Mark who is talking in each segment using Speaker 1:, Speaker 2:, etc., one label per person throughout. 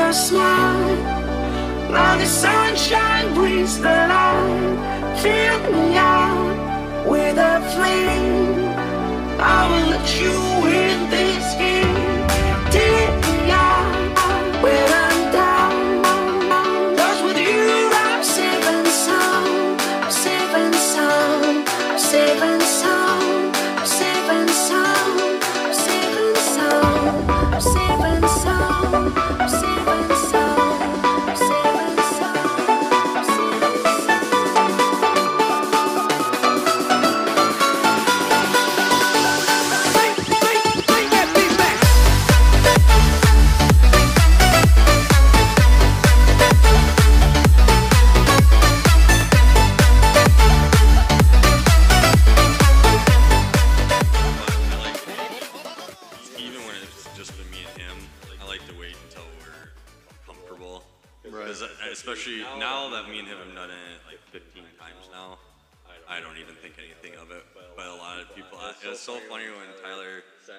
Speaker 1: your smile. Now the sunshine brings the light. Fill me out with a flame. I will let you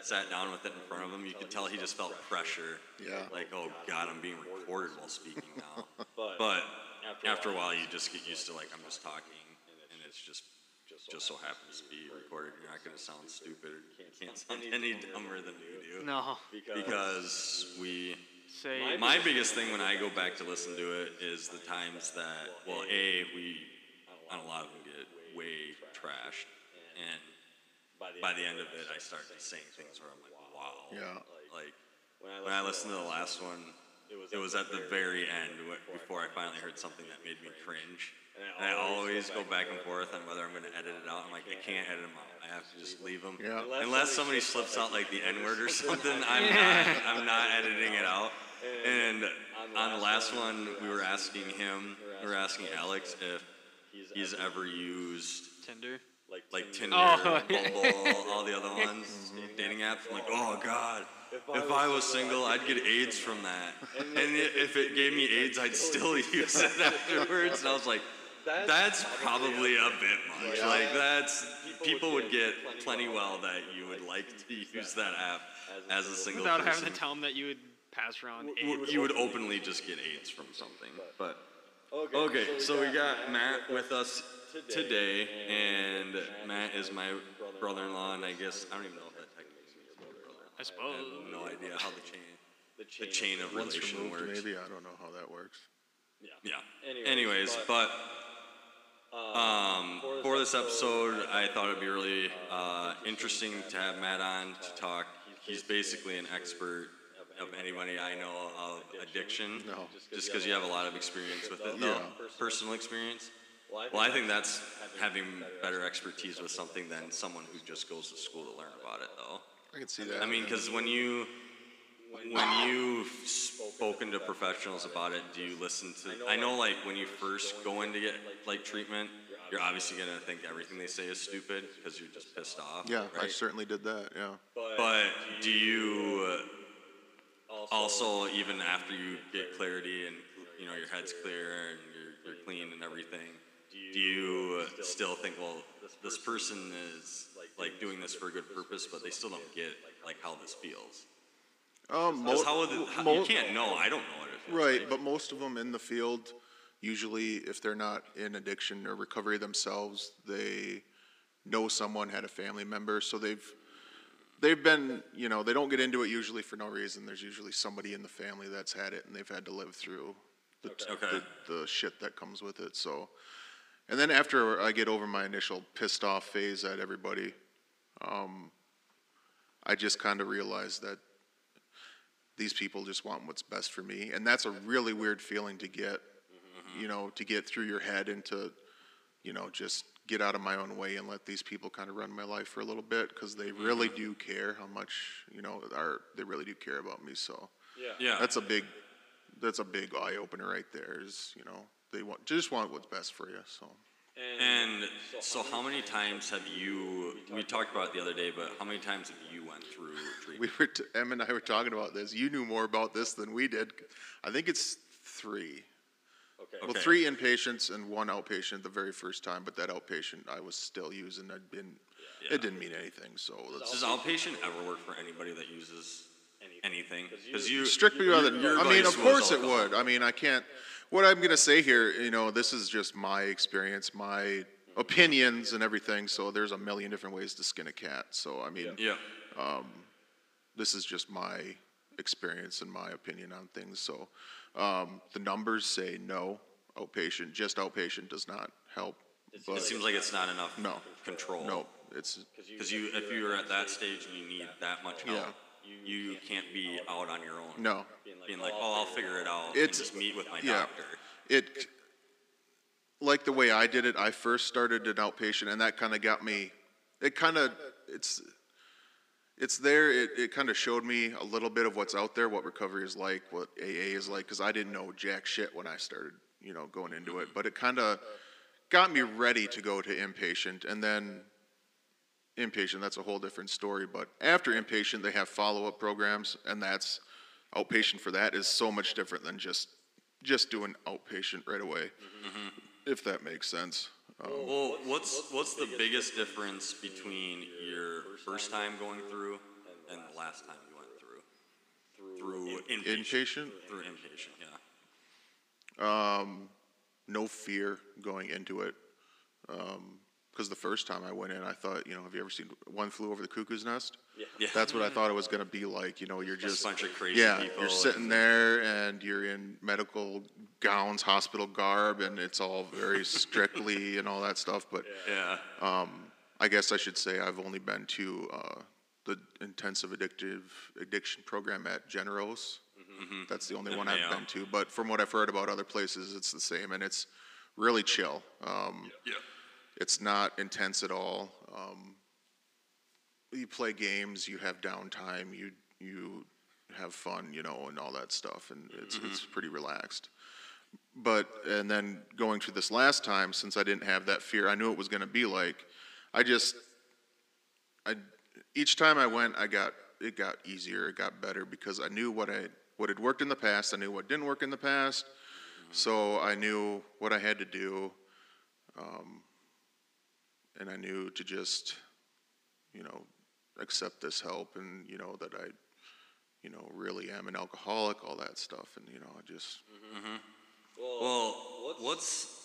Speaker 2: sat down with it in front of him. You could tell he just felt pressure.
Speaker 3: Yeah.
Speaker 2: Like, oh God, I'm being recorded while speaking now. but after a while, you just get used to like I'm just talking, and it's just just so happens to be recorded. You're not going to sound stupid. Or you can't sound any dumber than you do.
Speaker 4: No.
Speaker 2: Because we.
Speaker 4: Say
Speaker 2: My biggest thing when I go back to listen to it is the times that, well, A, we, on a lot of them, get way trashed. And by the end of it, I start saying things where I'm like, wow.
Speaker 3: Yeah.
Speaker 2: Like, when I listened to the last one, it was at the very end wh- before I finally heard something that made me cringe. And I always go back and forth on whether I'm going to edit it out. I'm like, I can't edit them out. I have to just leave them.
Speaker 3: Yeah.
Speaker 2: Unless somebody slips out like the N word or something, I'm not. I'm not editing it out. And on the last one, we were asking him, we were asking Alex if he's ever used
Speaker 4: Tinder.
Speaker 2: Like Tinder,
Speaker 4: Oh.
Speaker 2: Bumble, all the other ones, dating apps. I'm like, oh god, if I was single, I'd get AIDS from that. And if it gave me AIDS, I'd still use it afterwards. And I was like, that's probably a bit much. Like that's people would get plenty well that you would like to use that app as a single
Speaker 4: Without
Speaker 2: person.
Speaker 4: having to tell them that you would pass around AIDS.
Speaker 2: you would openly just get AIDS from something. But okay, so we got Matt with us today, and Matt is my brother-in-law, and I guess I don't even know if that technically is his brother.
Speaker 4: I suppose.
Speaker 2: I have no idea how the chain, the chain of
Speaker 3: Once
Speaker 2: relation
Speaker 3: removed,
Speaker 2: works.
Speaker 3: maybe I don't know how that works.
Speaker 2: Yeah. Anyways, but um, for this episode, I thought it'd be really uh, interesting to have Matt on to talk. He's basically an expert of anybody I know of addiction.
Speaker 3: No.
Speaker 2: Just because you have a lot of experience with it, though,
Speaker 3: Yeah.
Speaker 2: personal experience. Well, I think that's having better expertise with something than someone who just goes to school to learn about it, though.
Speaker 3: I can see that.
Speaker 2: I mean, because when you when you've spoken to professionals about it, do you listen to? I know, like when you first go in to get like treatment, you're obviously gonna think everything they say is stupid because you're just pissed off.
Speaker 3: yeah, I certainly did that. Yeah.
Speaker 2: But do you also, even after you get clarity and you know your head's clear and you're, you're clean and everything, do you uh, still think, well, this person is like doing this for a good purpose, but they still don't get like how this feels?
Speaker 3: Um, mo-
Speaker 2: how would it, how,
Speaker 3: mo-
Speaker 2: you can't know? I don't know what it feels
Speaker 3: Right,
Speaker 2: like.
Speaker 3: but most of them in the field, usually if they're not in addiction or recovery themselves, they know someone had a family member, so they've they've been, you know, they don't get into it usually for no reason. There's usually somebody in the family that's had it and they've had to live through the t-
Speaker 2: Okay.
Speaker 3: the, the shit that comes with it. So, and then after I get over my initial pissed off phase at everybody, um, I just kind of realize that these people just want what's best for me. And that's a really weird feeling to get you know to get through your head and to you know just get out of my own way and let these people kind of run my life for a little bit because they really do care how much you know are they really do care about me so.
Speaker 2: Yeah, yeah,
Speaker 3: that's a big that's a big eye opener right there is you know they want just want what's best for you so
Speaker 2: And so, how many times have you? We talked about it the other day, but how many times have you went through treatment?
Speaker 3: we were t- em and i were talking about this you knew more about this than we did i think it's three
Speaker 2: Okay.
Speaker 3: Well, three inpatients and one outpatient the very first time, but that outpatient I was still using. I'd been,
Speaker 2: Yeah.
Speaker 3: it didn't mean anything. So
Speaker 2: Does outpatient ever work for anybody that uses anything because you
Speaker 3: strictly by the,
Speaker 2: your
Speaker 3: I mean, of course it would. I mean, I can't, what I'm gonna say here, you know, this is just my experience, my opinions and everything, so there's a million different ways to skin a cat, so I mean,
Speaker 2: Yeah.
Speaker 3: this is just my experience and my opinion on things, so, um, the numbers say no, outpatient, just outpatient does not help, But It
Speaker 2: seems like it's not enough
Speaker 3: no,
Speaker 2: control.
Speaker 3: no, it's,
Speaker 2: Because you, if you're at that stage and you need that much help,
Speaker 3: Yeah.
Speaker 2: You can't be out on your own.
Speaker 3: no.
Speaker 2: Being like, oh, I'll figure it out.
Speaker 3: It's-
Speaker 2: and just meet with my
Speaker 3: yeah.
Speaker 2: doctor.
Speaker 3: it like the way I did it, I first started an outpatient and that kind of got me it kind of it's it's there it, it kind of showed me a little bit of what's out there what recovery is like what AA is like cuz I didn't know jack shit when I started you know going into it but it kind of got me ready to go to inpatient and then inpatient that's a whole different story but after inpatient they have follow-up programs and that's outpatient for that is so much different than just just doing outpatient right away if that makes sense um,
Speaker 2: Well, what's what's the biggest difference between your first time going through and the last time you went through? Through inpatient.
Speaker 3: inpatient
Speaker 2: Through inpatient, yeah.
Speaker 3: um, no fear going into it because the first time i went in i thought you know have you ever seen one flew over the cuckoo's nest
Speaker 2: Yeah.
Speaker 3: that's what i thought it was going to be like you know you're
Speaker 2: Just
Speaker 3: just
Speaker 2: a bunch of crazy
Speaker 3: yeah
Speaker 2: people
Speaker 3: you're sitting there and you're in medical gowns hospital garb and it's all very strictly and all that stuff but
Speaker 2: Yeah.
Speaker 3: I guess I should say I've only been to uh, the intensive addictive addiction program at Generos. That's the only one I've been to. But from what I've heard about other places, it's the same, and it's really chill. Um,
Speaker 2: Yeah.
Speaker 3: It's not intense at all. Um, you play games, you have downtime, you you have fun, you know, and all that stuff, and it's it's pretty relaxed. But and then going through this last time, since I didn't have that fear, I knew it was going to be like. I just, I each time I went, I got it got easier, it got better because I knew what I what had worked in the past, I knew what didn't work in the past, so I knew what I had to do, um, and I knew to just, you know, accept this help and you know that I, you know, really am an alcoholic, all that stuff, and you know, I just
Speaker 2: Well, what's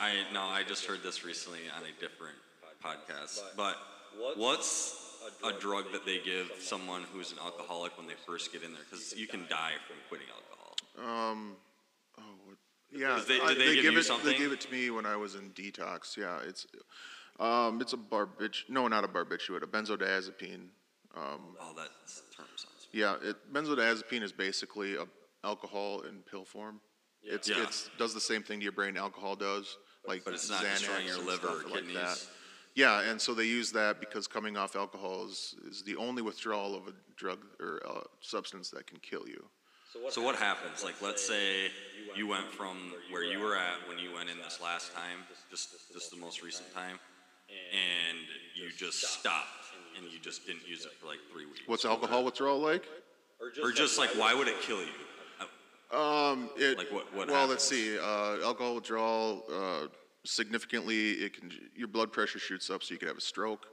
Speaker 2: I no, I just heard this recently on a different podcast. But what's a drug that they give someone who's an alcoholic when they first get in there? Because you can die from quitting alcohol.
Speaker 3: Um, oh, what, yeah.
Speaker 2: Did they-
Speaker 3: I-
Speaker 2: did they give you
Speaker 3: it,
Speaker 2: something?
Speaker 3: They gave it to me when I was in detox. Yeah, it's, um, it's a barbic. No, not a barbiturate. A benzodiazepine.
Speaker 2: Oh, that term sounds.
Speaker 3: Yeah, it, benzodiazepine is basically a alcohol in pill form. It's
Speaker 2: Yeah.
Speaker 3: it's does the same thing to your brain alcohol does, like
Speaker 2: But it's not
Speaker 3: Xanax
Speaker 2: destroying your liver
Speaker 3: stuff
Speaker 2: or
Speaker 3: like
Speaker 2: kidneys.
Speaker 3: that. Yeah, and so they use that because coming off alcohol is, is the only withdrawal of a drug or uh, substance that can kill you.
Speaker 2: So what happens? Like, let's say you went from where you were at when you went in this last time, just just the most recent time, and you just stopped and you just didn't use it for like three weeks.
Speaker 3: What's alcohol withdrawal like?
Speaker 2: Or just like, why would it kill you?
Speaker 3: Um, it,
Speaker 2: Like what- what
Speaker 3: well, let's see. Uh, alcohol withdrawal uh, significantly, it can your blood pressure shoots up, so you can have a stroke.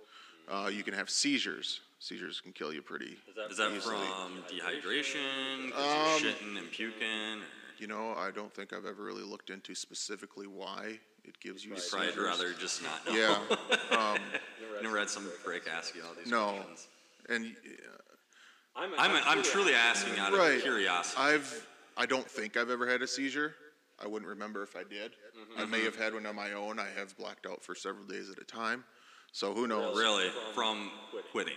Speaker 3: Uh, you can have seizures. Seizures can kill you pretty.
Speaker 2: Is that
Speaker 3: easily.
Speaker 2: from dehydration?
Speaker 3: Um,
Speaker 2: you're shitting and puking? Or
Speaker 3: You know, I don't think I've ever really looked into specifically why it gives you
Speaker 2: probably
Speaker 3: seizures.
Speaker 2: rather just not know.
Speaker 3: Yeah.
Speaker 2: Never had some prick ask you all these
Speaker 3: No.
Speaker 2: questions.
Speaker 3: And uh,
Speaker 2: I'm, I'm truly asking out of curiosity.
Speaker 3: I've I don't think I've ever had a seizure. I wouldn't remember if I did.
Speaker 2: Mm-hmm.
Speaker 3: I may have had one on my own. I have blacked out for several days at a time. So who knows?
Speaker 2: really, from quitting.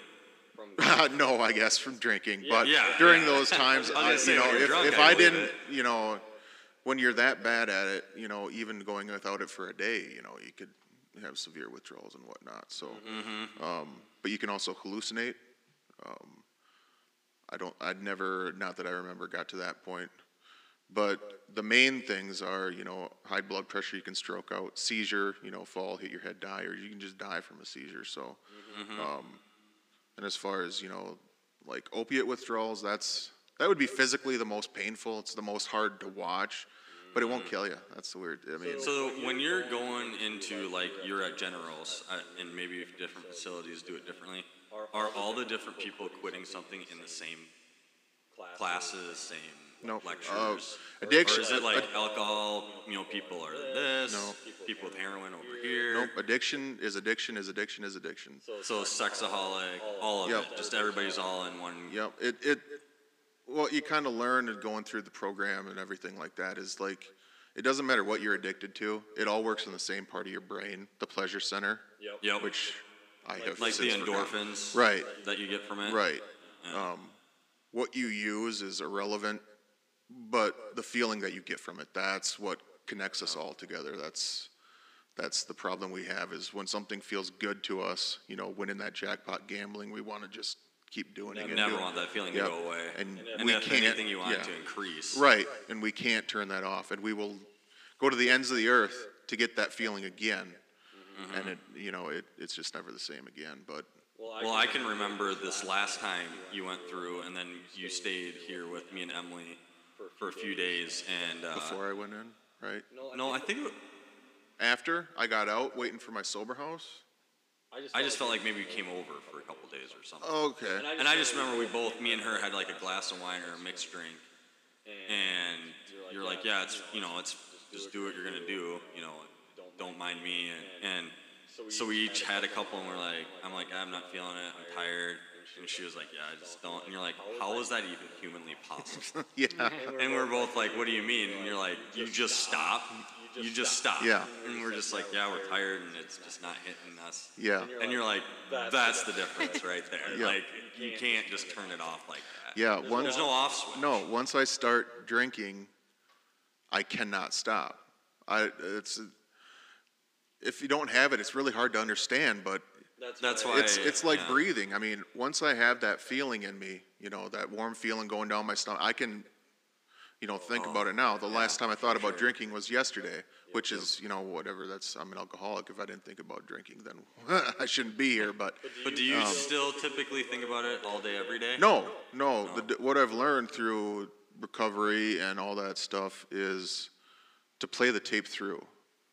Speaker 3: no, I guess from drinking. But
Speaker 2: Yeah,
Speaker 3: during
Speaker 2: yeah.
Speaker 3: those times,
Speaker 2: I was
Speaker 3: I,
Speaker 2: gonna say,
Speaker 3: you know, if,
Speaker 2: drunk,
Speaker 3: if
Speaker 2: I
Speaker 3: I didn't,
Speaker 2: it.
Speaker 3: you know, when you're that bad at it, you know, even going without it for a day, you know, you could have severe withdrawals and whatnot. So,
Speaker 2: Mm-hmm.
Speaker 3: um, but you can also hallucinate. Um, I don't, I'd never, not that I remember, got to that point. But the main things are, you know, high blood pressure, you can stroke out, seizure, you know, fall, hit your head, die, or you can just die from a seizure. So, um, and as far as, you know, like opiate withdrawals, that's, that would be physically the most painful. It's the most hard to watch, but it won't kill you. That's the weird, I mean,
Speaker 2: So when you're going into like you're at Generals uh, and maybe different facilities do it differently, are all the different people quitting something in the same classes, same
Speaker 3: Nope. Uh,
Speaker 2: lectures?
Speaker 3: addiction-
Speaker 2: Or is it like
Speaker 3: ad-
Speaker 2: alcohol, you know, people are this,
Speaker 3: No.
Speaker 2: people with heroin over here?
Speaker 3: Nope, addiction is addiction is addiction is addiction.
Speaker 2: So sexaholic, all of
Speaker 3: Yep.
Speaker 2: it, just everybody's all in one.
Speaker 3: Yep, it, it, what you kind of learn and going through the program and everything like that is like, it doesn't matter what you're addicted to, it all works in the same part of your brain, the pleasure center,
Speaker 2: Yep.
Speaker 3: which I have
Speaker 2: like the
Speaker 3: since forgotten.
Speaker 2: endorphins.
Speaker 3: Right,
Speaker 2: That you get from it.
Speaker 3: right. Um, what you use is irrelevant, but the feeling that you get from it, that's what connects us all together. That's, that's the problem we have is when something feels good to us, you know, winning that jackpot gambling, we want to just keep doing it. and
Speaker 2: Never
Speaker 3: do-
Speaker 2: want that feeling
Speaker 3: Yep.
Speaker 2: to go away.
Speaker 3: And
Speaker 2: And
Speaker 3: we
Speaker 2: if
Speaker 3: can't-
Speaker 2: anything, you want
Speaker 3: yeah.
Speaker 2: to increase.
Speaker 3: Right, and we can't turn that off, and we will go to the ends of the earth to get that feeling again. And it, you know, it, it's just never the same again, but,
Speaker 2: Well, I can remember this last time you went through, and then you stayed here with me and Emily for a few days, and uh,
Speaker 3: before I went in, right?
Speaker 2: no, I think it,
Speaker 3: After I got out, waiting for my sober house?
Speaker 2: I just felt like maybe you came over for a couple days or something.
Speaker 3: Okay,
Speaker 2: And I just remember we both, me and her, had like a glass of wine or a mixed drink, and you're like, yeah, it's you know, it's just do what you're gonna do, you know, don't mind me, and, and so we each had a couple, and we're like, I'm like, I'm not feeling it, I'm tired, and she was like, yeah, I just don't, and you're like, how is that even humanly possible?
Speaker 3: yeah,
Speaker 2: And we're both like, what do you mean? And you're like, you just stop, you just stop.
Speaker 3: Yeah.
Speaker 2: And we're just like, yeah, we're tired, and it's just not hitting us.
Speaker 3: yeah,
Speaker 2: And you're like, that's the difference right there.
Speaker 3: Yeah.
Speaker 2: Like, you can't just turn it off like that.
Speaker 3: yeah,
Speaker 2: There's
Speaker 3: once,
Speaker 2: no off switch.
Speaker 3: no, once I start drinking, I cannot stop. I, it's, if you don't have it, it's really hard to understand, but
Speaker 2: That's why.
Speaker 3: It's it's like
Speaker 2: yeah.
Speaker 3: breathing. I mean, once I have that feeling in me, you know, that warm feeling going down my stomach, I can, you know, think
Speaker 2: Oh,
Speaker 3: about it now. The last time I thought about drinking was yesterday, which is, you know, whatever. That's I'm an alcoholic. If I didn't think about drinking, then I shouldn't be here. But
Speaker 2: But do you um, still typically think about it all day, every day?
Speaker 3: no, no. The, what I've learned through recovery and all that stuff is to play the tape through.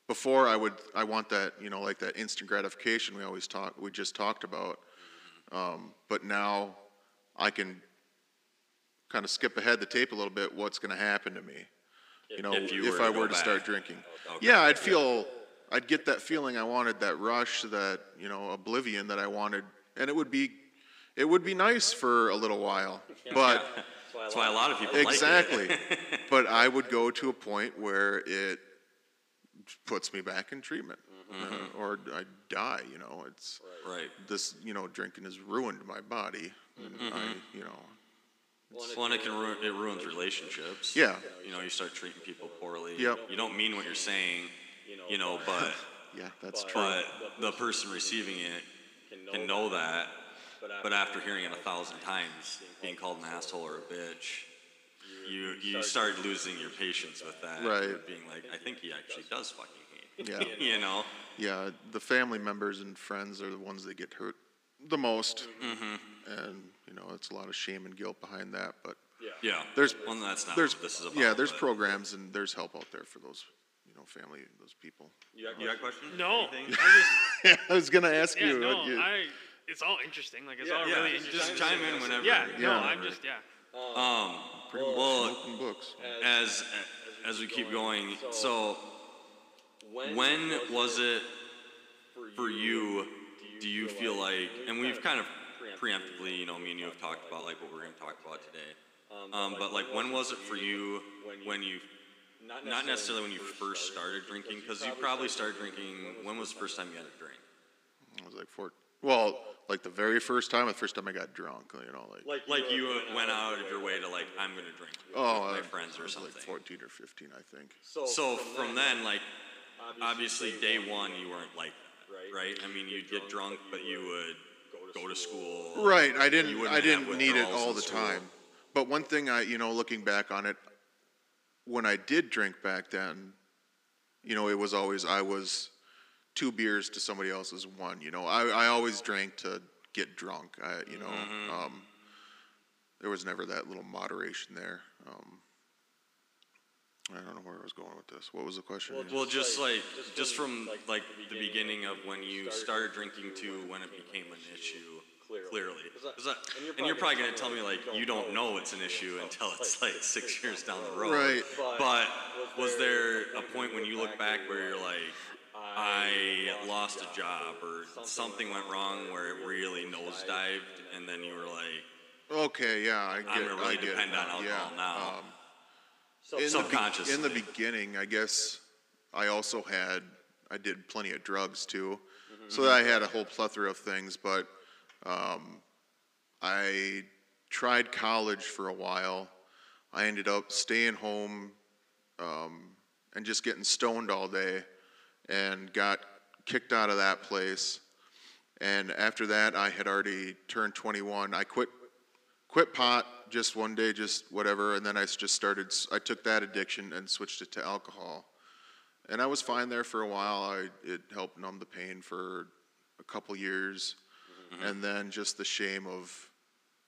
Speaker 3: Before I would, I want that, you know, like that instant gratification we always talk, we just talked about. Mm-hmm. Um, but now I can kind of skip ahead the tape a little bit. What's going to happen to me? You know,
Speaker 2: If you
Speaker 3: if
Speaker 2: were
Speaker 3: I
Speaker 2: go
Speaker 3: were to start
Speaker 2: back.
Speaker 3: drinking.
Speaker 2: Oh, okay.
Speaker 3: Yeah, I'd feel, I'd get that feeling I wanted, that rush, that you know, oblivion that I wanted, and it would be, it would be nice for a little while, but.
Speaker 2: That's why a lot of people like it.
Speaker 3: Exactly. but I would go to a point where it puts me back in treatment, mm-hmm. uh, mm-hmm. or I die. You know, it's
Speaker 2: Right.
Speaker 3: this. You know, drinking has ruined my body. and mm-hmm, I, you know,
Speaker 2: Well, and it can ruin, it ruins relationships.
Speaker 3: Yeah.
Speaker 2: You know, you start treating people poorly.
Speaker 3: Yep.
Speaker 2: You don't mean what you're saying, you know, but
Speaker 3: yeah, that's true.
Speaker 2: but the person receiving it can know that. But after hearing it a thousand times, being called an asshole or a bitch, you you start losing your patience with that.
Speaker 3: Right.
Speaker 2: Being like, I think he actually does fucking hate.
Speaker 3: Yeah.
Speaker 2: you know.
Speaker 3: Yeah, the family members and friends are the ones that get hurt the most, and you know, it's a lot of shame and guilt behind that. But
Speaker 2: Yeah.
Speaker 3: There's-
Speaker 2: well, that's not
Speaker 3: there's
Speaker 2: what this is about.
Speaker 3: yeah, there's
Speaker 2: but-
Speaker 3: programs and there's help out there for those, you know, family, those people.
Speaker 2: You got a question?
Speaker 4: No,
Speaker 2: Anything?
Speaker 4: I just
Speaker 3: I was gonna ask
Speaker 4: yeah
Speaker 3: you.
Speaker 4: no
Speaker 3: what you-
Speaker 4: I. It's all interesting. Like it's all
Speaker 2: Yeah,
Speaker 4: really
Speaker 2: just
Speaker 4: interesting.
Speaker 2: chime in whenever.
Speaker 4: yeah, no,
Speaker 3: Yeah.
Speaker 4: I'm just yeah.
Speaker 2: Um,
Speaker 3: pretty much
Speaker 2: well,
Speaker 3: smoking books.
Speaker 2: as as we keep going, so when was it for you? Do you feel like, and we've kind of preemptively, you know, me and you have talked about like what we're going to talk about today. Um, but like, when was it for you when you, not necessarily when you first started drinking, because you probably started drinking. When was the first time you had a drink?
Speaker 3: I was like four. Well, like the very first time, the first time I got drunk, you know, like,
Speaker 2: Like you went out of your way to like, I'm going to drink
Speaker 3: oh,
Speaker 2: with
Speaker 3: I-
Speaker 2: my friends or something.
Speaker 3: like fourteen or fifteen, I think.
Speaker 2: So so from then, like, obviously day one you weren't like that, right? I mean, you'd get drunk, but you would go to school.
Speaker 3: Right, I didn't, I didn't need it all the time. But one thing I, you know, looking back on it, when I did drink back then, you know, it was always I was two beers to somebody else's one. You know, I, I always drank to get drunk. I, you know,
Speaker 2: Mm-hmm.
Speaker 3: um, there was never that little moderation there. Um, I don't know where I was going with this. What was the question? again?
Speaker 2: Well, just like, just from like the beginning of when you started drinking to when it became an issue, clearly. 'Cause I- and you're probably gonna tell me like you don't know it's an issue until it's like six years down the road.
Speaker 3: Right.
Speaker 2: But was there a point when you look back where you're like, I lost a job or something went wrong where it really nosedived, and then you were like,
Speaker 3: Okay, yeah, I get.
Speaker 2: I'm gonna
Speaker 3: I
Speaker 2: really
Speaker 3: get it
Speaker 2: depend on
Speaker 3: now,
Speaker 2: alcohol
Speaker 3: yeah.
Speaker 2: now.
Speaker 3: Um, in the, be- in the beginning, I guess I also had I did plenty of drugs too, so I had a whole plethora of things. But um, I tried college for a while. I ended up staying home um, and just getting stoned all day, and got kicked out of that place. And after that, I had already turned 21. I quit quit pot just one day, just whatever, and then I just started. I took that addiction and switched it to alcohol, and I was fine there for a while. I it helped numb the pain for a couple years, and then just the shame of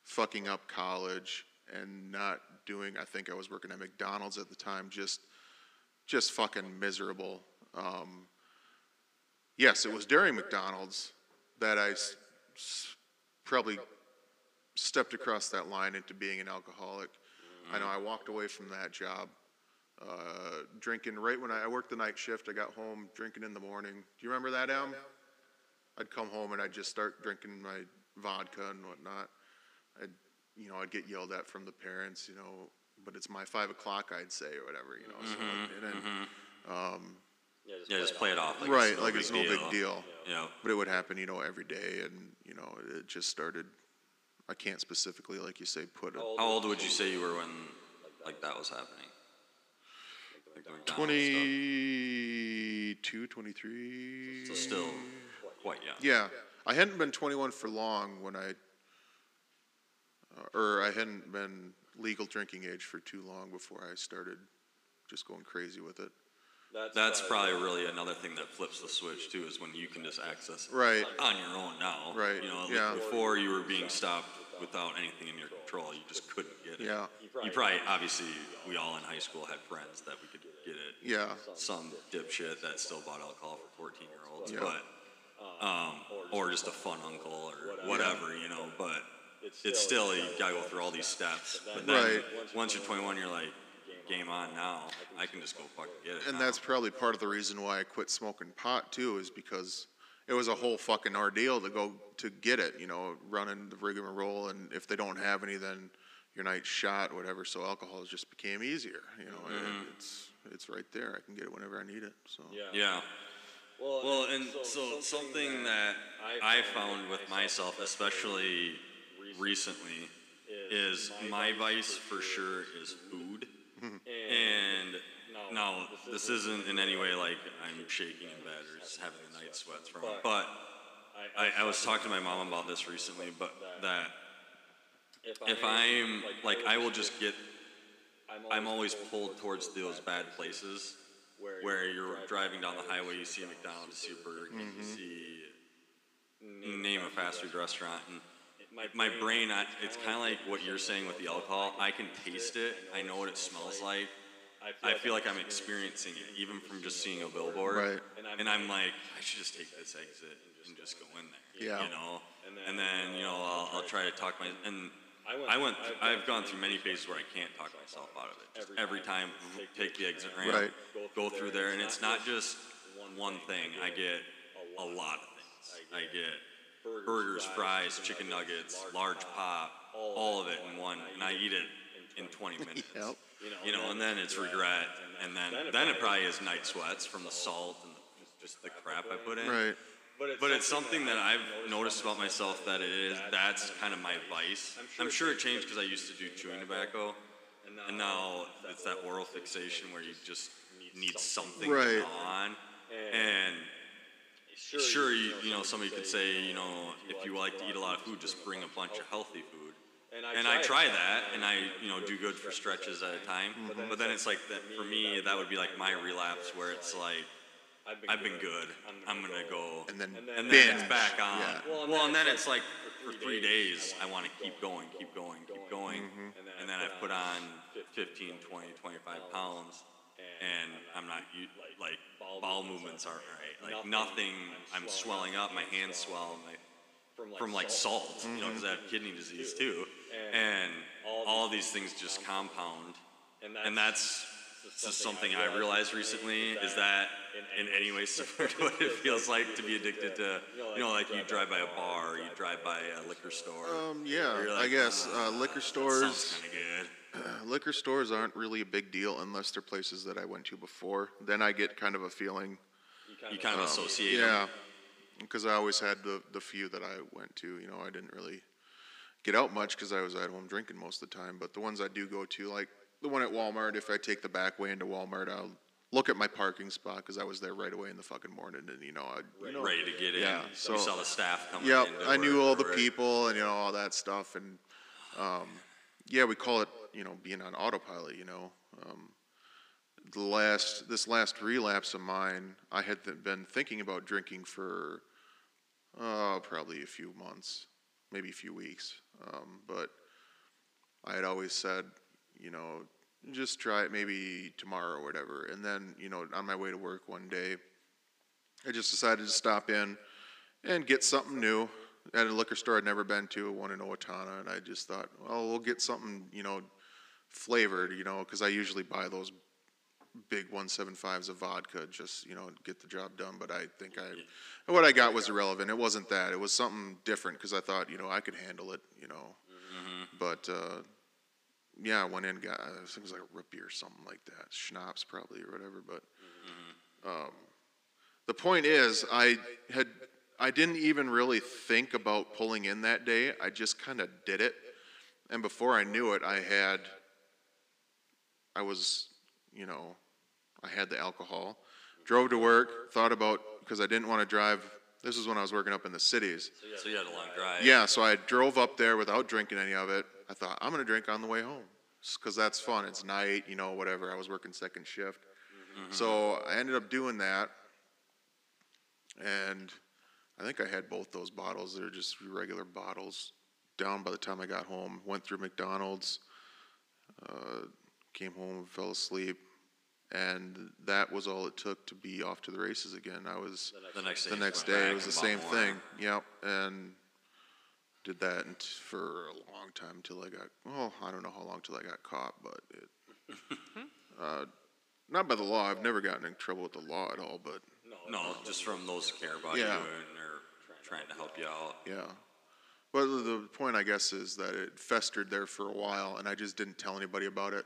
Speaker 3: fucking up college and not doing. I think I was working at McDonald's at the time. Just just fucking miserable. Um, yes, it was during McDonald's that I s- probably stepped across that line into being an alcoholic. I know I walked away from that job, uh, drinking right when I, I worked the night shift. I got home drinking in the morning. Do you remember that, Em? I'd come home and I'd just start drinking my vodka and whatnot. I'd, you know, I'd get yelled at from the parents, you know, but it's my five o'clock, I'd say, or whatever, you know. So, and then, um,
Speaker 2: yeah, just play it off. Like
Speaker 3: right,
Speaker 2: it's no
Speaker 3: like it's no
Speaker 2: deal.
Speaker 3: big deal.
Speaker 2: Yeah.
Speaker 3: But it would happen, you know, every day, and you know, it just started. I can't specifically, like you say, put it.
Speaker 2: How old would you say you were when like that was happening? Like the McDonald's
Speaker 3: 22, 23.
Speaker 2: So still quite young.
Speaker 3: Yeah, I hadn't been 21 for long when I, uh, or I hadn't been legal drinking age for too long before I started just going crazy with it.
Speaker 2: That's probably really another thing that flips the switch too, is when you can just access it
Speaker 3: Right.
Speaker 2: on your own now.
Speaker 3: Right,
Speaker 2: You know, like
Speaker 3: yeah.
Speaker 2: before you were being stopped without anything in your control, you just couldn't get it.
Speaker 3: Yeah.
Speaker 2: You probably, obviously, we all in high school had friends that we could get it.
Speaker 3: Yeah.
Speaker 2: Some dipshit that still bought alcohol for 14 year olds,
Speaker 3: Yeah.
Speaker 2: but, um, or just a fun uncle or whatever, you know, but it's still, you gotta go through all these steps. But then,
Speaker 3: Right.
Speaker 2: once you're 21, you're like, game on now. I can just go fucking get it.
Speaker 3: And
Speaker 2: now.
Speaker 3: that's probably part of the reason why I quit smoking pot too, is because it was a whole fucking ordeal to go to get it. You know, running the rigmarole, and if they don't have any, then your night's shot, whatever. So alcohol just became easier. You know, and mm-hmm. it's it's right there. I can get it whenever I need it. So
Speaker 2: Yeah. Well, and so something that I found with myself, especially recently, is my vice for sure is food. Mm-hmm. And now, this isn't in any way like I'm shaking in bed or just having the night sweats from it, but I, I was talking to my mom about this recently, but that if I'm like, I will just get, I'm always pulled towards those bad places where you're driving down the highway, you see a McDonald's, you see a you mm-hmm. see name a fast food restaurant, and my brain, I, it's kind of like what you're saying with the alcohol. I can taste it. I know what it smells like. I feel like I'm experiencing it, even from just seeing a billboard.
Speaker 3: Right.
Speaker 2: And I'm like, I should just take this exit and just go in there.
Speaker 3: Yeah.
Speaker 2: You know. And then you know I'll, I'll try to talk my and I went. I've gone through many phases where I can't talk myself out of it. Just every time, take the exit ramp,
Speaker 3: Right.
Speaker 2: go through there, and it's not just one thing. I get a lot of things. I get burgers, fries, chicken nuggets, large pop, all of it in one, and I eat it in 20 minutes.
Speaker 3: Yep.
Speaker 2: You know, and then it's regret, and then then it probably is night sweats from the salt and just the crap I put in.
Speaker 3: right.
Speaker 2: But it's something that I've noticed about myself that it is that's kind of my vice. I'm sure it changed because I used to do chewing tobacco, and now it's that oral fixation where you just need something
Speaker 3: Right.
Speaker 2: to gnaw on. And sure, you, you know, somebody could say, you know, if you like to eat a lot of food, just bring a bunch of healthy food. And I try that, and I, you know, do good for stretches at a time. But then it's like that for me, that would be like my relapse, where it's like I've been good. I'm gonna go,
Speaker 3: And then
Speaker 2: and then
Speaker 3: binge.
Speaker 2: it's back on.
Speaker 3: Yeah.
Speaker 2: Well, and then it's like for three days, I want to keep going, keep going, keep going,
Speaker 3: Mm-hmm.
Speaker 2: and then I've put on 15, 20, 25 pounds, and I'm not u- like bowel movements aren't right. Like nothing. I'm swelling up. My hands swell. My from like salt, you know, because I have kidney disease too, and all these things just compound, and that's just something I realized recently is that in any way similar to what it feels like to be addicted to, you know, like you drive by a bar, or you drive by a liquor store.
Speaker 3: Um, yeah,
Speaker 2: You're
Speaker 3: I guess uh, liquor stores.
Speaker 2: Sounds kind of good.
Speaker 3: liquor stores aren't really a big deal unless they're places that I went to before. Then I get kind of a feeling,
Speaker 2: You kind of associate,
Speaker 3: yeah, because I always had the the few that I went to. You know, I didn't really get out much because I was at home drinking most of the time. But the ones I do go to, like the one at Walmart, if I take the back way into Walmart, I'll look at my parking spot because I was there right away in the fucking morning, and you know, I you know,
Speaker 2: ready to get in.
Speaker 3: Yeah,
Speaker 2: you
Speaker 3: so-
Speaker 2: saw the staff coming
Speaker 3: Yep,
Speaker 2: in. to
Speaker 3: I knew all the
Speaker 2: for
Speaker 3: people and you know all that stuff, and um, yeah, we call it you know being on autopilot. You know, um, the last this last relapse of mine, I had th- been thinking about drinking for uh, probably a few months, maybe a few weeks, um, but I had always said, you know, just try it maybe tomorrow or whatever, and then you know on my way to work one day, I just decided to stop in and get something new at a liquor store I'd never been to, one in Owatonna, and I just thought, well, we'll get something, you know, flavored, you know, because I usually buy those big 175s of vodka, just you know, get the job done. But I think I, what I got was irrelevant. It wasn't that. It was something different because I thought, you know, I could handle it, you know. But uh, yeah, I went in, got I think it was like a beer or something like that, schnapps probably or whatever. But um, the point is, I had I didn't even really think about pulling in that day. I just kind of did it, and before I knew it, I had I was, you know, I had the alcohol. Drove to work, thought about because I didn't want to drive. This is when I was working up in the cities.
Speaker 2: So you had a long drive.
Speaker 3: Yeah, so I drove up there without drinking any of it. I thought I'm gonna drink on the way home because that's fun. It's night, you know, whatever. I was working second shift, so I ended up doing that, and I think I had both those bottles. They're just regular bottles. Down by the time I got home, went through McDonald's, uh, came home, fell asleep, and that was all it took to be off to the races again. I was
Speaker 2: The next day.
Speaker 3: the next day it was the same
Speaker 2: more.
Speaker 3: thing yep and did that for a long time until i got well i don't know how long till i got caught but it uh, not by the law i've never gotten in trouble with the law at all but
Speaker 2: No, just from those who care about
Speaker 3: Yeah.
Speaker 2: you and are trying to help you out.
Speaker 3: yeah but the the point i guess is that it festered there for a while and i just didn't tell anybody about it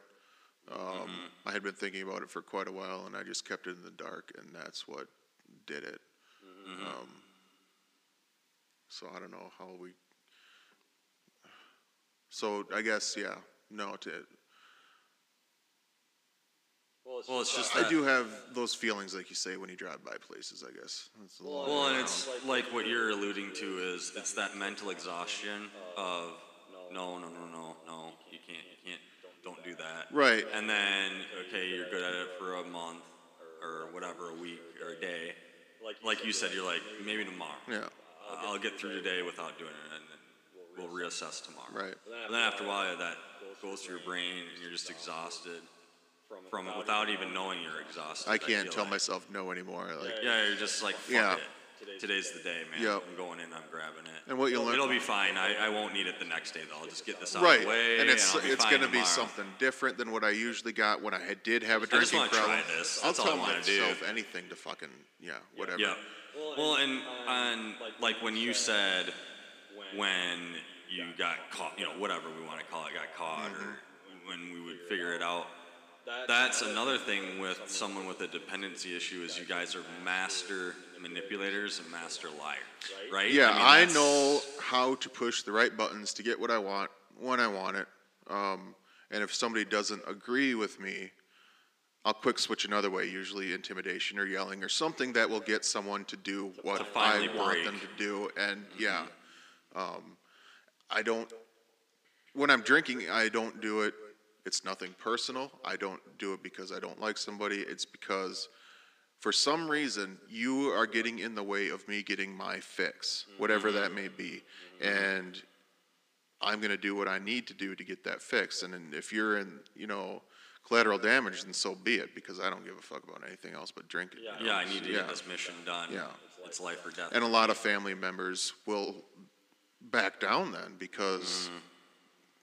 Speaker 3: um, i had been thinking about it for quite a while and i just kept it in the dark and that's what did it. Um, so i don't know how we so i guess yeah no to
Speaker 2: Well, it's just
Speaker 3: I do have those feelings, like you say, when you drive by places. I guess. That's a little-
Speaker 2: Well, and it's like what you're alluding to is it's that mental exhaustion of no, no, no, no, no, you can't, you can't, don't do that.
Speaker 3: Right.
Speaker 2: And then okay, you're good at it for a month or whatever, a week or a day. Like you said, you're like maybe tomorrow.
Speaker 3: Yeah.
Speaker 2: I'll get through today without doing it, and then we'll reassess tomorrow.
Speaker 3: Right.
Speaker 2: And then after a while, that goes through your brain, and you're just exhausted from it without even knowing you're exhausted.
Speaker 3: I can't
Speaker 2: feel
Speaker 3: tell
Speaker 2: like.
Speaker 3: myself no anymore. Like,
Speaker 2: Yeah, you're just like, fuck
Speaker 3: Yeah.
Speaker 2: it. Today's the day, man.
Speaker 3: Yep.
Speaker 2: I'm going in, I'm grabbing it.
Speaker 3: And what you'll learn-
Speaker 2: It'll be fine. I, I won't need it the next day, though. I'll just get this out
Speaker 3: right.
Speaker 2: of the way.
Speaker 3: and it's
Speaker 2: I'll
Speaker 3: it's gonna be something different than what I usually got when I had, did have a
Speaker 2: I
Speaker 3: drinking
Speaker 2: just wanna try
Speaker 3: problem.
Speaker 2: this.
Speaker 3: I'll
Speaker 2: That's all I
Speaker 3: tell
Speaker 2: wanna do.
Speaker 3: myself anything to fucking yeah, whatever.
Speaker 2: Yeah. Well, and on like when you said when you got caught, you know, whatever we want to call it, got caught, or mm-hmm. when we would figure it out. That's another thing with someone with a dependency issue is you guys are master manipulators and master liars, right?
Speaker 3: Yeah,
Speaker 2: mean,
Speaker 3: I, know how to push the right buttons to get what I want when I want it. Um, and if somebody doesn't agree with me, I'll quick switch another way, usually intimidation or yelling or something that will get someone to do what I
Speaker 2: finally
Speaker 3: want them to do. And yeah, um, I don't, when I'm drinking, I don't do it. It's nothing personal. I don't do it because I don't like somebody. It's because for some reason you are getting in the way of me getting my fix, whatever that may be. And I'm going to do what I need to do to get that fix. And if you're in, you know, collateral damage, then so be it because I don't give a fuck about anything else but drinking. you know?
Speaker 2: Yeah, I need to
Speaker 3: Yeah.
Speaker 2: get this mission done.
Speaker 3: Yeah.
Speaker 2: It's life or death.
Speaker 3: And a lot of family members will back down then because mm-hmm.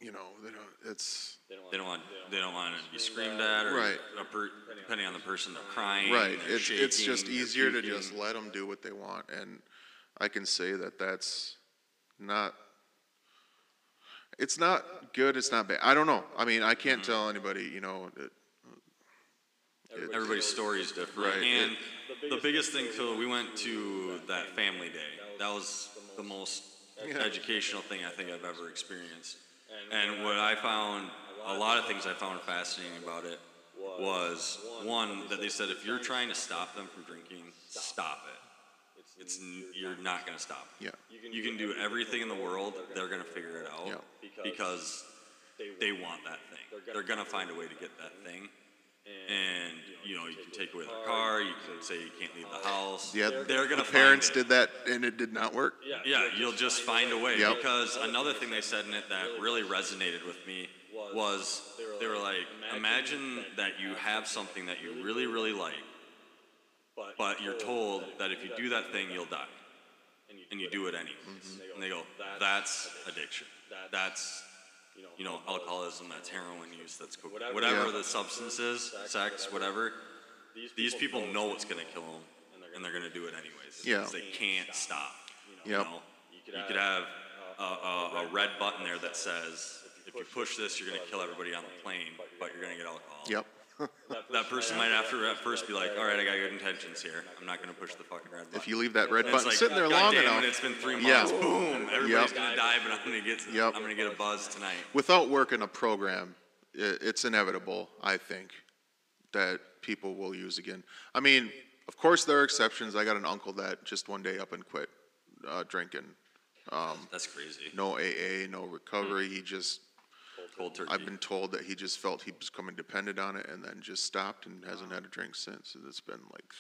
Speaker 3: You know they don't. It's
Speaker 2: They don't want they don't want it to be screamed at or
Speaker 3: Right.
Speaker 2: a per, depending on the person they're crying.
Speaker 3: right.
Speaker 2: they're
Speaker 3: It's it's just
Speaker 2: they're
Speaker 3: easier to
Speaker 2: puking.
Speaker 3: just let them do what they want, and I can say that that's not. It's not good. It's not bad. I don't know. I mean, I can't
Speaker 2: Mm-hmm.
Speaker 3: tell anybody. You know, that
Speaker 2: Everybody's story is different.
Speaker 3: Right.
Speaker 2: And the biggest thing, Phil, we went to that family day. That was the most
Speaker 3: Yeah.
Speaker 2: educational thing I think I've ever experienced. And what I found, a lot of things I found fascinating about it was one that they said if you're trying to stop them from drinking, stop it. It's you're not going to stop.
Speaker 3: yeah.
Speaker 2: You can do everything in the world. They're going to figure it out
Speaker 3: Yeah.
Speaker 2: because they want that thing. They're going to find a way to get that thing. And you know, you can take away their car. You can say you can't leave the house.
Speaker 3: Yeah,
Speaker 2: they're gonna.
Speaker 3: the parents
Speaker 2: find it.
Speaker 3: did that, and it did not work.
Speaker 2: Yeah, yeah, you'll just find a way.
Speaker 3: Yep.
Speaker 2: Because another thing they said in it that really resonated with me was they were like, imagine that you have something that you really, really like, but you're told that if you do that thing, you'll die, and you do it anyways. Mm-hmm. And they go, that's addiction. That's you know, alcoholism, that's heroin use, that's cocaine, whatever
Speaker 3: Yeah.
Speaker 2: the substance is, sex, whatever. These people know what's gonna kill them, and they're gonna do it anyways.
Speaker 3: Yeah.
Speaker 2: because they can't stop. You
Speaker 3: Yep.
Speaker 2: know, you could have a, a, a red button there that says, if you push this, you're gonna kill everybody on the plane, but you're gonna get alcohol.
Speaker 3: Yep.
Speaker 2: That person might after at first be like, all right, I got good intentions here. I'm not gonna push the fucking red button.
Speaker 3: If you leave that red button
Speaker 2: like,
Speaker 3: sitting there
Speaker 2: "God
Speaker 3: long
Speaker 2: damn
Speaker 3: enough,
Speaker 2: it, it's been three months. Yeah. Boom! Everybody's
Speaker 3: Yep.
Speaker 2: gonna die, but I'm gonna get
Speaker 3: Yep.
Speaker 2: I'm gonna get a buzz tonight.
Speaker 3: without working a program, it's inevitable, I think, that people will use again. I mean, of course, there are exceptions. I got an uncle that just one day up and quit uh, drinking.
Speaker 2: That's crazy.
Speaker 3: No AA, no recovery. He just,
Speaker 2: Cold turkey.
Speaker 3: I've been told that he just felt he was becoming dependent on it and then just stopped and hasn't had a drink since. And it's been like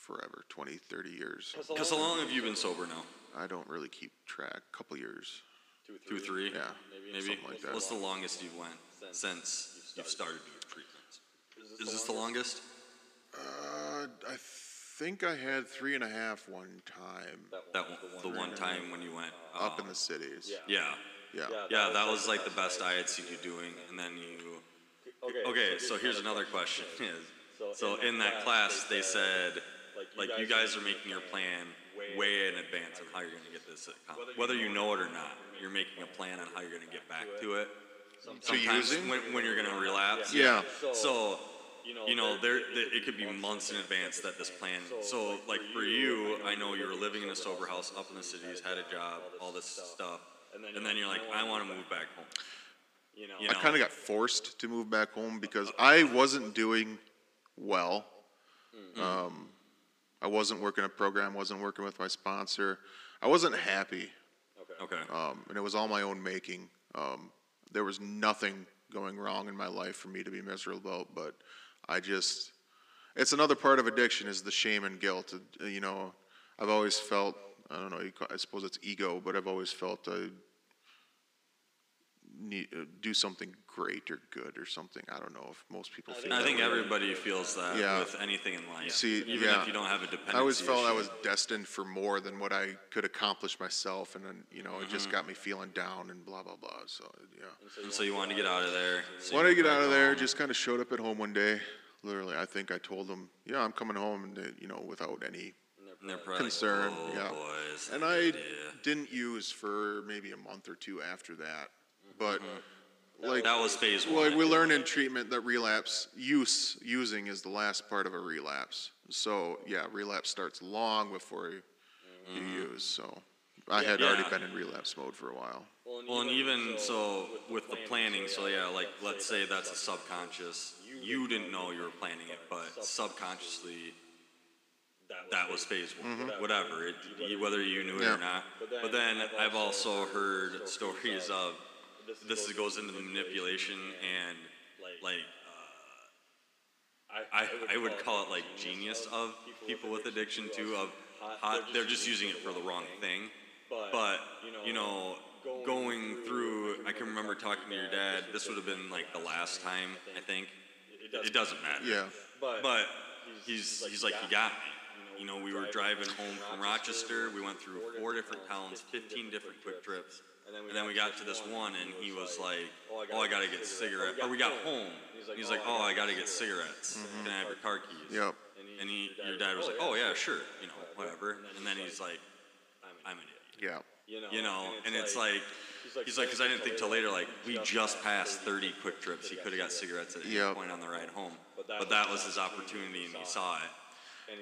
Speaker 3: forever 20, 30 years.
Speaker 2: Because how long have you been sober now?
Speaker 3: I don't really keep track. Couple years.
Speaker 2: Two, three?
Speaker 3: Yeah,
Speaker 2: Maybe.
Speaker 3: something like that.
Speaker 2: What's the longest you've went since you've started doing treatments? Is this the longest?
Speaker 3: Uh, I think I had three and a half one time
Speaker 2: That one, the one time when you went
Speaker 3: up in
Speaker 2: um,
Speaker 3: the cities.
Speaker 2: Yeah.
Speaker 3: Yeah.
Speaker 2: Yeah, that was like the best I had seen you doing, and then you. Okay, so here's another question: is so in that class they said, like you guys are making your plan way in advance on how you're gonna get this accomplished, whether you know it or not. You're making a plan on how you're gonna get back to it. Sometimes when, when you're gonna relapse.
Speaker 3: Yeah.
Speaker 2: So, you know, there, there it could be months in advance that this plan. So, like for you, I know you were living in a sober house up in the cities, had a job, all this stuff, and then you're like, I want to move back home. You know,
Speaker 3: I
Speaker 2: know?
Speaker 3: kind of got forced to move back home because I wasn't doing well. Um, I wasn't working a program, wasn't working with my sponsor. I wasn't happy,
Speaker 2: Okay.
Speaker 3: um, and it was all my own making. Um, there was nothing going wrong in my life for me to be miserable about, but I just, it's another part of addiction is the shame and guilt. Uh, You know, I've always felt, I don't know, you ca- I suppose it's ego, but I've always felt I need, uh, do something great or good or something. I don't know if most people feel that.
Speaker 2: I
Speaker 3: think
Speaker 2: everybody feels that
Speaker 3: Yeah.
Speaker 2: with anything in life.
Speaker 3: See,
Speaker 2: even
Speaker 3: yeah.
Speaker 2: if you don't have a dependency.
Speaker 3: I always felt I was destined for more than what I could accomplish myself, and then you know it
Speaker 2: Mm-hmm.
Speaker 3: just got me feeling down and blah blah blah. So yeah,
Speaker 2: And so you wanted to get out of there. so
Speaker 3: wanted to get out of there.
Speaker 2: home.
Speaker 3: Just kind of showed up at home one day. Literally, I think I told them, "Yeah, I'm coming home," and you know, without any.
Speaker 2: And they're probably
Speaker 3: concern,
Speaker 2: Like, oh,
Speaker 3: yeah.
Speaker 2: boys,
Speaker 3: And I
Speaker 2: idea."
Speaker 3: didn't use for maybe a month or two after that, but like
Speaker 2: That was phase
Speaker 3: Well,
Speaker 2: one.
Speaker 3: like we learn in treatment that relapse use using is the last part of a relapse. So yeah, relapse starts long before you, you use. So I had already
Speaker 2: Mm-hmm.
Speaker 3: Been in relapse mode for a while.
Speaker 2: Well, and even so with the planning, so yeah, like let's say that's a subconscious. You didn't know you were planning it, but subconsciously that was phase one. Whatever, it, you- whether you knew it
Speaker 3: Yeah.
Speaker 2: or not. But then I've also heard stories of this goes into the manipulation and like uh, I I would call it like genius of people with addiction too. Of how, they're just using it for the wrong thing. But you know, going through, I can remember talking to your dad. This would have been like the last time, I think. It doesn't matter.
Speaker 3: Yeah.
Speaker 2: But he's he's like, you got me. You know, we were driving home from Rochester. We went through four different towns, 15 different Kwik Trips. And then we got to this one, and he was like, "Oh, I oh, gotta get cigarettes." Or we got home. He's like, oh, "Oh, I gotta get cigarettes. Mm-hmm. Can I have your car keys?"
Speaker 3: Yep.
Speaker 2: And he, your dad was like, "Oh, oh yeah, sure, you know, whatever." And then he's like, "I'm an idiot."
Speaker 3: Yeah.
Speaker 2: You know, and it's like, he's like, because I didn't think till later, like, we just passed 30 Kwik Trips. He could have got cigarettes at any
Speaker 3: Yep.
Speaker 2: point on the ride home. But that was his opportunity, and he saw it.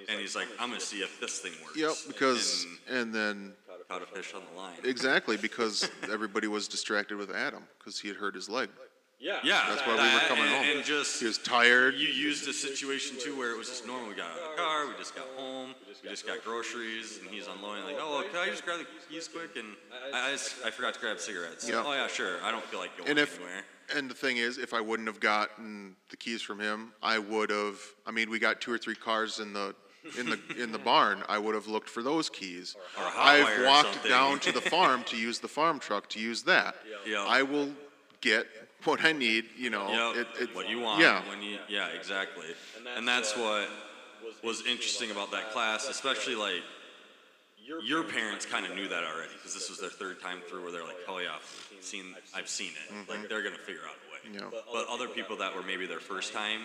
Speaker 2: And he's like, I'm going to see if this thing works.
Speaker 3: Yep. Because
Speaker 2: And
Speaker 3: and then
Speaker 2: caught a fish on the line.
Speaker 3: exactly because everybody was distracted with Adam because he had hurt his leg.
Speaker 2: Yeah. yeah.
Speaker 3: That's why we were coming
Speaker 2: and,
Speaker 3: home.
Speaker 2: And just,
Speaker 3: He was tired.
Speaker 2: you used a situation too where it was just normal. We got out of the car, we just got home, we just got groceries, and he's unloading. Like, oh, can I just grab the keys quick? And I, I, just- I forgot to grab cigarettes.
Speaker 3: Yeah.
Speaker 2: Oh yeah, sure. I don't feel like going
Speaker 3: And if
Speaker 2: anywhere.
Speaker 3: And the thing is, if I wouldn't have gotten the keys from him, I would have. I mean, we got two or three cars in the in the in the barn. I would have looked for those keys.
Speaker 2: Or a hot wire
Speaker 3: I've
Speaker 2: or
Speaker 3: walked
Speaker 2: something.
Speaker 3: down to the farm to use the farm truck to use that.
Speaker 2: Yeah.
Speaker 3: I will get what I need. You know,
Speaker 2: Yep,
Speaker 3: it, it,
Speaker 2: what you want.
Speaker 3: Yeah.
Speaker 2: When you, yeah, exactly. And that's uh, what was interesting about that class, especially like your parents kind of knew that already because this was their third time through where they're like, oh yeah, seen, I've seen it. Like mm-hmm. they're gonna figure out a way.
Speaker 3: Yeah.
Speaker 2: But other people that were maybe their first time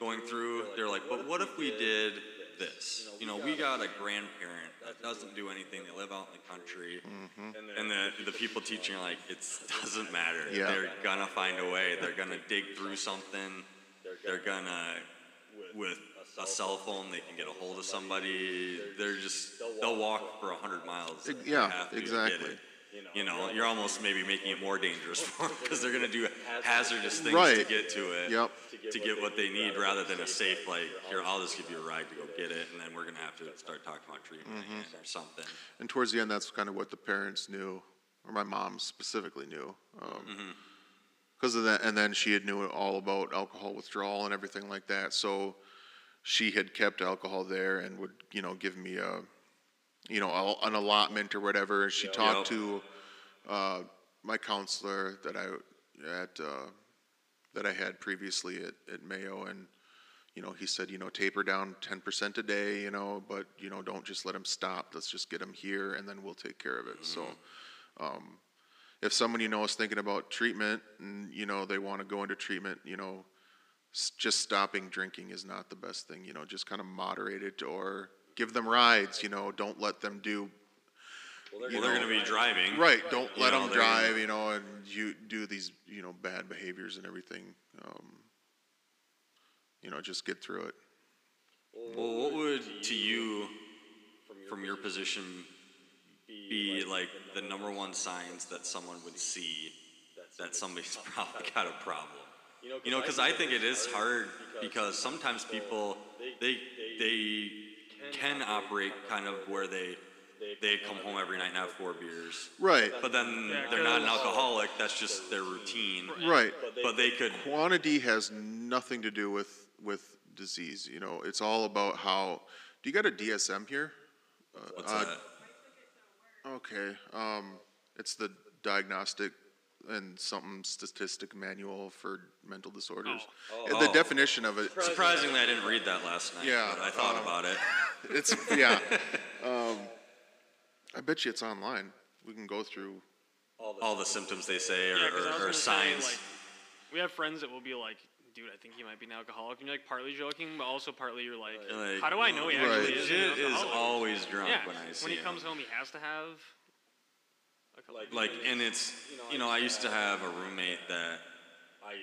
Speaker 2: going through, they're like, but what if we did this? You know, we got a grandparent that doesn't do anything. They live out in the country, mm-hmm. and the the people teaching are like, it doesn't matter.
Speaker 3: Yeah.
Speaker 2: They're gonna find a way. They're gonna dig through something. They're gonna, with a cell phone, they can get a hold of somebody. They're just they'll walk for a hundred miles.
Speaker 3: Yeah,
Speaker 2: have to to get
Speaker 3: exactly.
Speaker 2: It. You know, you're almost maybe making it more dangerous for them because they're gonna do hazardous things to
Speaker 3: Right.
Speaker 2: get to it.
Speaker 3: Yep.
Speaker 2: To get what they need rather than a safe like here I'll just give you a ride to go get it and then we're gonna have to start talking about treatment
Speaker 3: Mm-hmm.
Speaker 2: again or something.
Speaker 3: And towards the end, that's kind of what the parents knew, or my mom specifically knew, because of that. And then she had knew all about alcohol withdrawal and everything like that. So she had kept alcohol there and would, you know, give me a, you know, a- an allotment or whatever. She talked
Speaker 2: Yep.
Speaker 3: to uh, my counselor that I at uh, that I had previously at, at Mayo, and you know, he said, you know, taper down 10% a day, you know, but, you know, don't just let him stop. Let's just get him here and then we'll take care of it. So, um, if someone you know is thinking about treatment and, you know, they want to go into treatment, you know, s- just stopping drinking is not the best thing, you know, just kind of moderate it or give them rides, you know, don't let them do,
Speaker 2: Well, they're gonna be driving.
Speaker 3: right, don't
Speaker 2: You
Speaker 3: let
Speaker 2: know,
Speaker 3: them
Speaker 2: they're-
Speaker 3: drive, you know, and you do these, you know, bad behaviors and everything. Um, you know, just get through it.
Speaker 2: Well, what would to you, from your position, be like the number one signs that someone would see that somebody's probably got a problem? You know, because I think it is hard because sometimes people they they can operate kind of where they they come home every night and have four beers,
Speaker 3: Right,
Speaker 2: but then they're not an alcoholic. That's just their routine.
Speaker 3: right.
Speaker 2: But they could
Speaker 3: Quantity has nothing to do with, with disease, you know, it's all about how, do you got a DSM here?
Speaker 2: what's
Speaker 3: Uh,
Speaker 2: that?
Speaker 3: Okay, um, it's the diagnostic and something statistic manual for mental disorders. Uh, The
Speaker 2: Oh.
Speaker 3: definition of it,
Speaker 2: Surprisingly, I didn't read that last night.
Speaker 3: Yeah,
Speaker 2: but I thought
Speaker 3: um,
Speaker 2: about it.
Speaker 3: it's, yeah. Um, I bet you it's online. We can go through,
Speaker 2: All the symptoms they say or,
Speaker 4: Yeah, 'cause I was
Speaker 2: or, or
Speaker 4: gonna say,
Speaker 2: signs.
Speaker 4: like, we have friends that will be like, dude, I think he might be an alcoholic. And you're like partly joking, but also partly you're like,
Speaker 2: like,
Speaker 4: how do I know he
Speaker 3: Right.
Speaker 4: actually is an
Speaker 2: Legit is always drunk
Speaker 4: yeah,
Speaker 2: when I see
Speaker 4: when he
Speaker 2: him.
Speaker 4: comes home, he has to have a couple.
Speaker 2: Like, and it's, you know, I used to have a roommate that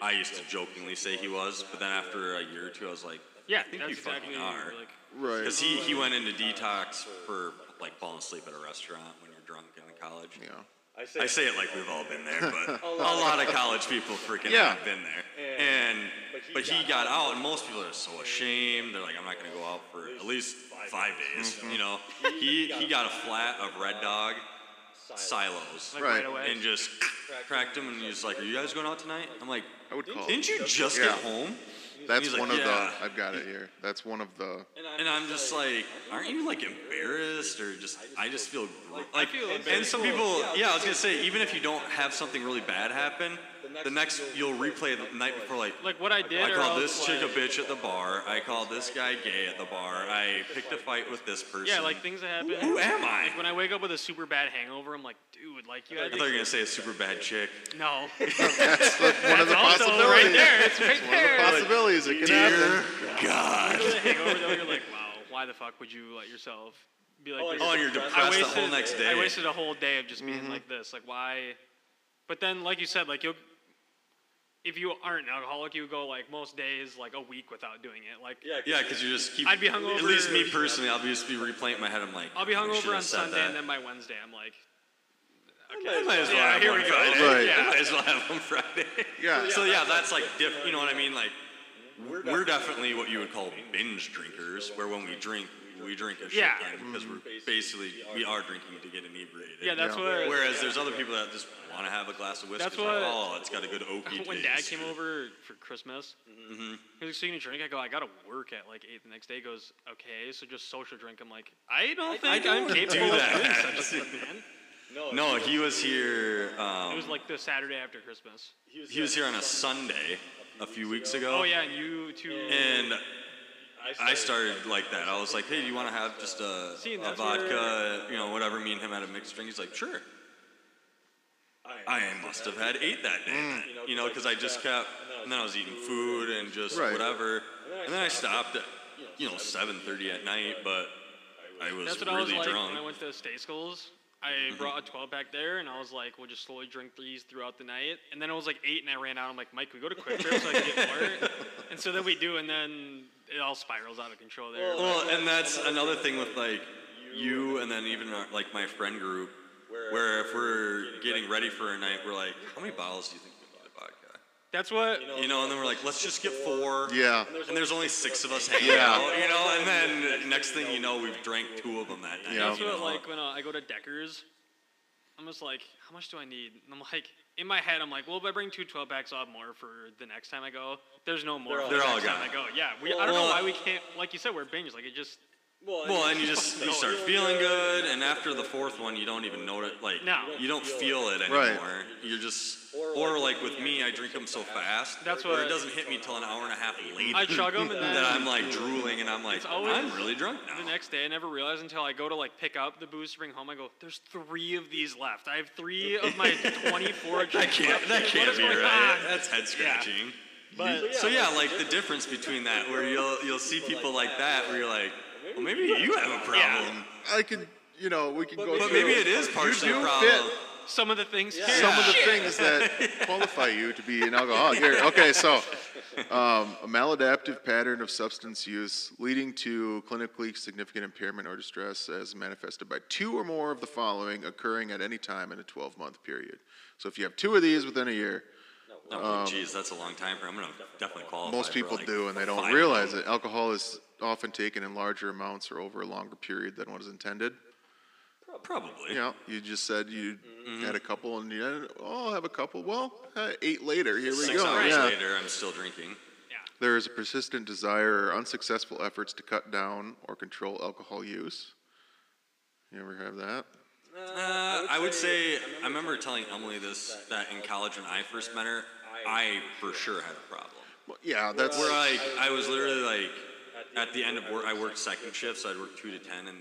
Speaker 2: I used to jokingly say he was, but then after a year or two, I was like,
Speaker 4: yeah,
Speaker 2: I think
Speaker 4: that's
Speaker 2: you fucking are,
Speaker 3: right,
Speaker 2: Because he, he went into detox for like falling asleep at a restaurant when you're drunk in college.
Speaker 3: yeah.
Speaker 2: I say it like we've all been there, but a lot of college people freaking
Speaker 3: Yeah.
Speaker 2: have been there. And but he got out, and most people are so ashamed. They're like, I'm not gonna go out for at least five days.
Speaker 3: Mm-hmm.
Speaker 2: You know, he he got a flat of Red Dog silos
Speaker 4: Like
Speaker 3: Right.
Speaker 4: right, away.
Speaker 2: and just cracked them, and he's like, Are you guys going out tonight? I'm like,
Speaker 3: I would call.
Speaker 2: Didn't you just
Speaker 3: Yeah.
Speaker 2: get home?
Speaker 3: That's
Speaker 2: he's like,
Speaker 3: one of
Speaker 2: "Yeah."
Speaker 3: the, I've got it here. That's one of the,
Speaker 2: And I'm just like, aren't you like embarrassed or just? I just feel gr- like. and some people, yeah, I was gonna say, even if you don't have something really bad happen, the next you'll replay the night before like.
Speaker 4: Like what I did.
Speaker 2: I called this chick a bitch at the bar. I called this guy gay at the bar. I picked a fight with this person.
Speaker 4: Yeah, like things that happen.
Speaker 2: Who am I?
Speaker 4: Like when I wake up with a super bad hangover, I'm like, dude, like you
Speaker 2: I thought you were gonna say a super bad chick.
Speaker 4: no.
Speaker 3: That's the, one of the
Speaker 4: also
Speaker 3: possibilities.
Speaker 4: right there. It's right
Speaker 3: One of the
Speaker 4: there. Like,
Speaker 3: possibilities. It can
Speaker 2: Dear
Speaker 3: happen.
Speaker 2: God.
Speaker 4: with a hangover though, you're like, wow, why the fuck would you let yourself be like this?
Speaker 2: Oh, and you're
Speaker 4: I
Speaker 2: depressed the whole next day.
Speaker 4: I wasted a whole day of just being
Speaker 3: Mm-hmm.
Speaker 4: like this. Like why? But then, like you said, like you'll. If you aren't an alcoholic, you go like most days, like a week without doing it. Like
Speaker 2: Yeah, because you just keep.
Speaker 4: I'd be hungover-
Speaker 2: At least me personally, I'll just be replaying in my head. I'm like,
Speaker 4: I'll be hungover on Sunday,
Speaker 2: that.
Speaker 4: and then by Wednesday, I'm like,
Speaker 2: I might as well
Speaker 4: Yeah,
Speaker 2: have
Speaker 4: here
Speaker 2: one
Speaker 4: we go.
Speaker 2: Friday.
Speaker 3: Right.
Speaker 2: Yeah, I might as well have one Friday.
Speaker 3: Yeah.
Speaker 2: So yeah, that's like diff. You know what I mean? Like, we're definitely what you would call binge drinkers, where when we drink, we drink a shit
Speaker 4: Yeah.
Speaker 2: ton because we're mm-hmm. basically we are drinking to get inebriated.
Speaker 4: yeah, that's
Speaker 3: Yeah.
Speaker 4: what.
Speaker 2: Whereas there's other people that just want to have a glass of whiskey.
Speaker 4: That's
Speaker 2: It's like,
Speaker 4: what-
Speaker 2: oh, it's got a good oaky
Speaker 4: when Dad
Speaker 2: taste.
Speaker 4: came over for Christmas,
Speaker 2: Mm-hmm.
Speaker 4: he was like, "So you gonna drink?" I go, "I gotta work at like eight the next day." He goes, "Okay, so just social drink." I'm like, "I don't think
Speaker 2: I
Speaker 4: I'm capable
Speaker 2: do
Speaker 4: of
Speaker 2: that.
Speaker 4: doing such a thing, man."
Speaker 2: No, he was here.
Speaker 4: It
Speaker 2: Um,
Speaker 4: was like the Saturday after Christmas.
Speaker 2: he was here on a Sunday a few weeks ago.
Speaker 4: Oh yeah, and you two.
Speaker 2: And I started like that. I was like, "Hey, do you want to have just a,
Speaker 4: See,
Speaker 2: a
Speaker 4: that's
Speaker 2: vodka, you know, whatever?" Me and him had a mixed drink. He's like, "Sure." I must have had eight that day, then, you know, because I just kept, and then I was eating food and just
Speaker 3: Right.
Speaker 2: whatever, and then I stopped at, you know, 7:30 at night, but I was
Speaker 4: That's what I
Speaker 2: really
Speaker 4: was like
Speaker 2: drunk.
Speaker 4: when I went to state schools. I
Speaker 2: Mm-hmm.
Speaker 4: brought a 12 pack there, and I was like, we'll just slowly drink these throughout the night. And then it was like eight, and I ran out. I'm like, Mike, we go to Kwik Trip so I can get more. and so then we do, and then it all spirals out of control there.
Speaker 2: Well, and that's another thing with like you, and then even our, like my friend group, where if we're getting ready for a night, we're like, how many bottles do you think we need of vodka?
Speaker 4: That's what.
Speaker 2: You know, and then we're like, let's just get four.
Speaker 3: Yeah.
Speaker 2: And there's only six of us hanging
Speaker 3: Yeah.
Speaker 2: out, you know, and then next thing you know, we've drank two of them that night.
Speaker 3: Yeah.
Speaker 4: That's
Speaker 2: you
Speaker 4: what
Speaker 2: know?
Speaker 4: like when uh, I go to Deckers, I'm just like, how much do I need? And I'm like, in my head, I'm like, well, if I bring two 12 packs, I'll have more for the next time I go. There's no more. for
Speaker 2: They're
Speaker 4: the
Speaker 2: all
Speaker 4: next time
Speaker 2: gone.
Speaker 4: I go. Yeah, we, I don't know
Speaker 2: Well-
Speaker 4: why we can't. Like you said, we're binge. Like it just.
Speaker 2: Well, and you just you start feeling good, and after the fourth one, you don't even notice. Like,
Speaker 4: No.
Speaker 2: you don't feel it
Speaker 3: Right.
Speaker 2: anymore. You're just, or like with me, I drink them so fast.
Speaker 4: That's
Speaker 2: where
Speaker 4: what-
Speaker 2: it doesn't hit me till an hour and a half later.
Speaker 4: I chug 'em and then-
Speaker 2: that I'm like drooling, and I'm like,
Speaker 4: It's always
Speaker 2: I'm really drunk now.
Speaker 4: The next day, I never realized until I go to like pick up the booze to bring home. I go, "There's three of these left. I have three of my 24
Speaker 2: that can't,
Speaker 4: left.
Speaker 2: that
Speaker 4: What
Speaker 2: can't
Speaker 4: is
Speaker 2: be
Speaker 4: going
Speaker 2: right.
Speaker 4: on?"
Speaker 2: That's head scratching.
Speaker 4: But
Speaker 2: So yeah, like the difference between that, where you'll you'll see people like that, where you're like, well, maybe you have a problem,
Speaker 3: I can, you know, we could go
Speaker 2: but
Speaker 3: through.
Speaker 2: maybe it is partially
Speaker 3: do
Speaker 2: a problem.
Speaker 3: fit
Speaker 4: some of the things here.
Speaker 3: some of the things that qualify you to be an alcoholic. Here, okay, so um, a maladaptive pattern of substance use leading to clinically significant impairment or distress as manifested by two or more of the following occurring at any time in a 12 month period. So if you have two of these within a year,
Speaker 2: Oh, geez, that's a long time for. I'm gonna definitely qualify.
Speaker 3: most
Speaker 2: for,
Speaker 3: people
Speaker 2: like,
Speaker 3: do and they don't
Speaker 2: five
Speaker 3: realize
Speaker 2: of
Speaker 3: it. Alcohol is often taken in larger amounts or over a longer period than what is intended.
Speaker 2: Probably.
Speaker 3: You know, you just said you
Speaker 2: Mm-hmm.
Speaker 3: had a couple and you had, oh, I'll have a couple. Well, uh, eight later, here we go.
Speaker 2: Six
Speaker 3: go.
Speaker 2: hours
Speaker 3: yeah.
Speaker 2: later, I'm still drinking.
Speaker 4: Yeah.
Speaker 3: There is a persistent desire or unsuccessful efforts to cut down or control alcohol use. You ever have that?
Speaker 2: Uh, I would say I remember telling Emily this that in college when I first met her, I for sure had a problem.
Speaker 3: Well, yeah, that's
Speaker 2: Where like I was literally like at the end of work, I worked second shift, so I'd work two to ten, and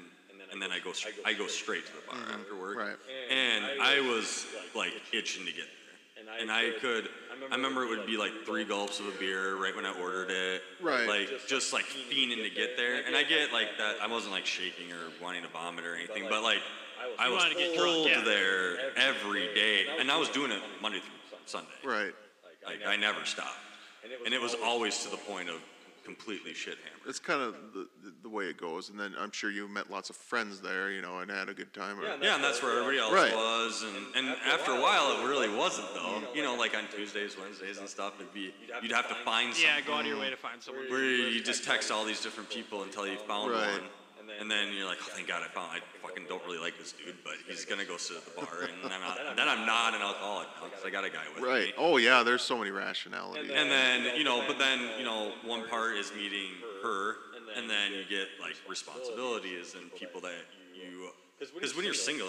Speaker 2: and then I go str- I go straight to the bar mm-hmm. after work.
Speaker 3: right.
Speaker 2: And I was like itching to get there. And I could, I remember it would be like three gulps of a beer right when I ordered it.
Speaker 3: Right.
Speaker 2: Like just like fiending to get there. And I get like that, I wasn't like shaking or wanting to vomit or anything, but like I was
Speaker 4: wanted to get drunk,
Speaker 2: pulled there every day. And I was doing it Monday through Sunday.
Speaker 3: Right.
Speaker 2: Like I never stopped. And it was always to the point of completely shit hammered.
Speaker 3: That's kind of the, the, the way it goes. And then I'm sure you met lots of friends there, you know, and had a good time. or-
Speaker 2: Yeah, and that's where everybody else
Speaker 3: Right.
Speaker 2: was, and, and after a while, it really wasn't though. You know, like on Tuesdays, Wednesdays, and stuff, it'd be you'd have to find
Speaker 4: someone.
Speaker 2: Yeah,
Speaker 4: go out of your way to find someone.
Speaker 2: where you just text all these different people until you found
Speaker 3: Right.
Speaker 2: one, and then you're like, oh, thank God I found. I fucking don't really like this dude, but he's gonna go sit at the bar, and then, I, then I'm not an alcoholic because I got a guy with me.
Speaker 3: Right. Oh, yeah, there's so many rationalities.
Speaker 2: And then, you know, but then, you know, one part is meeting her, and then you get like responsibilities and people that you, because when you're single,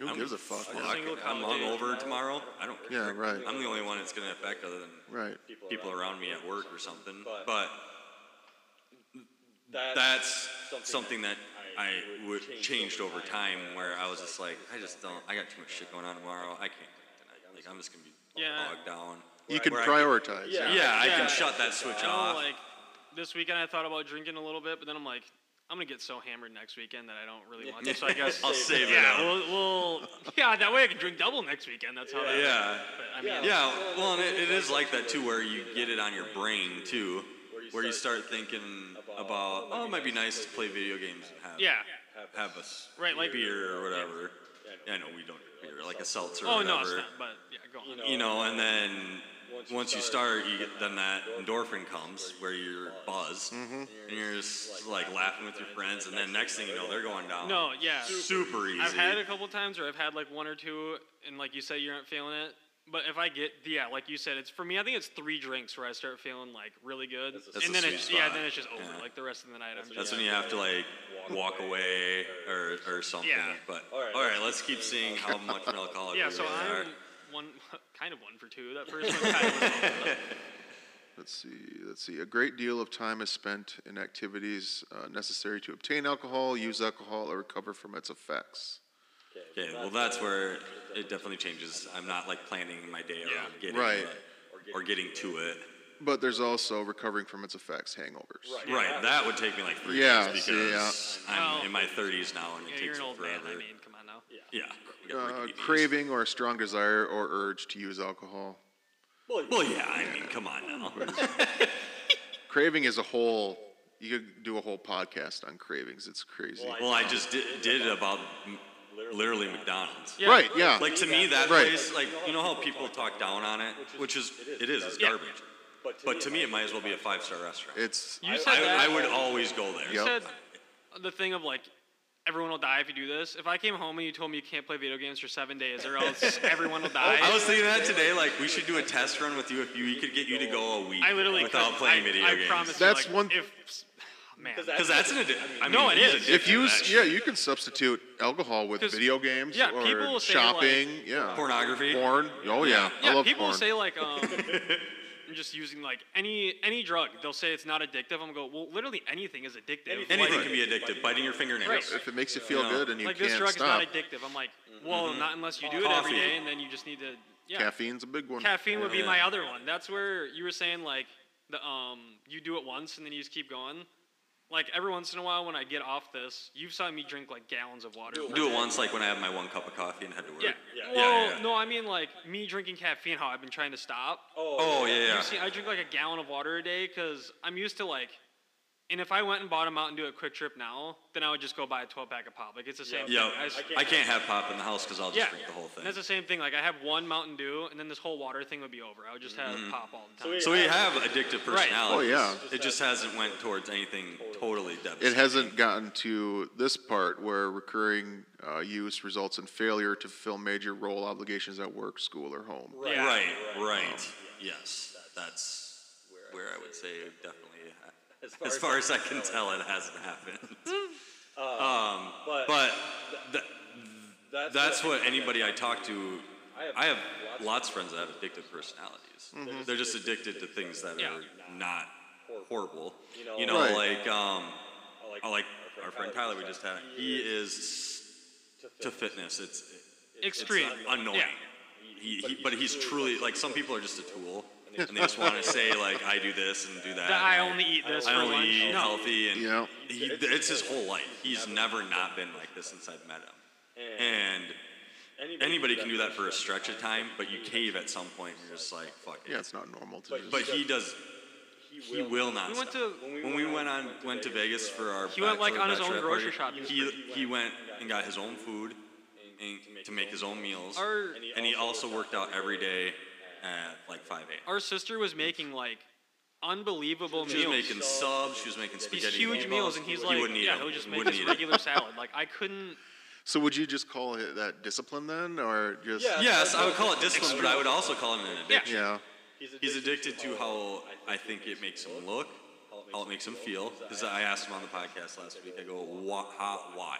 Speaker 3: Who gives a fuck?
Speaker 2: Fuck,
Speaker 3: Yeah.
Speaker 4: Single
Speaker 2: I'm
Speaker 4: college age,
Speaker 2: hungover tomorrow. I don't care.
Speaker 3: Yeah, right.
Speaker 2: I'm the only one it's gonna affect other than
Speaker 3: Right.
Speaker 2: people around me at work or something. But that's something that I would changed over time where I was just like, I just don't, I got too much shit going on tomorrow. I can't drink tonight. Like, I'm just gonna be
Speaker 4: Yeah.
Speaker 2: bogged down.
Speaker 3: You can
Speaker 2: Where I
Speaker 3: prioritize.
Speaker 2: Yeah,
Speaker 3: Yeah.
Speaker 2: I
Speaker 4: Yeah.
Speaker 2: can shut that switch
Speaker 4: I know,
Speaker 2: off.
Speaker 4: like this weekend I thought about drinking a little bit, but then I'm like, I'm gonna get so hammered next weekend that I don't really want to. So I guess
Speaker 2: I'll save it
Speaker 4: yeah. We'll, we'll yeah, that way I can drink double next weekend. That's how. That
Speaker 2: Yeah.
Speaker 4: But, I mean,
Speaker 2: Yeah, well, and it, it is like that too, where you get it on your brain too, where you start thinking about, oh, it might be nice to play video games and have
Speaker 4: Yeah.
Speaker 2: have a s-
Speaker 4: Right, like-
Speaker 2: beer or whatever. Yeah, I know we don't drink beer, like a seltzer.
Speaker 4: or Oh
Speaker 2: or
Speaker 4: no, it's
Speaker 2: whatever.
Speaker 4: not. But yeah, go on.
Speaker 2: You know, and then once you start, you get then that endorphin comes where you're buzzed mm-hmm. and you're just like laughing with your friends, and then next thing you know, they're going down.
Speaker 4: No, yeah.
Speaker 2: super easy.
Speaker 4: I've had it a couple times, where I've had like one or two, and like you said, you aren't feeling it. But if I get, yeah, like you said, it's for me. I think it's three drinks where I start feeling like really good,
Speaker 2: That's
Speaker 4: and
Speaker 2: the
Speaker 4: then
Speaker 2: sweet
Speaker 4: it's yeah, then it's just over.
Speaker 2: Yeah.
Speaker 4: Like the rest of the night, I'm just
Speaker 2: That's when you have to like walk away or, or something.
Speaker 4: Yeah.
Speaker 2: But all right, let's keep seeing how much more alcoholic
Speaker 4: yeah.
Speaker 2: we
Speaker 4: So
Speaker 2: really
Speaker 4: I'm
Speaker 2: are.
Speaker 4: one, kind of one for two. That first one kind of was awful.
Speaker 3: Let's see. Let's see. A great deal of time is spent in activities uh, necessary to obtain alcohol, use alcohol, or recover from its effects.
Speaker 2: Okay, well that's where it definitely changes. I'm not like planning my day around getting
Speaker 3: Right.
Speaker 2: it or getting to it.
Speaker 3: But there's also recovering from its effects, hangovers.
Speaker 2: Right, that would take me like three
Speaker 3: Yeah,
Speaker 2: years
Speaker 3: see,
Speaker 2: because I'm
Speaker 4: Well,
Speaker 2: in my 30s now and it
Speaker 4: Yeah,
Speaker 2: takes
Speaker 4: you're an old
Speaker 2: forever.
Speaker 4: man. I mean, come on now.
Speaker 2: yeah, we got
Speaker 3: Uh,
Speaker 2: rickety knees.
Speaker 3: craving or a strong desire or urge to use alcohol.
Speaker 2: Well, yeah, I mean, come on now.
Speaker 3: Craving is a whole. You could do a whole podcast on cravings. It's crazy.
Speaker 2: Well, I just did, did about m- literally McDonald's.
Speaker 4: Yeah.
Speaker 3: Right? Yeah.
Speaker 2: Like to me, that
Speaker 3: Right.
Speaker 2: place, like you know how people talk down on it, which is it is, it's
Speaker 4: Yeah.
Speaker 2: garbage. But to me, it might as well be a five star restaurant.
Speaker 3: it's
Speaker 4: You said that.
Speaker 2: I, I would always go there.
Speaker 4: You
Speaker 3: Yep.
Speaker 4: said the thing of like everyone will die if you do this. If I came home and you told me you can't play video games for seven days, or else everyone will die.
Speaker 2: I was thinking that today. Like we should do a test run with you if you we could get you to go a week
Speaker 4: I literally
Speaker 2: without
Speaker 4: couldn't.
Speaker 2: playing
Speaker 4: I,
Speaker 2: video
Speaker 4: I
Speaker 2: games.
Speaker 4: promise
Speaker 3: That's
Speaker 4: you, like,
Speaker 3: one-
Speaker 4: If man,
Speaker 2: Because that's an addiction. I mean,
Speaker 4: No, it
Speaker 2: he's
Speaker 4: is.
Speaker 2: addicted
Speaker 3: if you
Speaker 2: to
Speaker 3: s- yeah you can substitute alcohol with
Speaker 4: 'Cause-
Speaker 3: video games
Speaker 4: yeah,
Speaker 3: or
Speaker 4: people will say,
Speaker 3: shopping.
Speaker 4: like-
Speaker 3: yeah.
Speaker 2: pornography.
Speaker 3: Porn. Oh yeah. I
Speaker 4: yeah,
Speaker 3: love
Speaker 4: people
Speaker 3: porn.
Speaker 4: say like um, just using like any any drug, they'll say it's not addictive. I'm gonna go, well, literally anything is addictive.
Speaker 2: Anything
Speaker 4: Like,
Speaker 2: can be addictive. Biting your fingernails.
Speaker 4: Right.
Speaker 3: if it makes you feel
Speaker 2: know,
Speaker 3: good and you
Speaker 4: like
Speaker 3: can't
Speaker 4: this drug
Speaker 3: stop,
Speaker 4: is not addictive. I'm like, well, not unless you do it
Speaker 2: Coffee.
Speaker 4: every day, and then you just need to. Yeah,
Speaker 3: caffeine's a big one.
Speaker 4: Caffeine would be
Speaker 2: Yeah.
Speaker 4: my other one. That's where you were saying like the um you do it once and then you just keep going. Like every once in a while when I get off this, you've saw me drink like gallons of water.
Speaker 2: Do it once, like when I have my one cup of coffee and head to work.
Speaker 4: Yeah.
Speaker 2: yeah,
Speaker 4: Well,
Speaker 2: yeah.
Speaker 4: no, I mean like me drinking caffeine. How I've been trying to stop.
Speaker 2: Oh, oh yeah, yeah.
Speaker 4: You see, I drink like a gallon of water a day because I'm used to like. And if I went and bought a Mountain Dew at Kwik Trip now, then I would just go buy a 12 pack of pop. Like it's the same
Speaker 2: Yeah,
Speaker 4: thing. I, just-
Speaker 2: I can't have pop in the house because I'll just
Speaker 4: yeah,
Speaker 2: drink the whole thing.
Speaker 4: And that's the same thing. Like I have one Mountain Dew, and then this whole water thing would be over. I would just have pop all the time.
Speaker 2: So we have addictive personalities. Right.
Speaker 3: Oh, yeah.
Speaker 2: It just hasn't went towards anything totally devastating.
Speaker 3: It hasn't gotten to this part where recurring uh, use results in failure to fulfill major role obligations at work, school, or home.
Speaker 4: Yeah.
Speaker 2: Right, right. Yes, that's where I would say definitely. Ha- As far as I can tell, it hasn't happened. um, but th- that's what anybody I talk to. I have lots of friends that have addictive personalities. They're just addicted to things that
Speaker 4: Yeah.
Speaker 2: are not horrible. You know,
Speaker 3: Right.
Speaker 2: like um, I like our friend Tyler. We just had. He is to fitness. It's
Speaker 4: Extreme.
Speaker 2: it's annoying.
Speaker 4: Yeah.
Speaker 2: He, he, but he's truly like some people are just a tool, and they just want to say like I do this and do that.
Speaker 4: That I only eat this
Speaker 2: I
Speaker 4: for
Speaker 2: only
Speaker 4: lunch.
Speaker 2: eat
Speaker 4: No.
Speaker 2: healthy, and
Speaker 3: Yeah.
Speaker 2: he, it's his whole life. He's never not been like this since I've met him. And anybody can do that for a stretch of time, but you cave at some point, and you're just like, fuck it.
Speaker 3: Yeah, it's not normal to just.
Speaker 2: But he does. He will not.
Speaker 4: We went
Speaker 2: stop.
Speaker 4: to-
Speaker 2: when we went on went to Vegas for our.
Speaker 4: He went, like,
Speaker 2: bachelor
Speaker 4: on his own
Speaker 2: bachelorette
Speaker 4: grocery
Speaker 2: party,
Speaker 4: shopping
Speaker 2: He he went and got his own food, and to make his own meals.
Speaker 4: Our-
Speaker 2: and he also worked out every day at like 5 a.m.
Speaker 4: Our sister was making like unbelievable
Speaker 2: She was
Speaker 4: meals.
Speaker 2: making subs. She was making
Speaker 4: these
Speaker 2: spaghetti.
Speaker 4: huge
Speaker 2: meatballs.
Speaker 4: meals, and he's
Speaker 2: he
Speaker 4: like,
Speaker 2: wouldn't eat
Speaker 4: yeah,
Speaker 2: them.
Speaker 4: he'll just make
Speaker 2: Wouldn't
Speaker 4: this
Speaker 2: eat 'em.
Speaker 4: regular salad. Like I couldn't.
Speaker 3: so would you just call it that discipline then, or just? Yeah.
Speaker 2: Yes, I would call it discipline, but I would also call it an addiction.
Speaker 3: Yeah.
Speaker 2: He's addicted to how I think it makes him look, how it makes him feel. Because I asked him on the podcast last week. I go, why? How, why?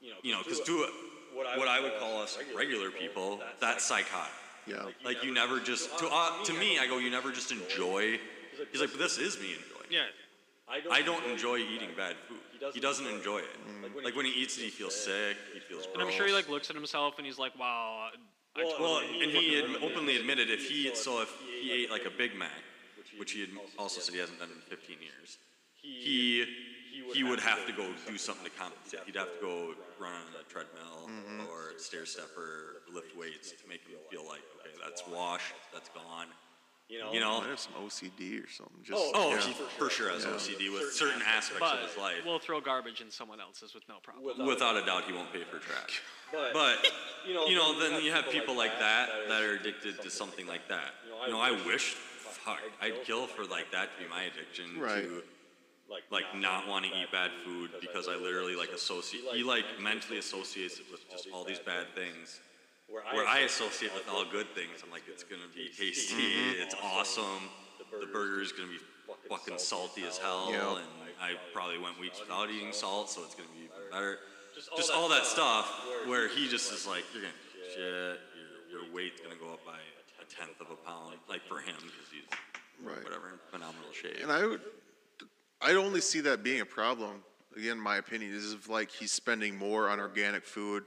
Speaker 2: You know, because to what I would call us regular people, that's psychotic.
Speaker 3: Yeah.
Speaker 2: Like you never just to uh, to me, I go, you never just enjoy. He's like, but this is me enjoying. it.
Speaker 4: Yeah.
Speaker 2: I don't enjoy eating bad food. He doesn't enjoy it. Like when he eats it, he feels sick. He feels.
Speaker 4: And I'm sure he like looks at himself and he's like, wow. I
Speaker 2: Well, and he had openly admitted if he so if he ate like a Big Mac, which he had also said he hasn't done in 15 years, he he would have to go do something to compensate. He'd have to go run on a treadmill mm-hmm. or stair stepper, lift weights to make him feel like okay, that's washed, that's gone. You know.
Speaker 3: Might have some OCD or something. Just,
Speaker 2: oh, oh,
Speaker 3: yeah.
Speaker 2: he for sure has
Speaker 3: Yeah.
Speaker 2: OCD with certain aspects
Speaker 4: but
Speaker 2: of his life.
Speaker 4: we'll throw garbage in someone else's with no problem.
Speaker 2: Without a doubt, he won't pay for trash. But you know, then you have people like that that are addicted to something like that. You know, I wish, fuck, I'd kill for like that to be my addiction
Speaker 3: Right.
Speaker 2: to like not want to eat bad food because I literally like associate. He like mentally associates it with just all these bad things. Where I associate with all good things, I'm like, it's gonna be tasty,
Speaker 3: Mm-hmm.
Speaker 2: it's awesome. The burger's gonna be fucking salty as hell,
Speaker 3: Yeah.
Speaker 2: and I probably went weeks without eating salt, so it's gonna be even better. Just all that stuff where he just is like, you're gonna shit, your, your weight's gonna go up by a tenth of a pound, like for him, because he's
Speaker 3: Right.
Speaker 2: whatever, in phenomenal shape.
Speaker 3: And I would, I only see that being a problem. Again, my opinion is if like he's spending more on organic food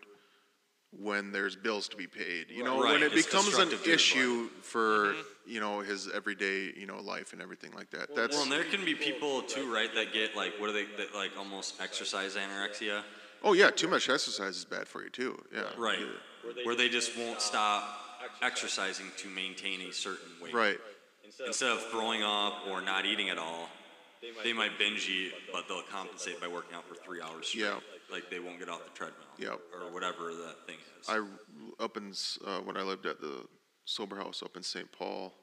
Speaker 3: when there's bills to be paid. You know,
Speaker 2: Right,
Speaker 3: when it
Speaker 2: it's
Speaker 3: becomes an
Speaker 2: destructive to his
Speaker 3: issue for mm-hmm. you know his everyday you know life and everything like that. That's
Speaker 2: Well, and there can be people too, right, that get like, what are they, that like almost exercise anorexia?
Speaker 3: oh yeah, too much exercise is bad for you too. Yeah,
Speaker 2: Right. Where they just won't stop exercising to maintain a certain weight.
Speaker 3: Right.
Speaker 2: Instead of throwing up or not eating at all, they might binge eat, but they'll compensate by working out for three hours straight.
Speaker 3: Yeah.
Speaker 2: Like they won't get off the treadmill.
Speaker 3: Yep.
Speaker 2: Or whatever that thing is.
Speaker 3: I up in uh, when I lived at the sober house up in St. Paul.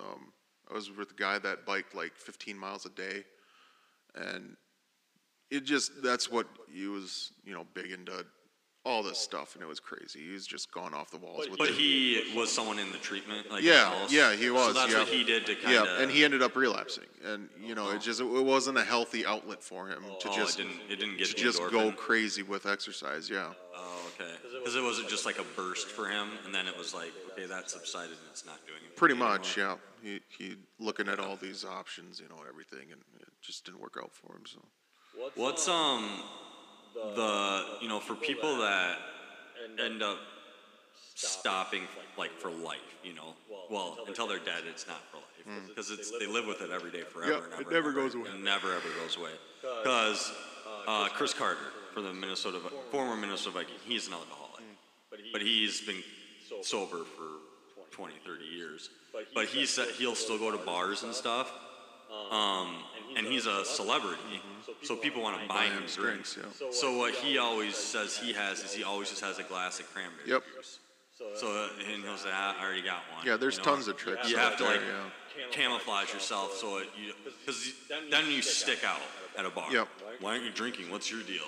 Speaker 3: Um, I was with a guy that biked like 15 miles a day, and it just that's what he was you know big into all this stuff, and it was crazy. He was just gone off the walls with
Speaker 2: but
Speaker 3: it.
Speaker 2: he was someone in the treatment, like
Speaker 3: yeah, yeah, he was.
Speaker 2: So that's
Speaker 3: yeah.
Speaker 2: what he did to kind of.
Speaker 3: Yeah, and he ended up relapsing, and you know it just it wasn't a healthy outlet for him to
Speaker 2: oh,
Speaker 3: just
Speaker 2: it didn't. It didn't get
Speaker 3: to
Speaker 2: the
Speaker 3: just go crazy with exercise. Yeah.
Speaker 2: Oh, okay. Because it wasn't just like a burst for him, and then it was like, okay, that subsided and it's not doing it.
Speaker 3: Pretty much, yeah. He he looking at all these options, you know, everything, and it just didn't work out for him. So
Speaker 2: What's um the you know for people that end up stopping like for life, you know, well until they're dead, it's not for life because it's they live with it every day forever.
Speaker 3: Yeah,
Speaker 2: and
Speaker 3: it never
Speaker 2: and ever,
Speaker 3: goes away.
Speaker 2: It never ever goes away. Because uh, Chris Carter for the Minnesota former Minnesota Viking, he's an alcoholic, but he's been sober for 20, 30 years. But he said he'll still go to bars and stuff. Um, and he's a celebrity, so people want to buy him
Speaker 3: him
Speaker 2: drinks.
Speaker 3: drinks, yeah.
Speaker 2: So what he always says he has is he always just has a glass of cranberry
Speaker 3: Yep.
Speaker 2: juice. So uh, and he'll say, "Ah, I already got one.
Speaker 3: Yeah, there's
Speaker 2: you know?
Speaker 3: tons of tricks
Speaker 2: You
Speaker 3: out
Speaker 2: have to
Speaker 3: there,
Speaker 2: like
Speaker 3: yeah.
Speaker 2: camouflage yourself so it, you because then you stick out at a bar.
Speaker 3: Yep.
Speaker 2: Why aren't you drinking? What's your deal?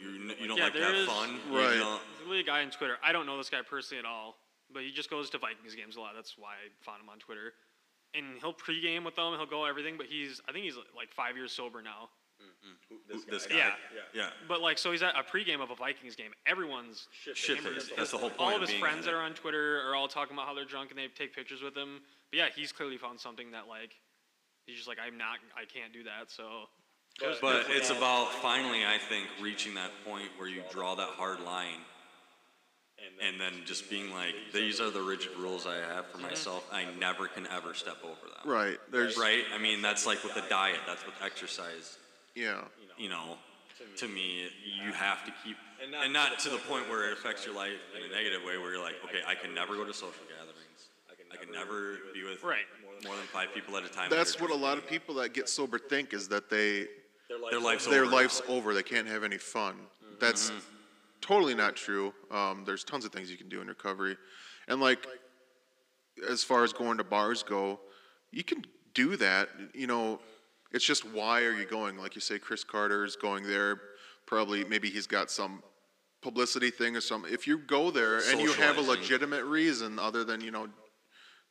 Speaker 2: You, you don't
Speaker 4: Yeah,
Speaker 2: like to
Speaker 4: there
Speaker 2: have
Speaker 4: is-
Speaker 2: fun. You
Speaker 3: Right.
Speaker 2: don't-
Speaker 4: There's really a guy on Twitter. I don't know this guy personally at all, but he just goes to Vikings games a lot. That's why I found him on Twitter. And he'll pregame with them. He'll go everything, but he's I think he's like five years sober now. Mm-hmm.
Speaker 2: This guy.
Speaker 4: Yeah.
Speaker 2: Yeah.
Speaker 4: But like, so he's at a pregame of a Vikings game. Everyone's
Speaker 2: Shit
Speaker 4: hammered.
Speaker 2: That's the whole point.
Speaker 4: All
Speaker 2: of
Speaker 4: of his
Speaker 2: being
Speaker 4: friends that are on Twitter are all talking about how they're drunk and they take pictures with him. But yeah, he's clearly found something that like he's just like I'm not, I can't do that. So
Speaker 2: But it's about finally, I think, reaching that point where you draw that hard line and then just being like, these are the rigid rules I have for mm-hmm. myself. I never can ever step over them.
Speaker 3: right. There's
Speaker 2: Right? I mean, that's like with the diet, that's with exercise.
Speaker 3: yeah.
Speaker 2: You know, to me, you have to keep, and not to the point where it affects your life in a negative way where you're like, okay, I can never go to social gatherings. I can never be with
Speaker 4: Right.
Speaker 2: more than five people at a time.
Speaker 3: That's what a lot of people that get sober think is that they
Speaker 2: Their life's
Speaker 3: their
Speaker 2: over.
Speaker 3: life's over. They can't have any fun. Mm-hmm. That's mm-hmm. Totally not true. Um, there's tons of things you can do in recovery, and like as far as going to bars go, you can do that. You know, it's just why are you going? Like you say, Chris Carter's going there. Probably, maybe he's got some publicity thing or something. If you go there and you have a legitimate reason other than you know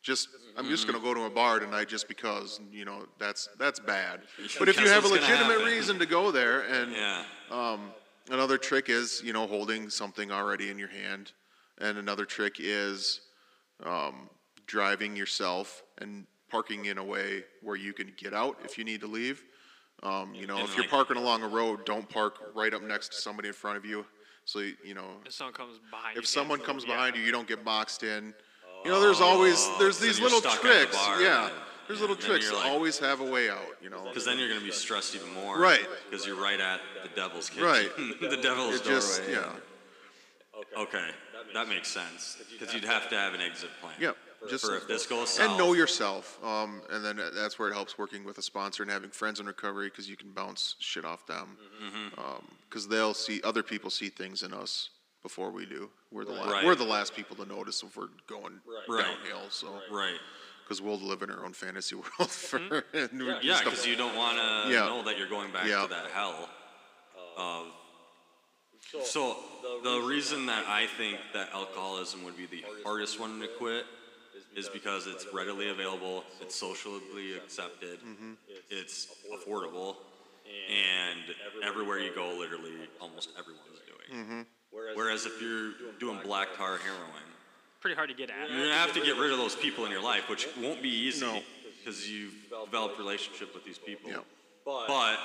Speaker 3: just I'm just going to go to a bar tonight just because you know that's that's bad. But if you have a legitimate reason to go there and
Speaker 2: Yeah.
Speaker 3: Another trick is, you know, holding something already in your hand. And another trick is um, driving yourself and parking in a way where you can get out if you need to leave. Um, you know,
Speaker 2: And
Speaker 3: if you're
Speaker 2: like-
Speaker 3: parking along a road, don't park right up next to somebody in front of you. So, you you know,
Speaker 4: If someone comes behind you.
Speaker 3: if
Speaker 4: you
Speaker 3: someone
Speaker 4: can't
Speaker 3: comes
Speaker 4: move, yeah.
Speaker 3: behind you, you don't get boxed in. You know, there's always
Speaker 2: Oh,
Speaker 3: there's these
Speaker 2: you're
Speaker 3: little
Speaker 2: stuck at the
Speaker 3: tricks.
Speaker 2: bar
Speaker 3: Yeah,
Speaker 2: and-
Speaker 3: there's little
Speaker 2: then
Speaker 3: tricks.
Speaker 2: you're like-
Speaker 3: always have a way out. You know,
Speaker 2: Because then you're gonna be stressed even more.
Speaker 3: Right.
Speaker 2: Because you're right at the devil's kitchen.
Speaker 3: Right.
Speaker 2: the devil's
Speaker 3: it just
Speaker 2: doorway.
Speaker 3: yeah,
Speaker 2: Okay, that makes sense. Because you'd have to have an exit plan.
Speaker 3: yep. Just
Speaker 2: For if this goes south.
Speaker 3: and know yourself. Um, and then uh, that's where it helps working with a sponsor and having friends in recovery because you can bounce shit off them. Mm-hmm. Um, because they'll see other people see things in us before we do. We're the la-
Speaker 2: Right.
Speaker 3: we're the last people to notice if we're going
Speaker 2: Right.
Speaker 3: downhill. So
Speaker 2: Right.
Speaker 3: Because we'll live in our own fantasy world for and we're
Speaker 2: Yeah,
Speaker 3: just a-
Speaker 2: because you don't want to
Speaker 3: Yeah.
Speaker 2: know that you're going back
Speaker 3: Yeah.
Speaker 2: to that hell of. So the reason that I think that alcoholism would be the hardest one to quit is because it's readily available, it's socially accepted,
Speaker 3: Mm-hmm.
Speaker 2: it's affordable, and everywhere you go, literally almost everyone's doing.
Speaker 3: Mm-hmm.
Speaker 2: Whereas if you're doing black tar heroin,
Speaker 4: Pretty hard to get at.
Speaker 2: you're gonna have to get rid of those people in your life, which won't be easy
Speaker 3: No.
Speaker 2: because you've developed relationship with these people.
Speaker 3: Yeah.
Speaker 2: But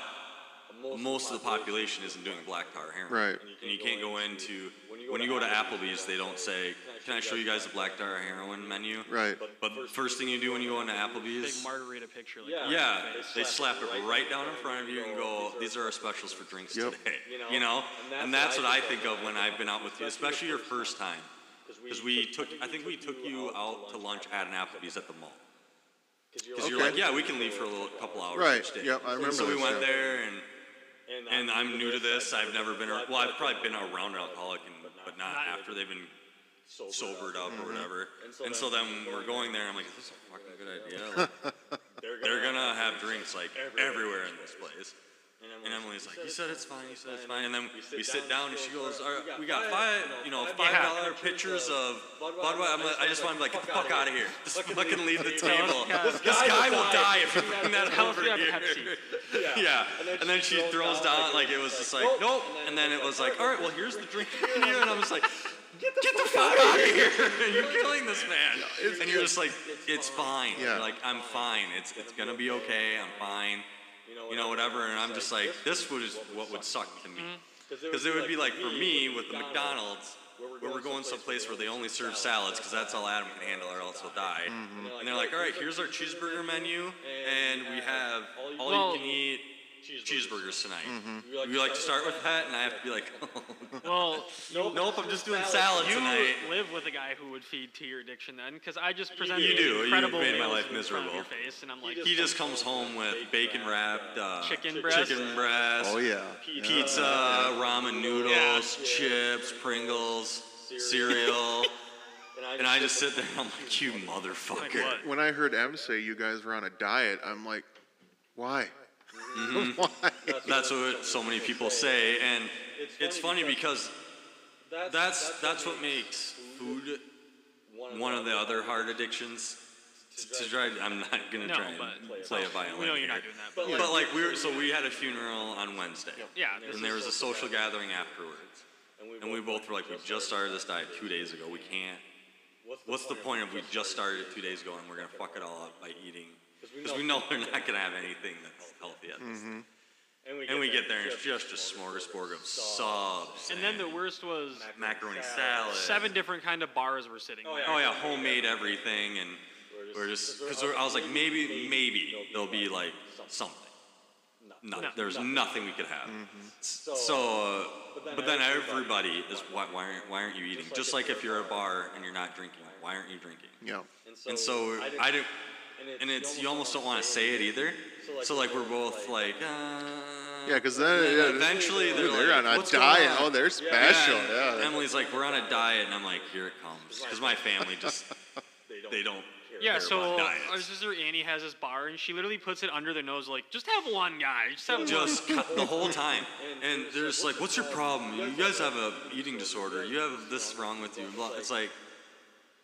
Speaker 2: most of the population isn't doing black tar heroin.
Speaker 3: Right.
Speaker 2: And you can't go into when you go to Applebee's, they don't say, "Can I show you guys the black tar heroin menu?"
Speaker 3: right.
Speaker 2: But the first thing you do when you go into Applebee's,
Speaker 4: Big
Speaker 2: Applebee's,
Speaker 4: margarita picture. Like
Speaker 5: Yeah.
Speaker 2: yeah,
Speaker 4: on your face.
Speaker 2: they slap it right down in front of you and go, "These are our specials for drinks
Speaker 3: Yep.
Speaker 2: today." You know, and that's what I think of when I've been out with you, especially your first time, because we took, I think we took you out to lunch at an Applebee's at the mall. Because you're
Speaker 3: Okay.
Speaker 2: like, yeah, we can leave for a little couple hours
Speaker 3: Right,
Speaker 2: each day.
Speaker 3: yep, I remember
Speaker 2: So we
Speaker 3: this,
Speaker 2: went
Speaker 3: yeah.
Speaker 2: there and and I'm new to this. I've never been, ar- well, I've probably been around an alcoholic, and, but not after they've been sobered up
Speaker 3: Mm-hmm.
Speaker 2: or whatever. And so then we're going there. I'm like, is this a fucking good idea? Like, they're gonna have drinks like everywhere in this place. And Emily's like, you said it's fine, you said it's fine. And then we sit down and she goes, All right, we got five, you know, five dollar pictures of Budweiser. I'm like, I just want to be like, get the fuck out of here. Just fucking leave the table. This guy will die if you bring that over here. Yeah. And then she throws down, like, it was just like, nope. And then it was like, all right, well, here's the drink menu. And I was like, get the fuck out of here. You're killing this man. And you're just like, it's fine.
Speaker 3: Yeah.
Speaker 2: You're like, I'm fine. It's, it's going to be okay. I'm fine. You know, whatever. And I'm just like, this was what would suck to me. Mm-hmm. Because it would be like for me with the McDonald's, where we're going someplace where they only serve salads, because that's all Adam can handle, or else he'll die. Mm-hmm. And they're like, all right, here's our cheeseburger menu, and we have all you can eat cheeseburgers tonight.
Speaker 3: Mm-hmm.
Speaker 2: Would you like to start with that? And I have to be like,
Speaker 4: Well,
Speaker 2: nope, nope, I'm just doing salad
Speaker 4: you
Speaker 2: tonight.
Speaker 4: live with a guy who would feed to your addiction then, because I just presented
Speaker 2: You
Speaker 4: these
Speaker 2: do. You
Speaker 4: incredible
Speaker 2: made my
Speaker 4: meals
Speaker 2: life
Speaker 4: in front of
Speaker 2: miserable.
Speaker 4: face, and I'm like,
Speaker 2: He just comes home with bacon wrapped uh,
Speaker 4: Chicken breast.
Speaker 2: chicken breast,
Speaker 3: Oh yeah.
Speaker 2: pizza, ramen noodles, chips, Pringles, cereal. And I just sit there and I'm like, you motherfucker.
Speaker 3: When I heard Em say you guys were on a diet, I'm like, why?
Speaker 2: Mm-hmm.
Speaker 3: why?
Speaker 2: That's what so many people say, and it's funny because that's that's what makes food one of the other hard addictions. To, to try, I'm not gonna
Speaker 4: No,
Speaker 2: try and
Speaker 4: but-
Speaker 2: play a violin.
Speaker 4: we know you're
Speaker 2: here.
Speaker 4: not doing that, but
Speaker 2: But like we were, so we had a funeral on Wednesday.
Speaker 4: Yeah, this
Speaker 2: And there
Speaker 4: is-
Speaker 2: was a social gathering afterwards, and we both were like, we just started this diet two days ago. We can't. What's the point if we just started it two days ago and we're gonna fuck it all up by eating? Because we know they're not gonna have anything that's healthy at this. And we get there and it's just a smorgasbord of subs.
Speaker 4: And then the worst was
Speaker 2: macaroni salad.
Speaker 4: seven different kind of bars we're sitting there.
Speaker 2: Oh yeah, homemade everything, and we're just because I was like maybe maybe there'll be like something. No,
Speaker 4: No.
Speaker 2: there's nothing we could have. S- So, uh, but then everybody is why, why aren't why aren't you eating? Just like if you're at a bar and you're not drinking, why aren't you drinking?
Speaker 3: Yeah.
Speaker 2: And so I didn't, and it's you almost don't want to say it either. So like we're both like, uh,
Speaker 3: Yeah, because then
Speaker 2: and
Speaker 3: yeah,
Speaker 2: eventually they're,
Speaker 3: Ooh, they're
Speaker 2: like,
Speaker 3: on a
Speaker 2: "What's going
Speaker 3: diet.
Speaker 2: on?"
Speaker 3: Oh, they're special.
Speaker 2: and
Speaker 3: Yeah.
Speaker 2: Emily's like, we're on a diet, and I'm like, here it comes, because my family just they don't.
Speaker 4: Yeah, so
Speaker 2: about
Speaker 4: our sister Annie has this bar, and she literally puts it under their nose, like, just have one guy, just have one.
Speaker 2: just cut the whole time. And they're just like, "What's your problem? You guys have a eating disorder. You have this wrong with you." Blah. It's like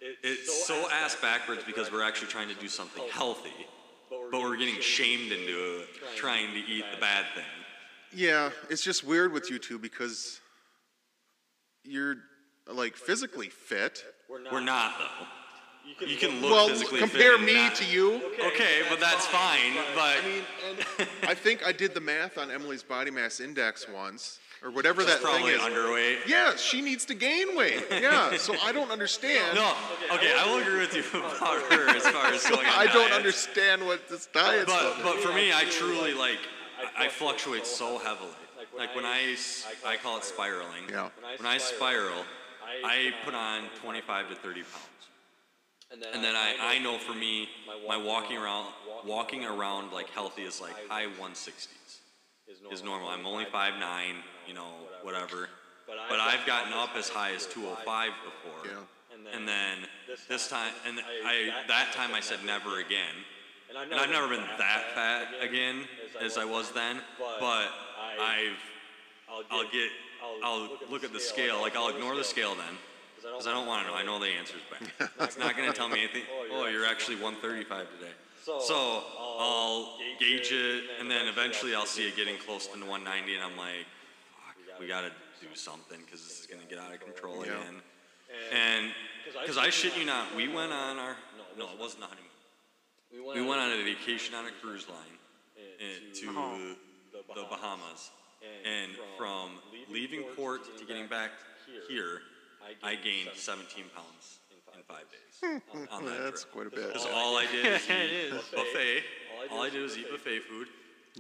Speaker 2: it's so ass backwards because we're actually trying to do something healthy, but we're getting shamed into uh, trying to eat the bad thing.
Speaker 3: Yeah, it's just weird with you two because you're like physically fit.
Speaker 2: We're not though. You can look
Speaker 3: well,
Speaker 2: physically
Speaker 3: compare
Speaker 2: fit and
Speaker 3: me
Speaker 2: not-
Speaker 3: to you.
Speaker 2: Okay, but that's fine. But
Speaker 3: I mean, and I think I did the math on Emily's body mass index once, or whatever that thing
Speaker 2: probably
Speaker 3: is.
Speaker 2: underweight.
Speaker 3: Yeah, she needs to gain weight. Yeah, so I don't understand.
Speaker 2: No, okay, I will agree with you about her as far as going on
Speaker 3: I don't
Speaker 2: diets.
Speaker 3: understand what this diet
Speaker 2: But but for me, I truly like I, I fluctuate so heavily. Like when I s- I call it spiraling.
Speaker 3: Yeah.
Speaker 2: When I spiral, I put on 25 to 30 pounds. And then I, I know for me, my walking around walking around like healthy is like high 160s is normal. I'm only 5'9", you know, whatever. But I've gotten up as high as 205 before.
Speaker 3: Yeah.
Speaker 2: And then this time, and I that time I said never again. And I've never been that fat again as I was then, but I've I'll get I'll look at the scale, like I'll ignore the scale then, because I don't want to know. I know the answer's back. It's not going to tell me anything. Oh, you're actually 135 today. So I'll gauge it, and then eventually I'll see it getting close to 190, and I'm like, fuck, we got to do something because this is going to get out of control
Speaker 3: Yeah.
Speaker 2: again. And because I shit you not, we went on our no, it wasn't a honeymoon. We went on a vacation on a cruise line eh, to the Bahamas, and from leaving port to getting back here, I gained 17 pounds in five days on that
Speaker 3: That's
Speaker 2: trip.
Speaker 3: quite a bit.
Speaker 2: Because all I did is eat buffet. All I did was eat buffet food.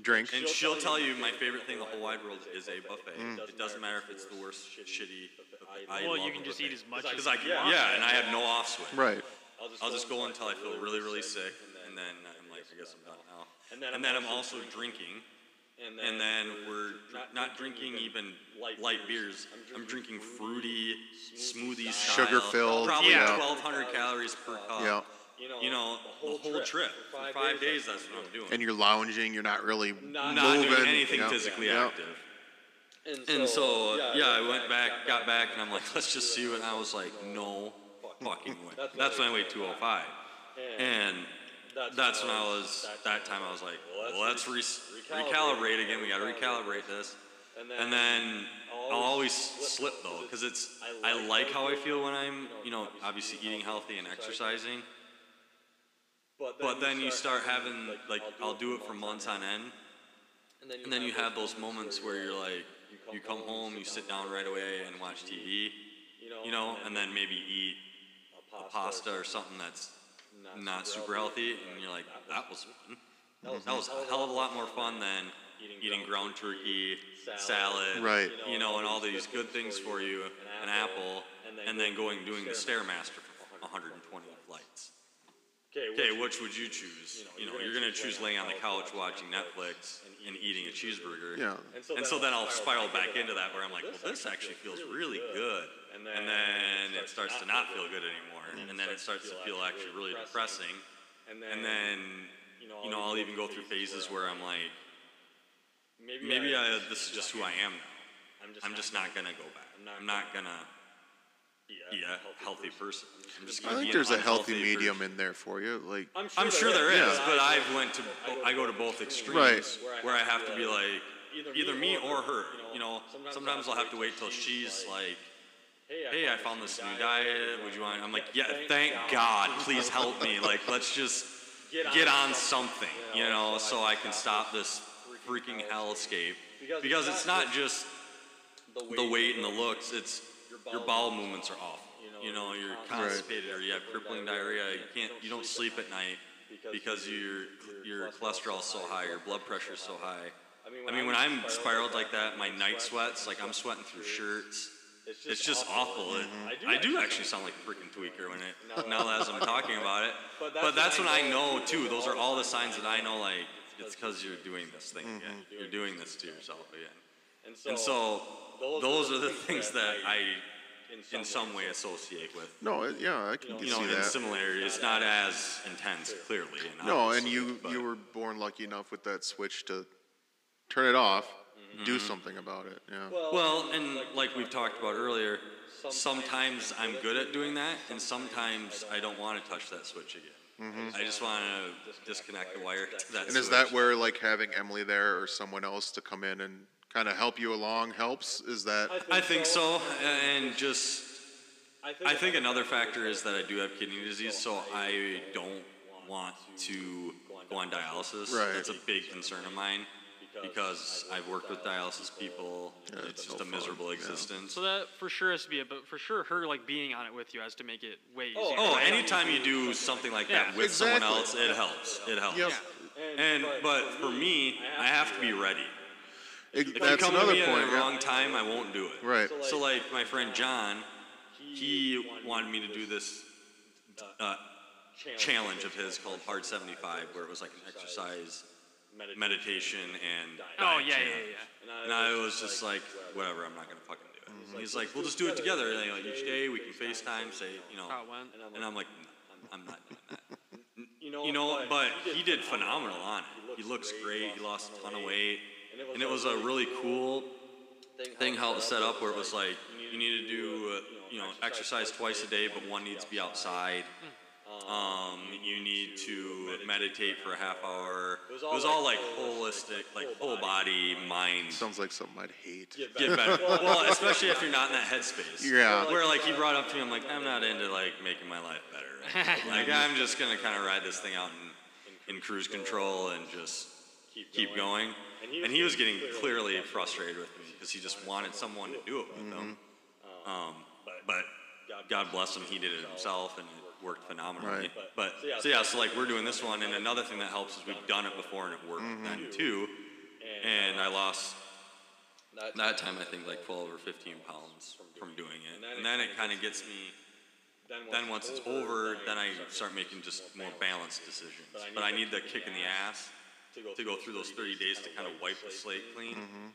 Speaker 3: Drink.
Speaker 2: And she'll tell you my favorite thing in the whole wide world is a buffet. It doesn't matter if it's the worst shitty buffet. I
Speaker 4: Well,
Speaker 2: love
Speaker 4: you
Speaker 2: a
Speaker 4: can just
Speaker 2: buffet.
Speaker 4: eat as much
Speaker 2: Because
Speaker 4: as
Speaker 2: I can, yeah, and I have no off switch.
Speaker 3: Right.
Speaker 2: I'll just go until I feel really, really sick, and then I'm like, I guess I'm done now. And then I'm also drinking, and then we're dr- not drinking even light beers. I'm drinking fruity, smoothie style.
Speaker 3: Sugar-filled,
Speaker 2: Probably
Speaker 4: yeah.
Speaker 2: 1,200 calories per cup.
Speaker 3: Yeah.
Speaker 2: You know, the whole trip. For five days, that's what I'm doing.
Speaker 3: And you're lounging. You're not really
Speaker 2: not
Speaker 3: moving.
Speaker 2: doing anything
Speaker 3: yeah,
Speaker 2: physically
Speaker 3: yeah.
Speaker 2: active. And so, yeah, I went back, got back, and I'm like, let's just see what. And I was like, no fucking way. That's when I weighed 205. And that's when I was, that time I was like, well, let's re- recalibrate again. We got to recalibrate this. And then I'll always slip though, because it's, I like how I feel when I'm, you know, obviously eating healthy and exercising. But then you start having, like, I'll do it for months on end. And then you have those moments where you're like, you come home, you sit down right away and watch TV, you know, and then maybe eat a pasta or something that's not super healthy, and you're like, that was fun. That was a hell of a lot more fun than eating ground turkey, salad,
Speaker 3: Right.
Speaker 2: you know, and all these good things for you, an apple, and then going doing the Stairmaster for 120 flights. Okay, which would you choose? You know, you're gonna choose laying on the couch watching Netflix and eating a cheeseburger.
Speaker 3: Yeah.
Speaker 2: And so then I'll spiral back into that where I'm like, well, this actually feels really good. And then it starts to not feel good anymore. And then it starts to feel actually really depressing. And then, you know, I'll even go through phases where I'm like, maybe I, this is just who I am now. I'm just not gonna go back. I'm not gonna be a healthy person. I'm just
Speaker 3: I
Speaker 2: gonna
Speaker 3: think there's a healthy medium
Speaker 2: version.
Speaker 3: in there for you. Like,
Speaker 2: I'm sure there is,
Speaker 3: Yeah.
Speaker 2: but I've went to bo- I go to both extremes
Speaker 3: Right.
Speaker 2: where I have to be like either me or her. You know, sometimes I'll have to wait till she's like, "Hey, I found this new diet. Would you want?" I'm like, "Yeah, thank God. Please help me. Like, let's just get on something, you know, so I can stop this freaking hellscape." Because it's not just the weight and the looks; it's your bowel movements are awful. You know, you're constipated or you have crippling diarrhea. You can't, you don't sleep at night because your your cholesterol's so high, your blood pressure's so high. I mean, when I'm spiraled like that, my night sweats, like I'm sweating through shirts. It's just awful. It, mm-hmm. I do actually sound like a freaking tweaker when it now as I'm talking about it. But that's when I know too. Those are all the signs that I know. Like it's because you're doing this thing again. Mm-hmm. You're doing this to yourself again. And so those are the things that I, in some way, associate with.
Speaker 3: no, it- yeah, I can
Speaker 2: You know,
Speaker 3: see
Speaker 2: in
Speaker 3: that.
Speaker 2: similarity, it's not as intense, clearly. And
Speaker 3: No, and
Speaker 2: obviously,
Speaker 3: you
Speaker 2: but-
Speaker 3: you were born lucky enough with that switch to turn it off, do
Speaker 2: Mm-hmm.
Speaker 3: something about it. Yeah.
Speaker 2: Well, and like we've talked about earlier, sometimes I'm good at doing that, and sometimes I don't want to touch that switch again. I just want to disconnect the wire to that.
Speaker 3: Mm-hmm. And is that where like having Emily there or someone else to come in and kind of help you along helps? Is that
Speaker 2: I think so, and just I think another factor is that I do have kidney disease, so I don't want to go on dialysis.
Speaker 3: Right.
Speaker 2: That's a big concern of mine because I've worked with dialysis people.
Speaker 3: it's
Speaker 2: it's just
Speaker 3: no
Speaker 2: a
Speaker 3: fun,
Speaker 2: miserable
Speaker 3: yeah.
Speaker 2: existence.
Speaker 4: So that for sure has to be it, but for sure her like being on it with you has to make it way oh, easier.
Speaker 2: Oh,
Speaker 4: right?
Speaker 2: anytime you do something like that
Speaker 4: Yeah.
Speaker 2: with someone else, it helps. It helps.
Speaker 3: Yep.
Speaker 2: And but for me, I have to be ready.
Speaker 3: Ex-
Speaker 2: If you
Speaker 3: that's
Speaker 2: come
Speaker 3: another
Speaker 2: to me
Speaker 3: point?
Speaker 2: at the
Speaker 3: yeah.
Speaker 2: wrong time, I won't do it.
Speaker 3: Right.
Speaker 2: So like my friend John, he wanted me to do this uh, challenge of his called Hard 75, where it was like an exercise, meditation, and
Speaker 4: Oh
Speaker 2: diet
Speaker 4: yeah,
Speaker 2: challenge.
Speaker 4: yeah, yeah.
Speaker 2: And I was just like, whatever, I'm not gonna fucking do it. And He's like, we'll just do it together. You know, each day we can FaceTime, say, you know,
Speaker 4: How it went.
Speaker 2: and I'm like, no, I'm not doing that. You know, but he did phenomenal on it. He looks great. He lost a ton of weight, and it was a really cool thing how it was set up, where it was like you need to do, uh, you know, exercise twice a day, but one needs to be outside. Um, you need to meditate for a half hour. It was all like holistic, like whole body, mind.
Speaker 3: Sounds like something I'd hate.
Speaker 2: Get better. Well, especially if you're not in that headspace.
Speaker 3: Yeah.
Speaker 2: Where like he brought up to me, I'm like, I'm not into like making my life better. like I'm just gonna kind of ride this thing out in, in cruise control and just keep going. And he was getting clearly frustrated with me because he just wanted someone to do it with him. Mm-hmm. Um, but God bless him, he did it himself and it worked phenomenally.
Speaker 3: Right.
Speaker 2: But so yeah, so like we're doing this one, and another thing that helps is we've done it before and it worked mm-hmm. then too. And I uh, lost that time I think like 12 or 15 pounds from doing it. And then it kind of gets me, then once it's over, then I start making just more balanced decisions. But I need the kick in the ass to go through those 30 days to kind of wipe the slate clean. Mm-hmm.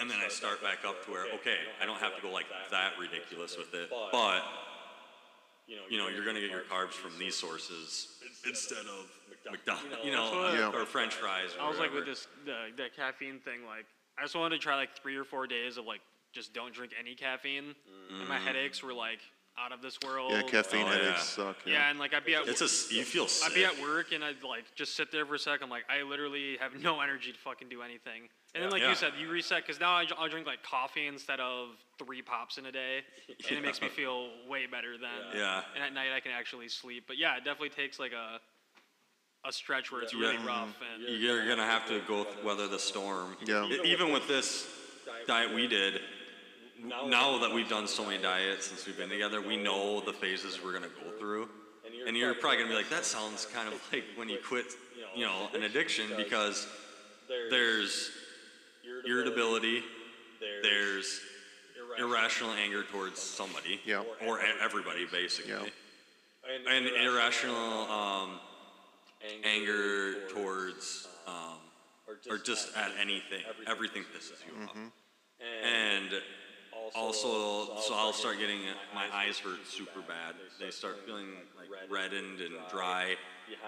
Speaker 2: And then I start back up to where, okay, I don't have to go like that ridiculous with it, but you know, you're gonna get your carbs from these sources instead of McDonald's, you know, uh,
Speaker 3: Yeah.
Speaker 2: or French fries. Or
Speaker 4: I was like with this the, the caffeine thing. Like I just wanted to try like three or four days of like just don't drink any caffeine, and my mm. headaches were like out of this world.
Speaker 3: Yeah, caffeine
Speaker 2: Oh,
Speaker 3: headaches
Speaker 2: yeah.
Speaker 3: suck.
Speaker 4: Yeah, and like I'd be at
Speaker 2: It's a s- you feel sick.
Speaker 4: I'd be at work and I'd like just sit there for a sec. I'm like, I literally have no energy to fucking do anything. And then like
Speaker 2: Yeah.
Speaker 4: you said, you reset because now I, I'll drink like coffee instead of three pops in a day, and it makes me feel way better then.
Speaker 2: Yeah.
Speaker 4: And at night I can actually sleep. But yeah, it definitely takes like a a stretch where it's really
Speaker 2: Yeah.
Speaker 4: rough and
Speaker 2: You're gonna have to go th- weather the storm.
Speaker 3: Yeah.
Speaker 2: E- Even with this diet we did, now that we've done so many diets since we've been together, we know the phases we're gonna go through. And you're probably gonna be like, that sounds kind of like when you quit, you know, an addiction because there's irritability, there's irrational anger towards somebody,
Speaker 3: Yeah.
Speaker 2: or everybody basically,
Speaker 3: Yeah.
Speaker 2: and irrational um, anger towards um, or just at anything. Everything pisses you off. And also, so I'll start getting my eyes hurt super bad. They start feeling like reddened and dry.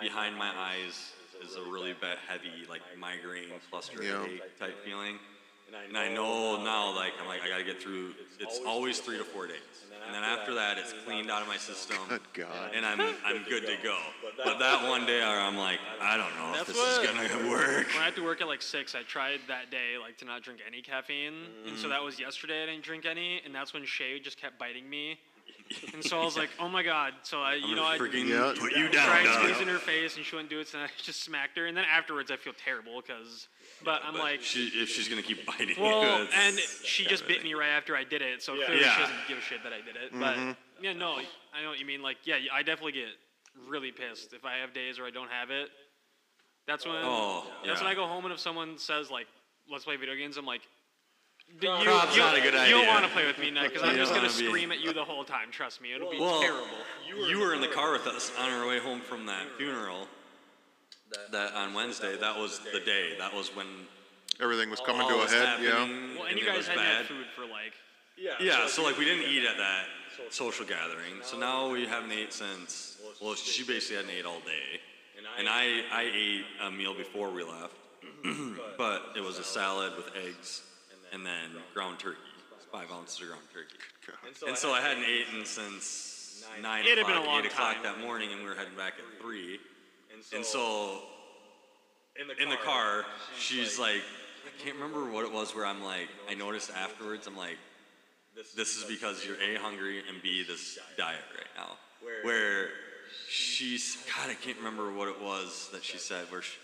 Speaker 2: Behind my eyes is a really bad, heavy, like migraine, cluster
Speaker 3: Yeah.
Speaker 2: type feeling. And I know now, like I'm like I gotta get through. It's always three to four days, and then after that, it's cleaned out of my system,
Speaker 3: Good God.
Speaker 2: and I'm I'm good to go. But that one day, where I'm like, I don't know if this is gonna work.
Speaker 4: when I had to work at like six, I tried that day like to not drink any caffeine, and so mm-hmm. that was yesterday. I didn't drink any, and that's when Shay just kept biting me, and so I was like, oh my god. So I, you
Speaker 2: I'm
Speaker 4: know, I
Speaker 2: gonna freaking
Speaker 3: Yeah.
Speaker 2: put you down,
Speaker 4: tried squeezing her face, and she wouldn't do it. So I just smacked her, and then afterwards I feel terrible because, but I'm
Speaker 2: But
Speaker 4: like,
Speaker 2: she, if she's gonna keep biting
Speaker 4: well,
Speaker 2: you,
Speaker 4: and she just bit me right after I did it, so clearly
Speaker 2: Yeah.
Speaker 4: she doesn't give a shit that I did it. But mm-hmm. yeah, no, I know what you mean. Like, yeah, I definitely get really pissed if I have days where I don't have it. That's when.
Speaker 2: Oh,
Speaker 4: That's
Speaker 2: yeah.
Speaker 4: when I go home and if someone says like, "Let's play video games," I'm like. "D- You,
Speaker 2: Prob's
Speaker 4: you,
Speaker 2: not a good
Speaker 4: you don't
Speaker 2: idea.
Speaker 4: want to play with me, Nick, because I'm just
Speaker 2: don't
Speaker 4: gonna
Speaker 2: wanna be-
Speaker 4: scream at you the whole time. Trust me, it'll be
Speaker 2: Well,
Speaker 4: terrible.
Speaker 2: You were in the car with us on our way home from that funeral. That on Wednesday, that was the day. That was when
Speaker 3: Everything was coming
Speaker 2: all
Speaker 3: to a
Speaker 2: was
Speaker 3: head. Yeah.
Speaker 2: happening,
Speaker 4: Well, and you
Speaker 2: it
Speaker 4: guys
Speaker 2: was
Speaker 4: hadn't
Speaker 2: bad.
Speaker 4: had food for like.
Speaker 2: Yeah, Yeah, so like we didn't eat at that social gathering. So now we haven't ate since. Well, she basically hadn't ate all day, and I I ate a meal before we left, but it was a salad with eggs and then ground turkey. five ounces of ground turkey.
Speaker 3: God.
Speaker 2: And so I hadn't eaten since nine
Speaker 4: It'd have
Speaker 2: o'clock,
Speaker 4: been a long
Speaker 2: eight o'clock
Speaker 4: time.
Speaker 2: that morning, and we were heading back at three. And so in the car, she's like, I can't remember what it was where I'm like, I noticed afterwards, I'm like, this is because you're A, hungry, and B, this diet right now. Where she's, God, I can't remember what it was that she said, where she,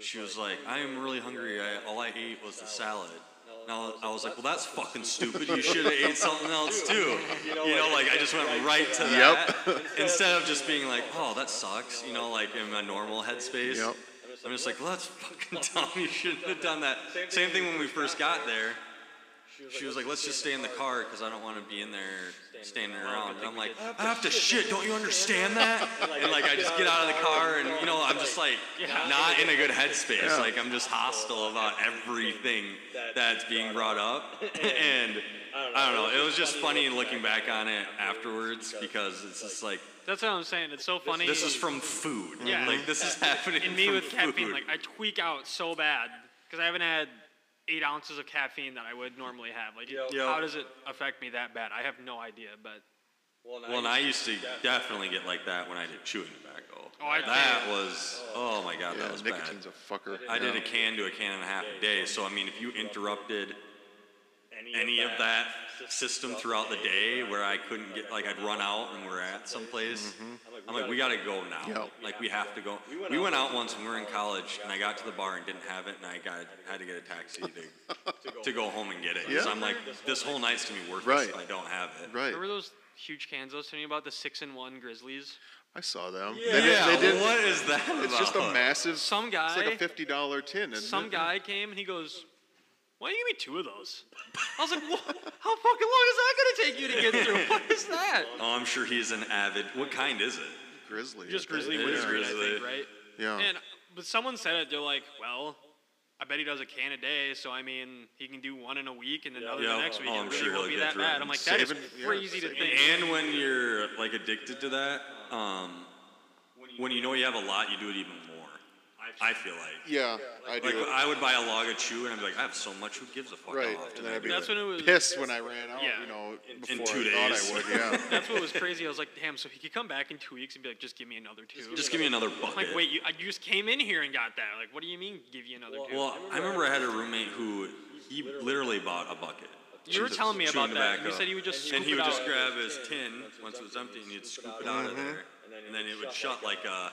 Speaker 2: she was like, I am really hungry. I, all I ate was the salad. Now I was like, well, that's fucking stupid. You should have ate something else too. You know, like I just went right to that instead of just being like, oh, that sucks. You know, like in my normal headspace.
Speaker 3: Yep.
Speaker 2: I'm just like, well, that's fucking dumb. You shouldn't have done that. Same thing when we first got there. She was like, let's just stay in the car because I don't want to be in there standing around. And I'm like, I have to shit. Don't you understand that? And like, I just get out of the car and, you know, I'm just like, not in a good headspace.
Speaker 3: Yeah.
Speaker 2: Like, I'm just hostile about everything that's being brought up. And I don't know. It was just funny looking back on it afterwards because it's just like,
Speaker 4: That's what I'm saying. It's so funny.
Speaker 2: this is from food.
Speaker 4: Yeah.
Speaker 2: Like, this is happening
Speaker 4: and me
Speaker 2: from
Speaker 4: with caffeine.
Speaker 2: food.
Speaker 4: Like I tweak out so bad because I haven't had eight ounces of caffeine that I would normally have. Like,
Speaker 2: Yep.
Speaker 4: how does it affect me that bad? I have no idea. But
Speaker 2: Well, and I used to definitely get like that when I did chewing tobacco.
Speaker 4: Oh, I
Speaker 2: that was oh my god,
Speaker 3: Yeah,
Speaker 2: that was bad.
Speaker 3: nicotine's a fucker.
Speaker 2: I did a can to a can and a half a day. So I mean, if you interrupted any of that system throughout the day, where I couldn't get like I'd run out and we're at someplace, I'm like, we gotta go now.
Speaker 3: Yep.
Speaker 2: Like we have to go. We went out once when we were in college, and I got to the bar and didn't have it, and I got had to get a taxi to to go home and get it.
Speaker 3: Yeah.
Speaker 2: I'm like, this whole night's gonna be worthless
Speaker 3: Right.
Speaker 2: if I don't have it.
Speaker 3: Right.
Speaker 4: remember those huge cans I was telling you about the six and one Grizzlies?
Speaker 3: I saw them.
Speaker 2: Yeah,
Speaker 3: They did, they did,
Speaker 2: what is that
Speaker 3: it's just a massive.
Speaker 4: Some guy.
Speaker 3: It's like a fifty dollar tin. Isn't
Speaker 4: Some
Speaker 3: it?
Speaker 4: guy came and he goes, "Why don't you give me two of those?" I was like, "What? How fucking long is that gonna take you to get through? What is that?"
Speaker 2: Oh, I'm sure he's an avid. What kind is it?
Speaker 3: Grizzly.
Speaker 4: Just
Speaker 3: I think.
Speaker 4: Grizzly
Speaker 2: It is
Speaker 4: Wintergreen, I think, right?
Speaker 3: Yeah.
Speaker 4: And but someone said it. They're like, "Well, I bet he does a can a day, so I mean, he can do one in a week and another
Speaker 2: Yeah.
Speaker 4: the next week.
Speaker 2: Oh,
Speaker 4: it
Speaker 2: I'm
Speaker 4: really
Speaker 2: sure
Speaker 4: won't
Speaker 2: he'll
Speaker 4: be that
Speaker 2: through it.
Speaker 4: bad." I'm like, "That is
Speaker 3: Saving- yeah,
Speaker 4: crazy to think."
Speaker 2: And when you're like addicted to that, um, when you know you have a lot, you do it even more. I feel like.
Speaker 3: Yeah, I
Speaker 2: Like
Speaker 3: do.
Speaker 2: I would buy a log of chew and I'd be like, I have so much. Who gives a fuck?
Speaker 3: right.
Speaker 2: How often
Speaker 3: And then
Speaker 2: I
Speaker 3: I'd be
Speaker 4: That's
Speaker 2: it?
Speaker 4: when it was-
Speaker 3: pissed when I ran out.
Speaker 4: Yeah.
Speaker 3: You know,
Speaker 2: In
Speaker 3: before
Speaker 2: two
Speaker 3: I
Speaker 2: days.
Speaker 3: thought I would. Yeah.
Speaker 4: That's what was crazy. I was like, "Damn!" So he could come back in two weeks and be like, "Just give me another two.
Speaker 2: Just give me another
Speaker 4: I'm
Speaker 2: bucket.
Speaker 4: like, "Wait, you, I- you just came in here and got that? Like, what do you mean, give you another two?
Speaker 2: Well, I remember I had a roommate who he literally bought a bucket.
Speaker 4: You were telling me
Speaker 2: chewing
Speaker 4: about that. You
Speaker 2: tobacco.
Speaker 4: said he would just
Speaker 2: and
Speaker 4: scoop
Speaker 2: he
Speaker 4: it
Speaker 2: would just
Speaker 4: out.
Speaker 2: grab his tin once it was empty and he'd scoop it out of mm-hmm. there, and then it would shut like a.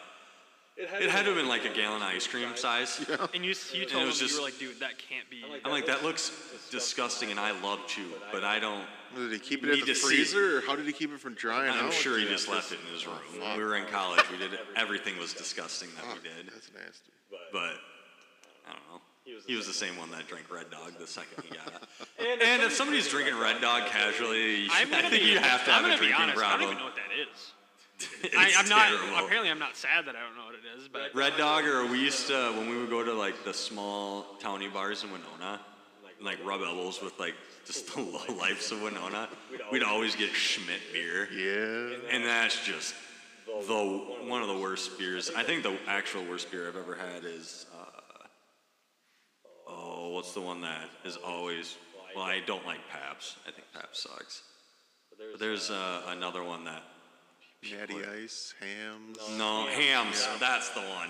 Speaker 2: It had to have been like a gallon ice cream size. Yeah.
Speaker 4: And you, you told him
Speaker 2: was
Speaker 4: you
Speaker 2: just-
Speaker 4: were like, "Dude, that can't be."
Speaker 2: I'm like, that looks disgusting, and I love chew, but I don't.
Speaker 3: Did he keep it in the freezer, or how did he keep it from drying out?
Speaker 2: I'm sure he
Speaker 3: Yeah,
Speaker 2: just left it in his room. Oh, when we were in college, we did everything was disgusting that we did,
Speaker 3: That's nasty.
Speaker 2: but I don't know. He was the same one that drank Red Dog the second he got it. And if somebody's drinking Red Dog casually,
Speaker 4: I'm
Speaker 2: should- I think
Speaker 4: be,
Speaker 2: you have to have a
Speaker 4: be
Speaker 2: drinking
Speaker 4: honest. I don't
Speaker 2: problem.
Speaker 4: even know what that is.
Speaker 2: It's
Speaker 4: I, I'm not.
Speaker 2: terrible.
Speaker 4: Apparently, I'm not sad that I don't know what it is. But
Speaker 2: Red Dog, or we used to when we would go to like the small towny bars in Winona, and, like rub elbows with like just the low lifes of Winona. We'd always get Schmidt beer,
Speaker 3: Yeah.
Speaker 2: and that's just the one of the worst beers. I think the actual worst beer I've ever had is uh, oh, what's the one that is always? Well, I don't like Pabst. I think Pabst sucks. But there's uh, another one that
Speaker 3: Natty Ice, Hamm's.
Speaker 2: no, Hamm's. That's the one.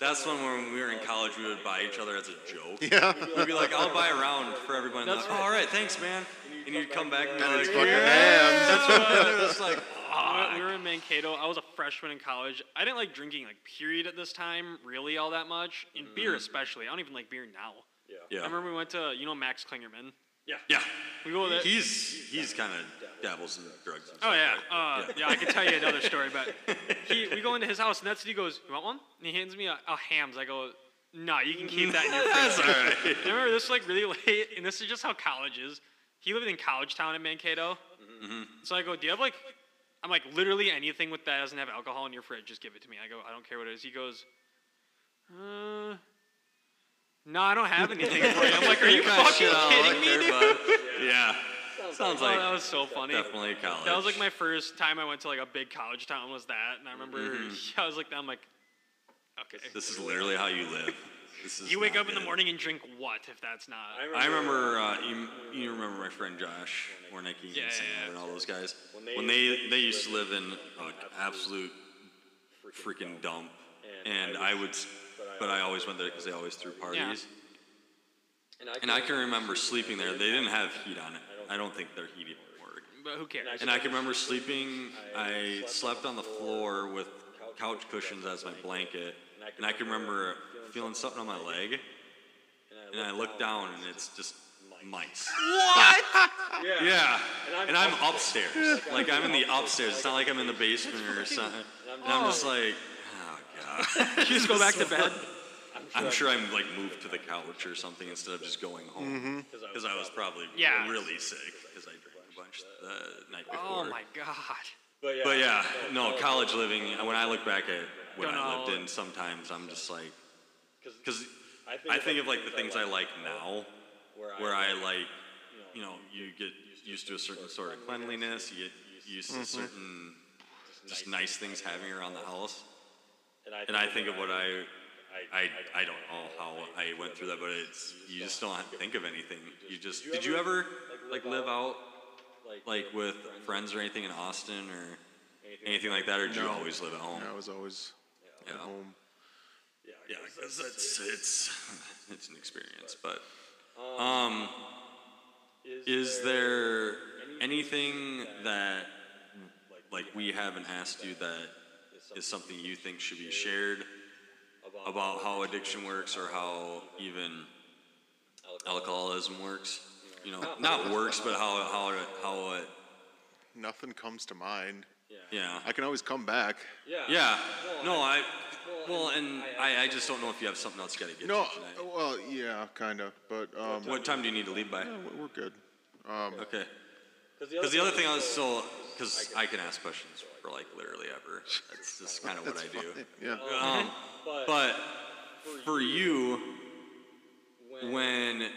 Speaker 2: That's, the one where when we were in college, we would buy each other as a joke.
Speaker 3: Yeah.
Speaker 2: We'd be like, "I'll buy a round for everybody." And they're like, oh, all right, thanks, man. And you'd come back and be like,
Speaker 3: it's fucking
Speaker 2: "Yeah."
Speaker 3: Hamm's.
Speaker 2: They're just like,
Speaker 4: we were in Mankato. I was a freshman in college. I didn't like drinking like period at this time really all that much. In beer mm-hmm. especially. I don't even like beer now. Yeah. I
Speaker 2: yeah,
Speaker 4: remember we went to you know Max Klingerman.
Speaker 2: Yeah. Yeah.
Speaker 4: We go there.
Speaker 2: He's he's kind of dabbles in drugs. And
Speaker 4: Oh
Speaker 2: stuff,
Speaker 4: yeah,
Speaker 2: right?
Speaker 4: uh, yeah. I could tell you another story, but he, we go into his house and that's he goes. You want one? And he hands me a, a Hamm's. I go, no, you can keep that in your
Speaker 2: That's
Speaker 4: fridge.
Speaker 2: all right.
Speaker 4: I remember this like really late, and this is just how college is. He lived in College Town in Mankato,
Speaker 2: Mm-hmm.
Speaker 4: so I go, do you have like? I'm like literally anything with that doesn't have alcohol in your fridge, just give it to me. I go, I don't care what it is. He goes, uh. No, I don't have anything for you. I'm like, are you fucking kidding me,
Speaker 2: there,
Speaker 4: dude?
Speaker 2: bud. Yeah. Sounds
Speaker 4: Oh,
Speaker 2: like
Speaker 4: that was so funny.
Speaker 2: definitely college.
Speaker 4: That was like my first time I went to like a big college town was that, and I remember I was like, I'm like, okay,
Speaker 2: This is literally how you live. this is
Speaker 4: You wake
Speaker 2: not
Speaker 4: up in the morning and drink what if that's not?
Speaker 2: I remember uh, you, you remember my friend Josh Warnicki and
Speaker 4: Yeah,
Speaker 2: Sam
Speaker 4: yeah, yeah.
Speaker 2: and all those guys when they they used to live in an absolute freaking dump, and I would, s- but I always went there because they always threw parties. And I can remember sleeping there. They didn't have heat on it. I don't think their heat even worked.
Speaker 4: But who cares?
Speaker 2: And I can remember sleeping. I slept on the floor with couch cushions as my blanket, and I can remember feeling something on my leg. And I look down, and it's just mice.
Speaker 4: What?
Speaker 2: Yeah, and I'm upstairs. Like I'm in the upstairs. It's not like I'm in the basement or something. And I'm just oh. like, oh god.
Speaker 4: You just go back to bed.
Speaker 2: I'm sure I'm like moved to the couch or something instead of just going home mm-hmm. because I was probably
Speaker 4: Yeah.
Speaker 2: really sick because I drank a bunch the night oh before.
Speaker 4: Oh my god.
Speaker 2: But yeah, no, college living. Uh, when I look back at when I lived in, sometimes I'm just like, because I think of like the things I like now, where I like, you know, you get used to a certain sort of cleanliness, you get used to mm-hmm. certain just nice things having around the house, and I think of what I. I, I don't know how I went through that, but it's you just don't think of anything. You just did you ever like live out like with friends or anything in Austin or anything like that, or did you always live at home?
Speaker 3: I was always at home.
Speaker 2: Yeah.
Speaker 3: home.
Speaker 2: Yeah, because it's it's it's an experience. But um, is there anything that like we haven't asked you that is something you think should be shared about how addiction works or how even alcoholism works? You know, not works, but how how it, how it
Speaker 3: Nothing comes to mind.
Speaker 2: yeah.
Speaker 3: I can always come back.
Speaker 2: Yeah. Yeah. No, I. Well, and I, I just don't know if you have something else you got to get
Speaker 3: No,
Speaker 2: to tonight.
Speaker 3: well, yeah, kind of, but um,
Speaker 2: What time do you need to leave by?
Speaker 3: yeah, we're good. Um,
Speaker 2: Okay. Because the other thing I was so, because I can ask questions for like literally ever. That's just kind of what I do.
Speaker 3: yeah,
Speaker 2: Um, but for you, when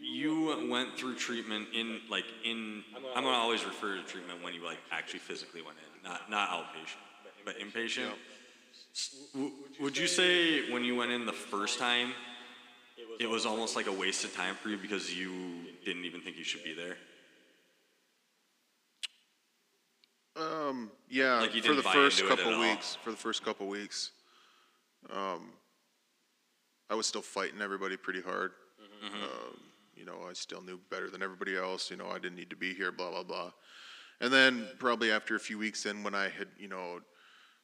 Speaker 2: you went through treatment in like in, I'm gonna always refer to treatment when you like actually physically went in, not not outpatient, but inpatient. S- w- Would you say when you went in the first time, it was almost like a waste of time for you because you didn't even think you should be there?
Speaker 3: um, yeah.
Speaker 2: Like
Speaker 3: for the first couple weeks, for the first couple weeks, um, I was still fighting everybody pretty hard.
Speaker 2: Mm-hmm.
Speaker 3: Um, you know, I still knew better than everybody else. You know, I didn't need to be here. Blah blah blah. And then probably after a few weeks in, when I had you know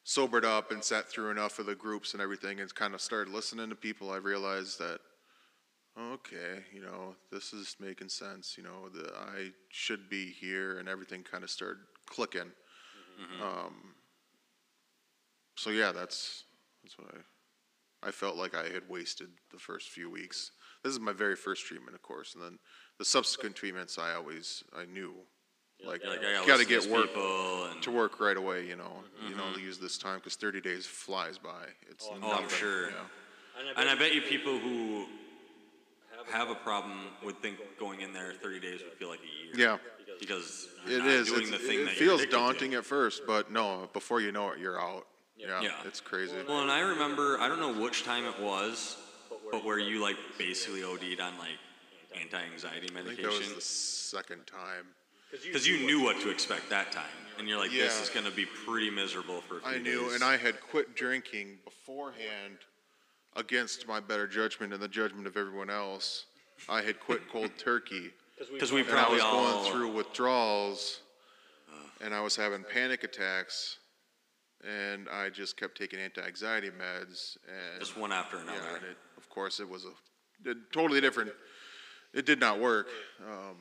Speaker 3: sobered up and sat through enough of the groups and everything, and kind of started listening to people, I realized that okay, you know, this is making sense. You know, that I should be here, and everything kind of started clicking. Um, so yeah, that's that's what I I felt like I had wasted the first few weeks. This is my very first treatment, of course, and then the subsequent treatments I always I knew like,
Speaker 2: Like I
Speaker 3: gotta
Speaker 2: gotta
Speaker 3: get work
Speaker 2: and
Speaker 3: to work right away. You know, you know, to use this time because 30 days flies by. It's
Speaker 2: Oh, I'm
Speaker 3: nothing,
Speaker 2: sure.
Speaker 3: yeah.
Speaker 2: And I bet you people who have a problem would think going in there 30 days would feel like a year.
Speaker 3: Yeah.
Speaker 2: Because you're
Speaker 3: It
Speaker 2: not
Speaker 3: is.
Speaker 2: doing
Speaker 3: It's-
Speaker 2: the thing
Speaker 3: it
Speaker 2: that
Speaker 3: feels
Speaker 2: you're addicted to.
Speaker 3: daunting at first, but no, before you know it, you're out. Yeah,
Speaker 2: Yeah.
Speaker 3: it's crazy.
Speaker 2: Well, and I remember, I don't know which time it was, but where you like basically OD'd on like anti-anxiety
Speaker 3: I think that
Speaker 2: medication.
Speaker 3: was the second time.
Speaker 2: Because you knew what to expect that time, and you're like, this
Speaker 3: Yeah.
Speaker 2: is gonna be pretty miserable for a few
Speaker 3: I knew,
Speaker 2: days.
Speaker 3: and I had quit drinking beforehand against my better judgment and the judgment of everyone else. I had quit cold turkey.
Speaker 2: Because we
Speaker 3: And I
Speaker 2: probably
Speaker 3: was
Speaker 2: all
Speaker 3: going through withdrawals, and I was having panic attacks, and I just kept taking anti-anxiety meds, and
Speaker 2: just one after
Speaker 3: yeah,
Speaker 2: another.
Speaker 3: and it, of course it was a, a totally different. It did not work. Um,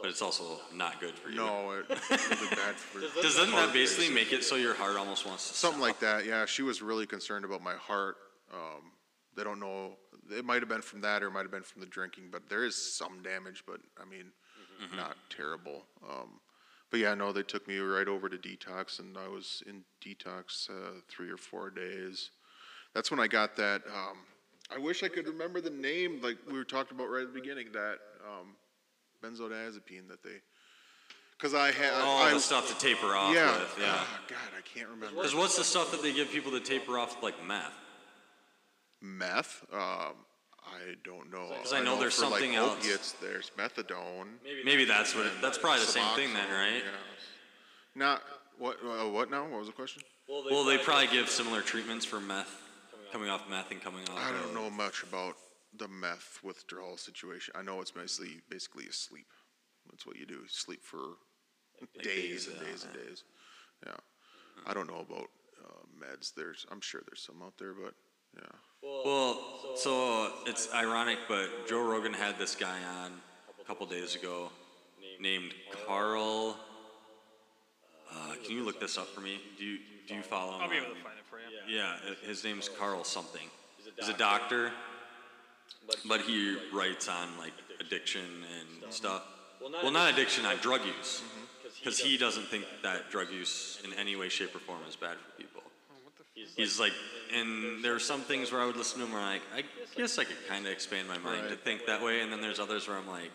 Speaker 2: but it's also not good for you.
Speaker 3: no, it really bad for.
Speaker 2: Doesn't that basically make it so your heart almost wants to
Speaker 3: Something
Speaker 2: stop?
Speaker 3: like that. Yeah, she was really concerned about my heart. Um, they don't know. It might have been from that, or it might have been from the drinking. But there is some damage, but I mean, not terrible. Um, but yeah, no, they took me right over to detox, and I was in detox uh, three or four days. That's when I got that. Um, I wish I could remember the name, like we were talking about right at the beginning. That um, benzodiazepine that they, because I had.
Speaker 2: All
Speaker 3: I,
Speaker 2: the stuff to taper off
Speaker 3: yeah.
Speaker 2: with, yeah.
Speaker 3: Ah, God, I can't remember.
Speaker 2: Because what's the stuff that they give people to taper off like meth?
Speaker 3: Meth, um, I don't know.
Speaker 2: 'Cause I know there's
Speaker 3: for, like,
Speaker 2: something else.
Speaker 3: Opiates, there's methadone.
Speaker 2: Maybe that's what. It, that's probably the same thing then, right?
Speaker 3: yes. Not what? Uh, what now? What was the question?
Speaker 2: Well, they probably give similar treatments for meth, coming off meth and coming off.
Speaker 3: I don't know much about the meth withdrawal situation. I know it's basically basically a sleep. That's what you do. Sleep for days
Speaker 2: days,
Speaker 3: and days and days. Yeah. I don't know about uh, meds. There's I'm sure there's some out there, but yeah.
Speaker 2: Well, so it's ironic, but Joe Rogan had this guy on a couple days ago named Carl. Uh, can you look this up for me? Do you do you follow him?
Speaker 4: I'll be able to find it for you.
Speaker 2: Yeah, uh, his name's Carl something. He's a doctor, but he writes on like addiction and stuff. Well, not addiction, on drug use, because he doesn't think that drug use in any way, shape, or form is bad for people. He's like, and there are some things where I would listen to him where I'm like, I guess I could kind of expand my mind to think that way, and then there's others where I'm like,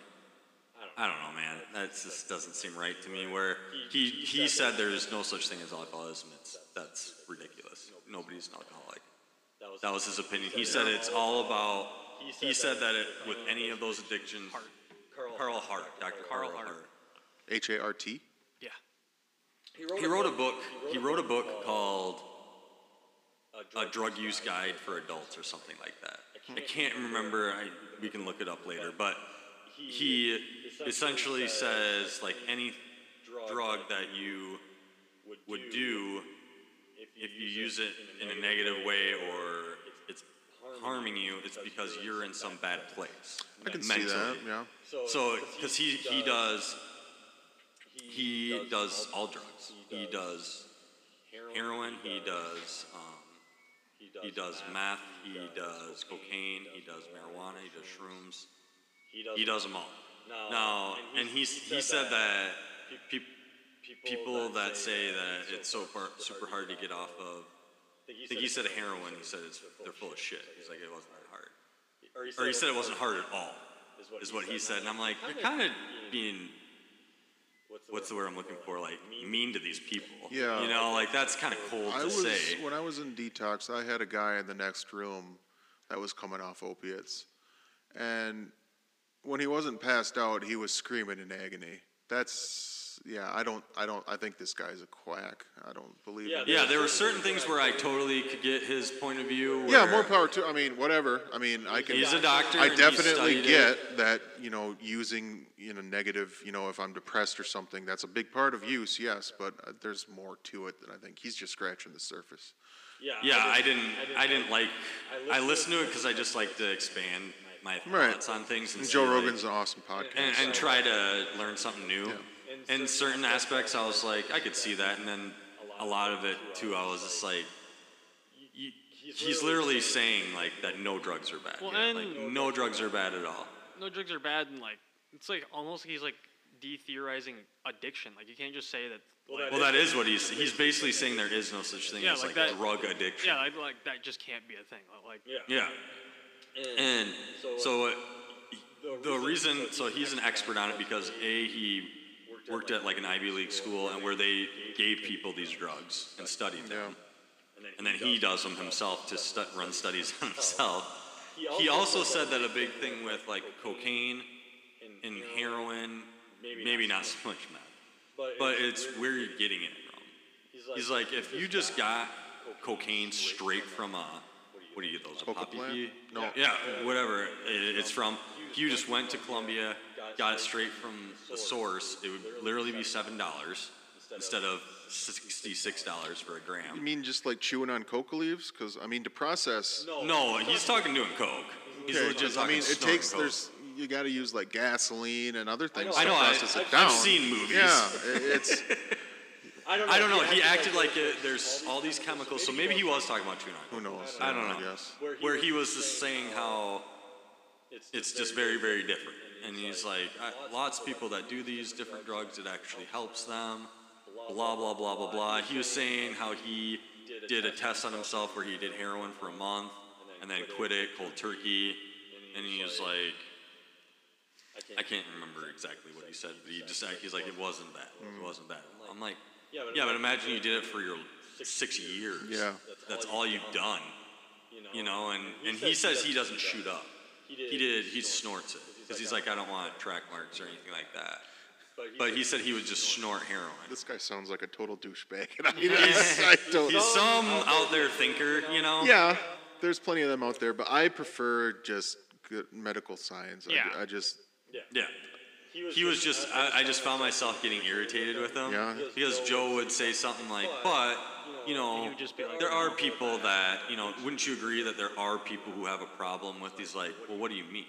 Speaker 2: I don't know, man. That just doesn't seem right to me. Where he he said there's no such thing as alcoholism. It's that's ridiculous. Nobody's an alcoholic. That was his opinion. He said it's all about. He said that it, with any of those addictions, Carl Hart, Dr. Carl
Speaker 4: Hart.
Speaker 2: Hart.
Speaker 3: H A R T.
Speaker 4: Yeah.
Speaker 2: He wrote a book. He wrote a book called A Drug Use Guide for Adults or something like that. I can't remember. I, we can look it up later. But he essentially says like any drug that you would do if you use it in a negative way or it's harming you, it's because you're in some bad place.
Speaker 3: I can see that. Yeah.
Speaker 2: So, because he, he does, he does all drugs. He does heroin, he does, um, he does meth, he does cocaine, he does marijuana, he does shrooms. He does them all. Now, and he's, he said that peop people that say that it's so far, super hard to get off of, I think he said heroin, he said it's, they're full of shit. He's like, it wasn't that hard. Or he said it wasn't hard at all, is what he said. And I'm like, you're kind of being, what's the word I'm looking for, like mean to these people.
Speaker 3: Yeah.
Speaker 2: You know, like that's kind of cold
Speaker 3: I
Speaker 2: to
Speaker 3: was
Speaker 2: say.
Speaker 3: when I was in detox. I had a guy in the next room that was coming off opiates, and when he wasn't passed out, he was screaming in agony. That's yeah. I don't. I don't. I think this guy's a quack. I don't believe. Yeah.
Speaker 2: Yeah, there were certain things where I totally could get his point of view.
Speaker 3: Yeah. More power to. I mean, whatever. I mean, I can.
Speaker 2: He's a doctor.
Speaker 3: I definitely get
Speaker 2: it.
Speaker 3: that, you know, using, you know, negative, you know, if I'm depressed or something, that's a big part of use, yes, but uh, there's more to it than I think. He's just scratching the surface.
Speaker 2: Yeah, Yeah, I didn't. I didn't like. I listened to it because I just like to expand my
Speaker 3: Right.
Speaker 2: thoughts on things. And,
Speaker 3: And
Speaker 2: see,
Speaker 3: Joe
Speaker 2: like-
Speaker 3: Rogan's an awesome podcast.
Speaker 2: and, and try to learn something new. In certain aspects, I was like, I could see that, and then a lot of it too, I was just like, he's literally saying like that no drugs are bad.
Speaker 4: Well,
Speaker 2: like
Speaker 4: and-
Speaker 2: no drugs are bad at all.
Speaker 4: No drugs are bad, and like it's like almost like he's like de-theorizing addiction. Like you can't just say that. Like,
Speaker 2: Well, that is what he's he's basically saying. There is no such thing
Speaker 4: Yeah,
Speaker 2: as
Speaker 4: like
Speaker 2: like,
Speaker 4: that-
Speaker 2: drug addiction.
Speaker 4: yeah, like, like that just can't be a thing. Like
Speaker 2: Yeah. yeah. And so uh, the reason, so he's an expert on it because A, he worked at like an Ivy League school and where they gave people these drugs and studied them. And then he does them himself to stu- run studies on himself. He also said that a big thing with like cocaine and heroin, maybe not so much meth, but it's where you're getting it from. He's like, if you just got cocaine straight from a, what do you get those? A poppy
Speaker 3: plant? No.
Speaker 2: Yeah, whatever it's from. You just went to Colombia, got it straight from the source, it would literally be seven dollars instead of sixty-six dollars for a gram.
Speaker 3: You mean just like chewing on coca leaves? Because I mean, to process.
Speaker 2: No, he's talking doing coke. He's
Speaker 3: Okay,
Speaker 2: legit
Speaker 3: 'cause, I
Speaker 2: talking
Speaker 3: mean, it
Speaker 2: snorting
Speaker 3: takes
Speaker 2: coke.
Speaker 3: there's you got to use like gasoline and other things
Speaker 2: I
Speaker 3: to
Speaker 2: know, I-
Speaker 3: process it
Speaker 2: I've
Speaker 3: down.
Speaker 2: seen movies.
Speaker 3: Yeah, i- it's
Speaker 2: I don't know. He acted like it, there's all these chemicals, so maybe he was talking about chewing on
Speaker 3: who
Speaker 2: coke.
Speaker 3: knows.
Speaker 2: I don't know.
Speaker 3: I guess.
Speaker 2: Where he was just saying how it's just very, very different. And he's like, lots of people that do these different drugs, it actually helps them. Blah, blah, blah, blah, blah. He was saying how he did a test on himself where he did heroin for a month and then quit it cold turkey. And he was like, I can't remember exactly what he said, but he just he's like, it wasn't bad. It wasn't bad. I'm like, yeah, but imagine you did it for your six years.
Speaker 3: Yeah.
Speaker 2: That's all you've done. you know, and, and he says he doesn't shoot up. He did, he snorts it. Because he's like, I don't want track marks or anything like that. But he said he would just snort heroin.
Speaker 3: This guy sounds like a total douchebag, and I, I, I don't.
Speaker 2: He's some out there thinker, you know?
Speaker 3: Yeah, there's plenty of them out there, but I prefer just good medical science. I-
Speaker 4: Yeah.
Speaker 3: I, just
Speaker 2: Yeah. yeah. He was just, I, I just found myself getting irritated with him.
Speaker 3: Yeah.
Speaker 2: Because Joe would say something like, but, you know,
Speaker 4: He would just be like,
Speaker 2: there are oh, people that, you know, wouldn't you agree that there are people who have a problem with these, like, well, what do you mean?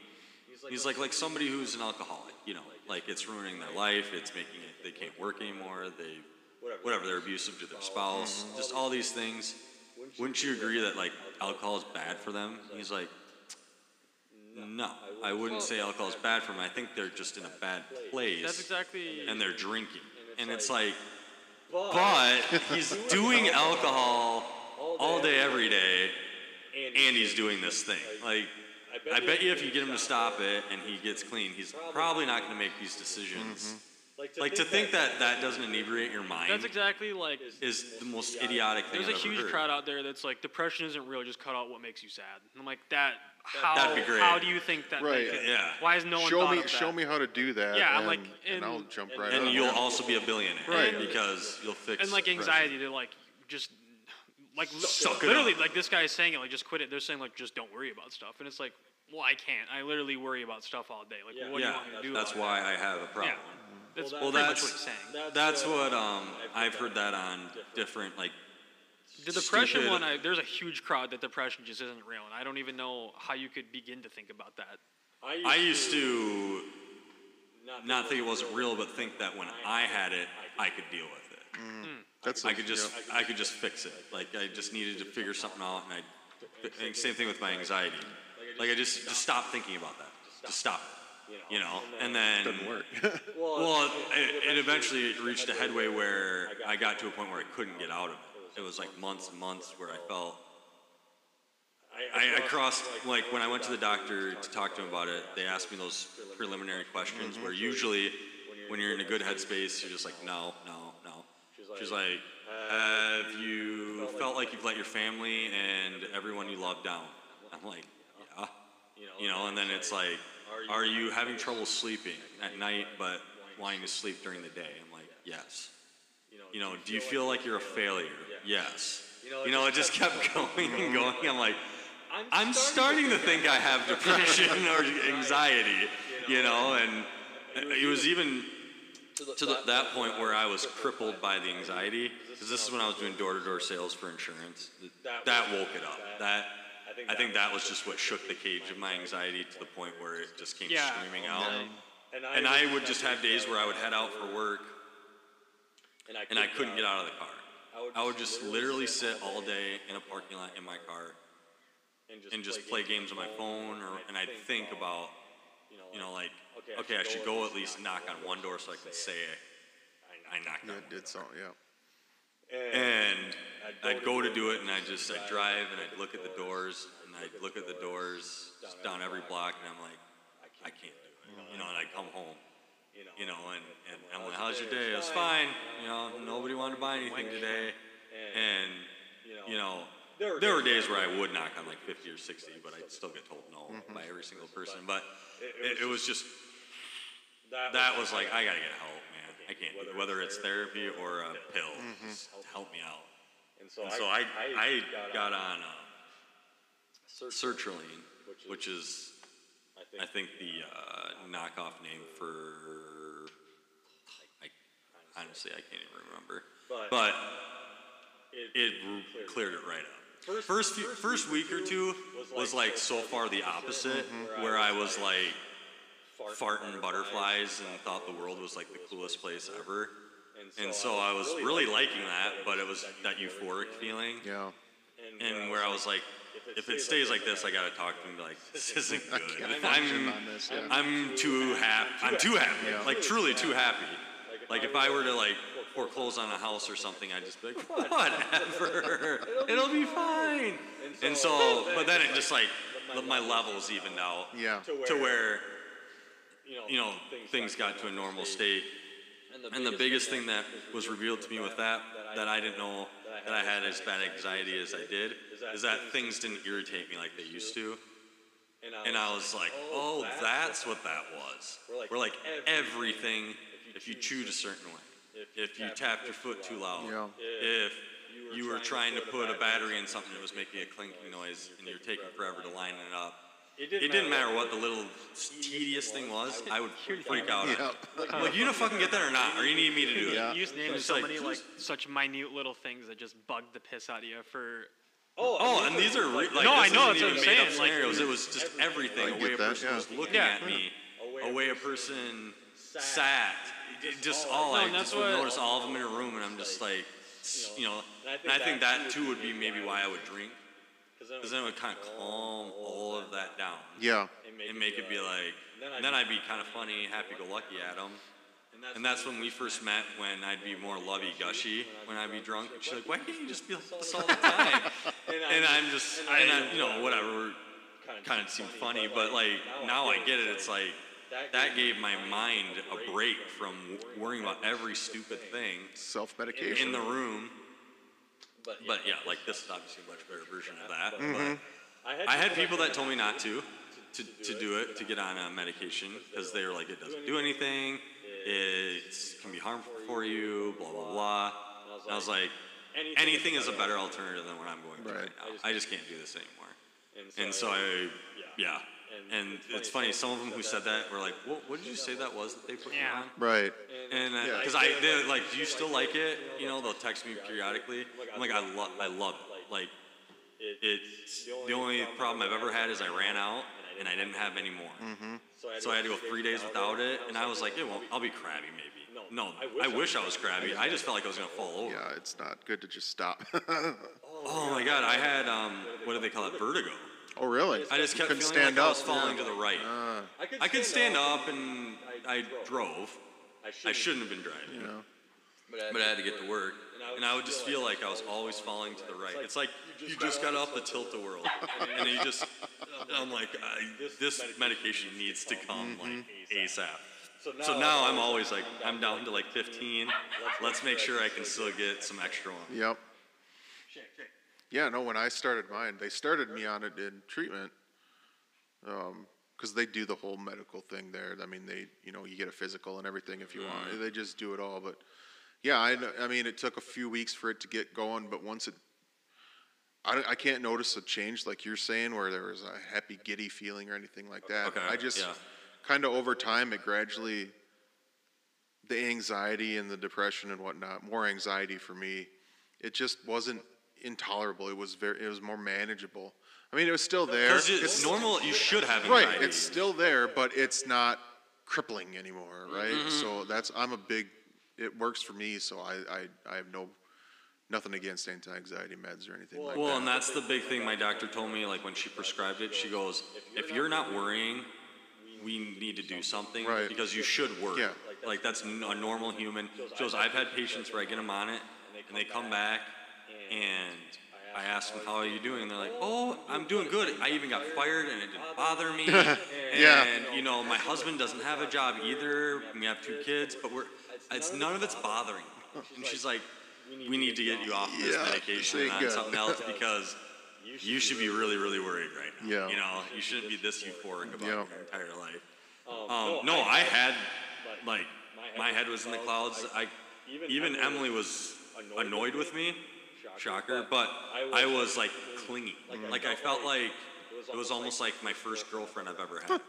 Speaker 2: He's like, like somebody who's an alcoholic, you know, like it's ruining their life, it's making it, they can't work anymore, they, whatever, they're abusive to their spouse, mm-hmm. just all these things. Wouldn't you agree that, like, alcohol is bad for them? He's like, no, I wouldn't say alcohol is bad for them. I think they're just in a bad place
Speaker 4: That's exactly.
Speaker 2: and they're drinking. And it's like, but he's doing alcohol all day, every day, and he's doing this thing. Like, I bet you if you get him to stop it and he gets clean, he's probably not going to make these decisions. Mm-hmm. Like to think that that doesn't inebriate your mind
Speaker 4: That's exactly like.
Speaker 2: is the most idiotic thing
Speaker 4: There's a
Speaker 2: I've ever
Speaker 4: huge
Speaker 2: heard.
Speaker 4: crowd out there that's like, depression isn't real. Just cut out what makes you sad. And I'm like, that. How?
Speaker 2: That'd be great.
Speaker 4: How do you think that?
Speaker 3: Right.
Speaker 4: Like,
Speaker 2: Yeah.
Speaker 4: Why has no one
Speaker 3: show
Speaker 4: thought
Speaker 3: me
Speaker 4: of that?
Speaker 3: show me how to do that.
Speaker 4: Yeah, I'm
Speaker 3: and,
Speaker 4: like,
Speaker 3: and I'll
Speaker 4: and-
Speaker 3: jump right.
Speaker 2: And
Speaker 3: on
Speaker 2: you'll also be a billionaire
Speaker 3: Right.
Speaker 2: because you'll fix
Speaker 4: and like anxiety, they're like just like li-
Speaker 2: Suck it
Speaker 4: literally
Speaker 2: up.
Speaker 4: like this guy is saying it like just quit it. They're saying like just don't worry about stuff, and it's like well I can't. I literally worry about stuff all day. Like what do you
Speaker 2: Yeah,
Speaker 4: want me to do?
Speaker 2: that's
Speaker 4: about
Speaker 2: why I have a problem.
Speaker 4: Yeah, that's
Speaker 2: Well,
Speaker 4: pretty
Speaker 2: that's
Speaker 4: much what he's saying.
Speaker 2: that's what um I've heard that on different like
Speaker 4: The depression
Speaker 2: stupid-
Speaker 4: one, I, there's a huge crowd that depression just isn't real, and I don't even know how you could begin to think about that.
Speaker 2: I used to not think it wasn't real, but think that when I had it, I could deal with it. Mm.
Speaker 3: That's
Speaker 2: I
Speaker 3: a-
Speaker 2: could just I could just fix it. Like I just needed to figure something out, and I and same thing with my anxiety. Like I just just stop thinking about that. Just stop. You know, and then
Speaker 3: doesn't work.
Speaker 2: Well, it, it eventually reached a headway where I got to a point where I couldn't get out of it. It was like months and months where I felt. I, I crossed, like, when I went to the doctor to talk to him about it, they asked me those preliminary questions mm-hmm. where usually when you're in a good headspace, you're just like, no, no, She's like, have you felt like you've let your family and everyone you love down? I'm like, yeah. You know, and then it's like, are you having trouble sleeping at night but wanting to sleep during the day? I'm like, yes. You know, do you feel like you're a failure? Yes. You know, it just kept going and going. I'm like, I'm starting to think I have depression or anxiety, you know, and it was even to the, that point where I was crippled by the anxiety, because oh, this is when I was doing door-to-door sales for insurance. That woke it up. That I think that was just what shook the cage of my anxiety to the point where it just came
Speaker 4: Yeah.
Speaker 2: screaming oh, out. And I would just have days where I would head out for work and I couldn't get out of the car. I would just literally sit all day in a parking lot in my car and just play games on my phone, or and I'd think about, you know, like, okay, I should go at least knock on one door so I can say I knocked
Speaker 3: Yeah,
Speaker 2: on.
Speaker 3: it did so. Yeah.
Speaker 2: And I'd go to do it, and I'd just I'd drive and I'd look at the doors, and I'd look at the doors down every block, and I'm like, I can't do it, mm-hmm. you know. And I'd come home, you know, and and I'm like, how's your day? It was fine, you know. Nobody wanted to buy anything today, and you know. There were days where I would knock on like 50 or 60, but I'd still get told no mm-hmm. by every single person. But it, it was just that was like I gotta get help, man. I can't do it. whether it's therapy or a pill. Just help me out. And so I I got on uh, sertraline, which is I think the uh, knockoff name for I honestly I can't even remember, but it r- cleared it right up. First few, first week or two was like so far the opposite, where I was like farting butterflies and thought the world was like the coolest place ever. And so I was really liking that, but it was that euphoric feeling.
Speaker 3: Yeah.
Speaker 2: And uh, where I was like, if it stays like this, I gotta talk to him like, this isn't good. I'm,
Speaker 3: this, yeah.
Speaker 2: I'm too happy. I'm too happy. Like truly too happy. Like if I were to like foreclose on a house or something, I'd just be like, whatever. It'll be fine. And so, but then it just like my levels evened out
Speaker 3: Yeah.
Speaker 2: to where you know things got to a normal state. And the biggest thing that was revealed to me with that that I didn't know that I had as bad anxiety as I did is that things didn't irritate me like they used to. And I was like, oh, oh, that's what that was. We're like everything, if you chewed a certain way, if you tapped your foot too loud, if you were trying to put a battery in something that was making a clinking noise and you're taking forever to line it up. It didn't matter what the little tedious thing was, I would freak out.
Speaker 3: Yeah.
Speaker 2: I'm like, you gonna fucking get that or not? Or you need me to do it?
Speaker 3: Yeah.
Speaker 4: You just named
Speaker 2: It's
Speaker 4: so
Speaker 2: like,
Speaker 4: many like such minute little things that just bug the piss out of you for
Speaker 2: Oh, oh, and these are re- like
Speaker 4: No, I know,
Speaker 2: isn't
Speaker 4: that's what I'm
Speaker 2: made up
Speaker 4: saying, like-
Speaker 2: scenarios. it was just everything.
Speaker 3: I
Speaker 2: A way a person was looking at me, a way a person sat, just all I just would notice all of them in a room, and I'm just like, you know, and I think that too would be maybe why I would drink, because then it would kind of calm all of that down
Speaker 3: Yeah.
Speaker 2: and make it be like, and then I'd be kind of funny, happy-go-lucky at them. And that's when we first met, when I'd be more lovey-gushy when I'd be drunk. She's like, why can't you just be like this all the time? and I'm just, and I, you know, whatever, kind of seemed funny, but like, now I get it. It's like, that gave my mind a break from worrying about every stupid thing
Speaker 3: Self-medication.
Speaker 2: in the room. But yeah, like this is obviously a much better version of that. But mm-hmm. I had people that told me not to, to, to do it, to get on a medication, because they were like, it doesn't do anything, it can be harmful for you, blah, blah, blah. And I was like, anything is a better alternative than what I'm going through right,
Speaker 3: Right.
Speaker 2: now. I just can't do this anymore. And so I, yeah. And it's funny, some of them who said that were like, what, what did you say that was that they put
Speaker 4: Yeah.
Speaker 2: you on?
Speaker 3: Right.
Speaker 2: And
Speaker 3: Yeah.
Speaker 2: because I, they're like, do you still like it? You know, they'll text me periodically. I'm like, I love, I love it. Like, it's the only problem I've ever had is I ran out and I didn't have any more.
Speaker 3: Mm-hmm.
Speaker 2: So I had to go three days without it, and I was like, it won't. I'll be crabby maybe. No, I wish I was crabby. I just felt like I was gonna fall over.
Speaker 3: Yeah, it's not good to just stop.
Speaker 2: Oh my god, I had um, what do they call it? Vertigo.
Speaker 3: Oh, really?
Speaker 2: I just kept
Speaker 3: couldn't
Speaker 2: feeling
Speaker 3: stand
Speaker 2: like I
Speaker 3: up.
Speaker 2: was falling
Speaker 3: yeah.
Speaker 2: to the right.
Speaker 3: Ah,
Speaker 2: I could stand up and I drove. I shouldn't have been driving.
Speaker 3: you know.
Speaker 2: but I had to get to work, and I would just feel like I was always falling to the right. It's like you just got off the tilt-a-whirl, and you just, I'm like, I, this medication needs to come like ASAP. So now I'm always like, I'm down to like 15. Let's make sure I can still get some extra one.
Speaker 3: Yep. Yeah, no, when I started mine, they started me on it in treatment. Um, because they do the whole medical thing there. I mean, they, you know, you get a physical and everything if you want. They just do it all. But yeah, I, I mean, it took a few weeks for it to get going, but once it, I, I can't notice a change like you're saying where there was a happy, giddy feeling or anything like that.
Speaker 2: Okay,
Speaker 3: I just
Speaker 2: yeah.
Speaker 3: kind of over time, it gradually, the anxiety and the depression and whatnot, more anxiety for me, it just wasn't intolerable. It was very, it was more manageable. I mean, it was still there.
Speaker 2: Because it's normal. You should have anxiety.
Speaker 3: Right, it's still there, but it's not crippling anymore, right?
Speaker 2: Mm-hmm.
Speaker 3: So that's I'm a big. It works for me, so I I, I have no nothing against anti-anxiety meds or anything like
Speaker 2: Well,
Speaker 3: that.
Speaker 2: Well, and that's the big thing my doctor told me, like when she prescribed it, she goes, if you're not worrying, we need to do something
Speaker 3: Right.
Speaker 2: because you should worry.
Speaker 3: Yeah.
Speaker 2: Like that's a normal human. She goes, I've had patients where I get them on it and they come back and I ask them, how are you doing? And they're like, oh, I'm doing good. I even got fired and it didn't bother me.
Speaker 3: Yeah.
Speaker 2: And, you know, my husband doesn't have a job either. We have two kids, but we're, it's none of it's bothering. me." And she's like, we need to get you off this
Speaker 3: Yeah,
Speaker 2: medication
Speaker 3: thank
Speaker 2: and on something else because you should be really, really worried right now.
Speaker 3: Yeah.
Speaker 2: You know, you shouldn't be this euphoric about
Speaker 3: Yeah.
Speaker 2: your entire life. Um, no, I had, like, my head was in the clouds. I, even Emily was annoyed with me, shocker, but I was like clingy. Mm. Like I felt like it was almost like my first girlfriend I've ever had.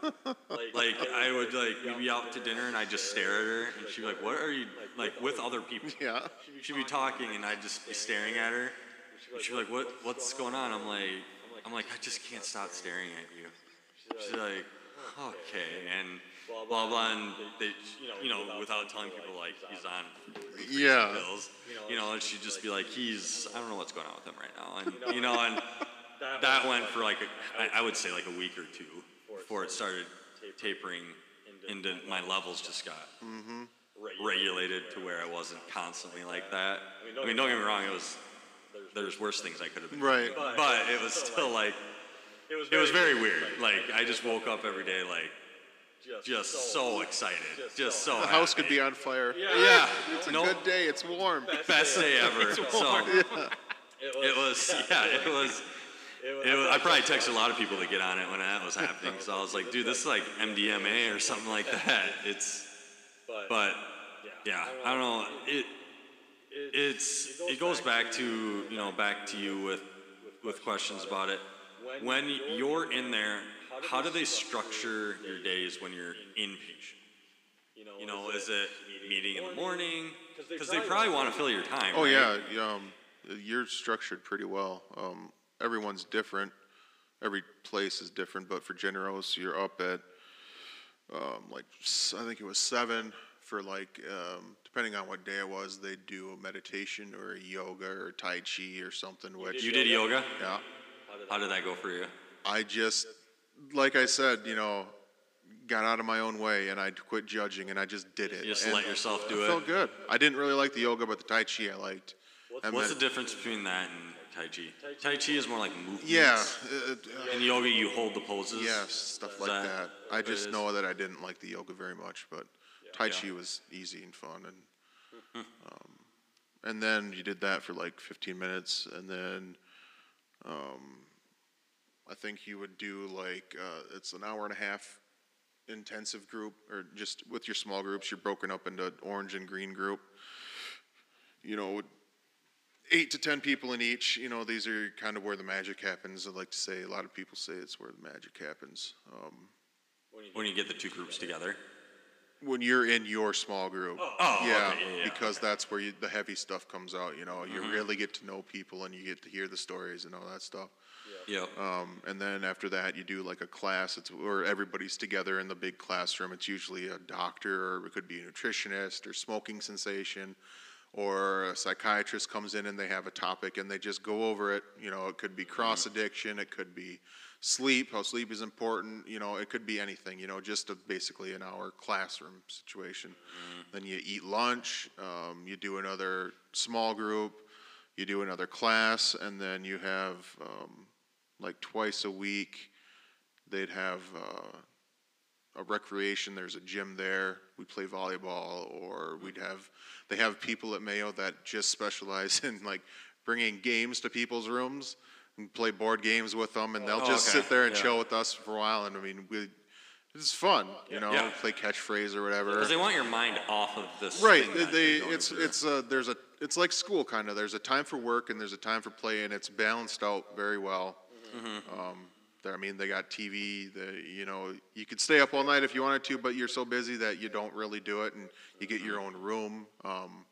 Speaker 2: Like I would like we'd be out to dinner and I'd just stare at her and she'd be like, "What are you like with other people?"
Speaker 3: yeah,
Speaker 2: She'd be talking and I'd just be staring at her. And she'd be like, "What? What's going on?" I'm like, "I'm like, I just can't stop staring at you." She's like, "Okay," and blah blah, blah and they, you know, without telling people like he's on crazy
Speaker 3: Yeah.
Speaker 2: pills, you know, and she'd just be like, "He's, I don't know what's going on with him right now," and you know, and that went for like, a, I, I would say like a week or two before it started tapering into my levels just got mm-hmm. regulated to where I wasn't constantly like that. I mean, don't get me wrong, it was there's worse things I could have been
Speaker 3: Right.
Speaker 2: doing, but it was still like it was very weird. Like I just woke up every day like just so excited, just so
Speaker 3: The house could be on fire.
Speaker 2: Yeah,
Speaker 3: It's a
Speaker 2: no,
Speaker 3: good day. It's warm.
Speaker 2: best day ever. So it was, yeah, it was. It was, I probably texted a lot of people to get on it when that was happening because I was like, dude, this is like MDMA or something like that. It's, but yeah, I don't know. It, it's, it goes back to you know back to you with with questions about it. When you're in there, how do they structure your days when you're inpatient? You know, is it meeting in the morning? Because they probably want to fill your time.
Speaker 3: Oh
Speaker 2: right?
Speaker 3: yeah, yeah, um, you're structured pretty well. Um, everyone's different. Every place is different, but for Generose, you're up at um, like I think it was seven for like um, depending on what day it was, they do a meditation or a yoga or Tai Chi or something. Which
Speaker 2: You did yoga.
Speaker 3: yeah,
Speaker 2: How did that go for you?
Speaker 3: I just like I said, you know, got out of my own way and I quit judging and I just did it.
Speaker 2: You just
Speaker 3: And
Speaker 2: let yourself do
Speaker 3: it
Speaker 2: it.
Speaker 3: felt good. I didn't really like the yoga, but the Tai Chi I liked. And
Speaker 2: What's the difference between that and Tai Chi? Tai Chi is more like movements.
Speaker 3: Yeah, uh, uh,
Speaker 2: In yoga, you hold the poses.
Speaker 3: yes, stuff like
Speaker 2: that
Speaker 3: that. I just know that I didn't like the yoga very much, but Tai
Speaker 2: Yeah.
Speaker 3: Chi was easy and fun, and um, and then you did that for like 15 minutes, and then um, I think you would do like uh, it's an hour and a half intensive group, or just with your small groups, you're broken up into orange and green group. You know, eight to ten people in each. You know, these are kind of where the magic happens. I like to say a lot of people say it's where the magic happens. Um,
Speaker 2: When you get the two groups together.
Speaker 3: when you're in your small group,
Speaker 2: Oh,
Speaker 3: yeah,
Speaker 2: okay, yeah, Mm-hmm. yeah.
Speaker 3: because that's where you, the heavy stuff comes out. You know, you really get to know people and you get to hear the stories and all that stuff.
Speaker 2: Yep.
Speaker 3: Um, and then after that, you do like a class. It's where everybody's together in the big classroom. It's usually a doctor, or it could be a nutritionist, or smoking cessation, or a psychiatrist comes in and they have a topic and they just go over it. You know, it could be cross addiction, it could be sleep, how sleep is important. You know, it could be anything. You know, just a, basically an hour classroom situation. Then you eat lunch. Um, you do another small group. You do another class, and then you have um, like twice a week. They'd have uh, a recreation. There's a gym there. We play volleyball, or we'd have. They have people at Mayo that just specialize in like bringing games to people's rooms and play board games with them, and they'll
Speaker 2: Oh,
Speaker 3: just
Speaker 2: okay.
Speaker 3: sit there and
Speaker 2: Yeah.
Speaker 3: chill with us for a while. And I mean, we. It's fun, you know,
Speaker 2: Yeah.
Speaker 3: play catchphrase or whatever.
Speaker 2: Because they want your mind off of this.
Speaker 3: Right. They, they it's
Speaker 2: through.
Speaker 3: it's uh, there's a it's like school kind of. There's a time for work and there's a time for play, and it's balanced out very well.
Speaker 2: Mm-hmm.
Speaker 3: Um, there, I mean, they got TV. The you know you could stay up all night if you wanted to, but you're so busy that you don't really do it, and you get your own room. Um,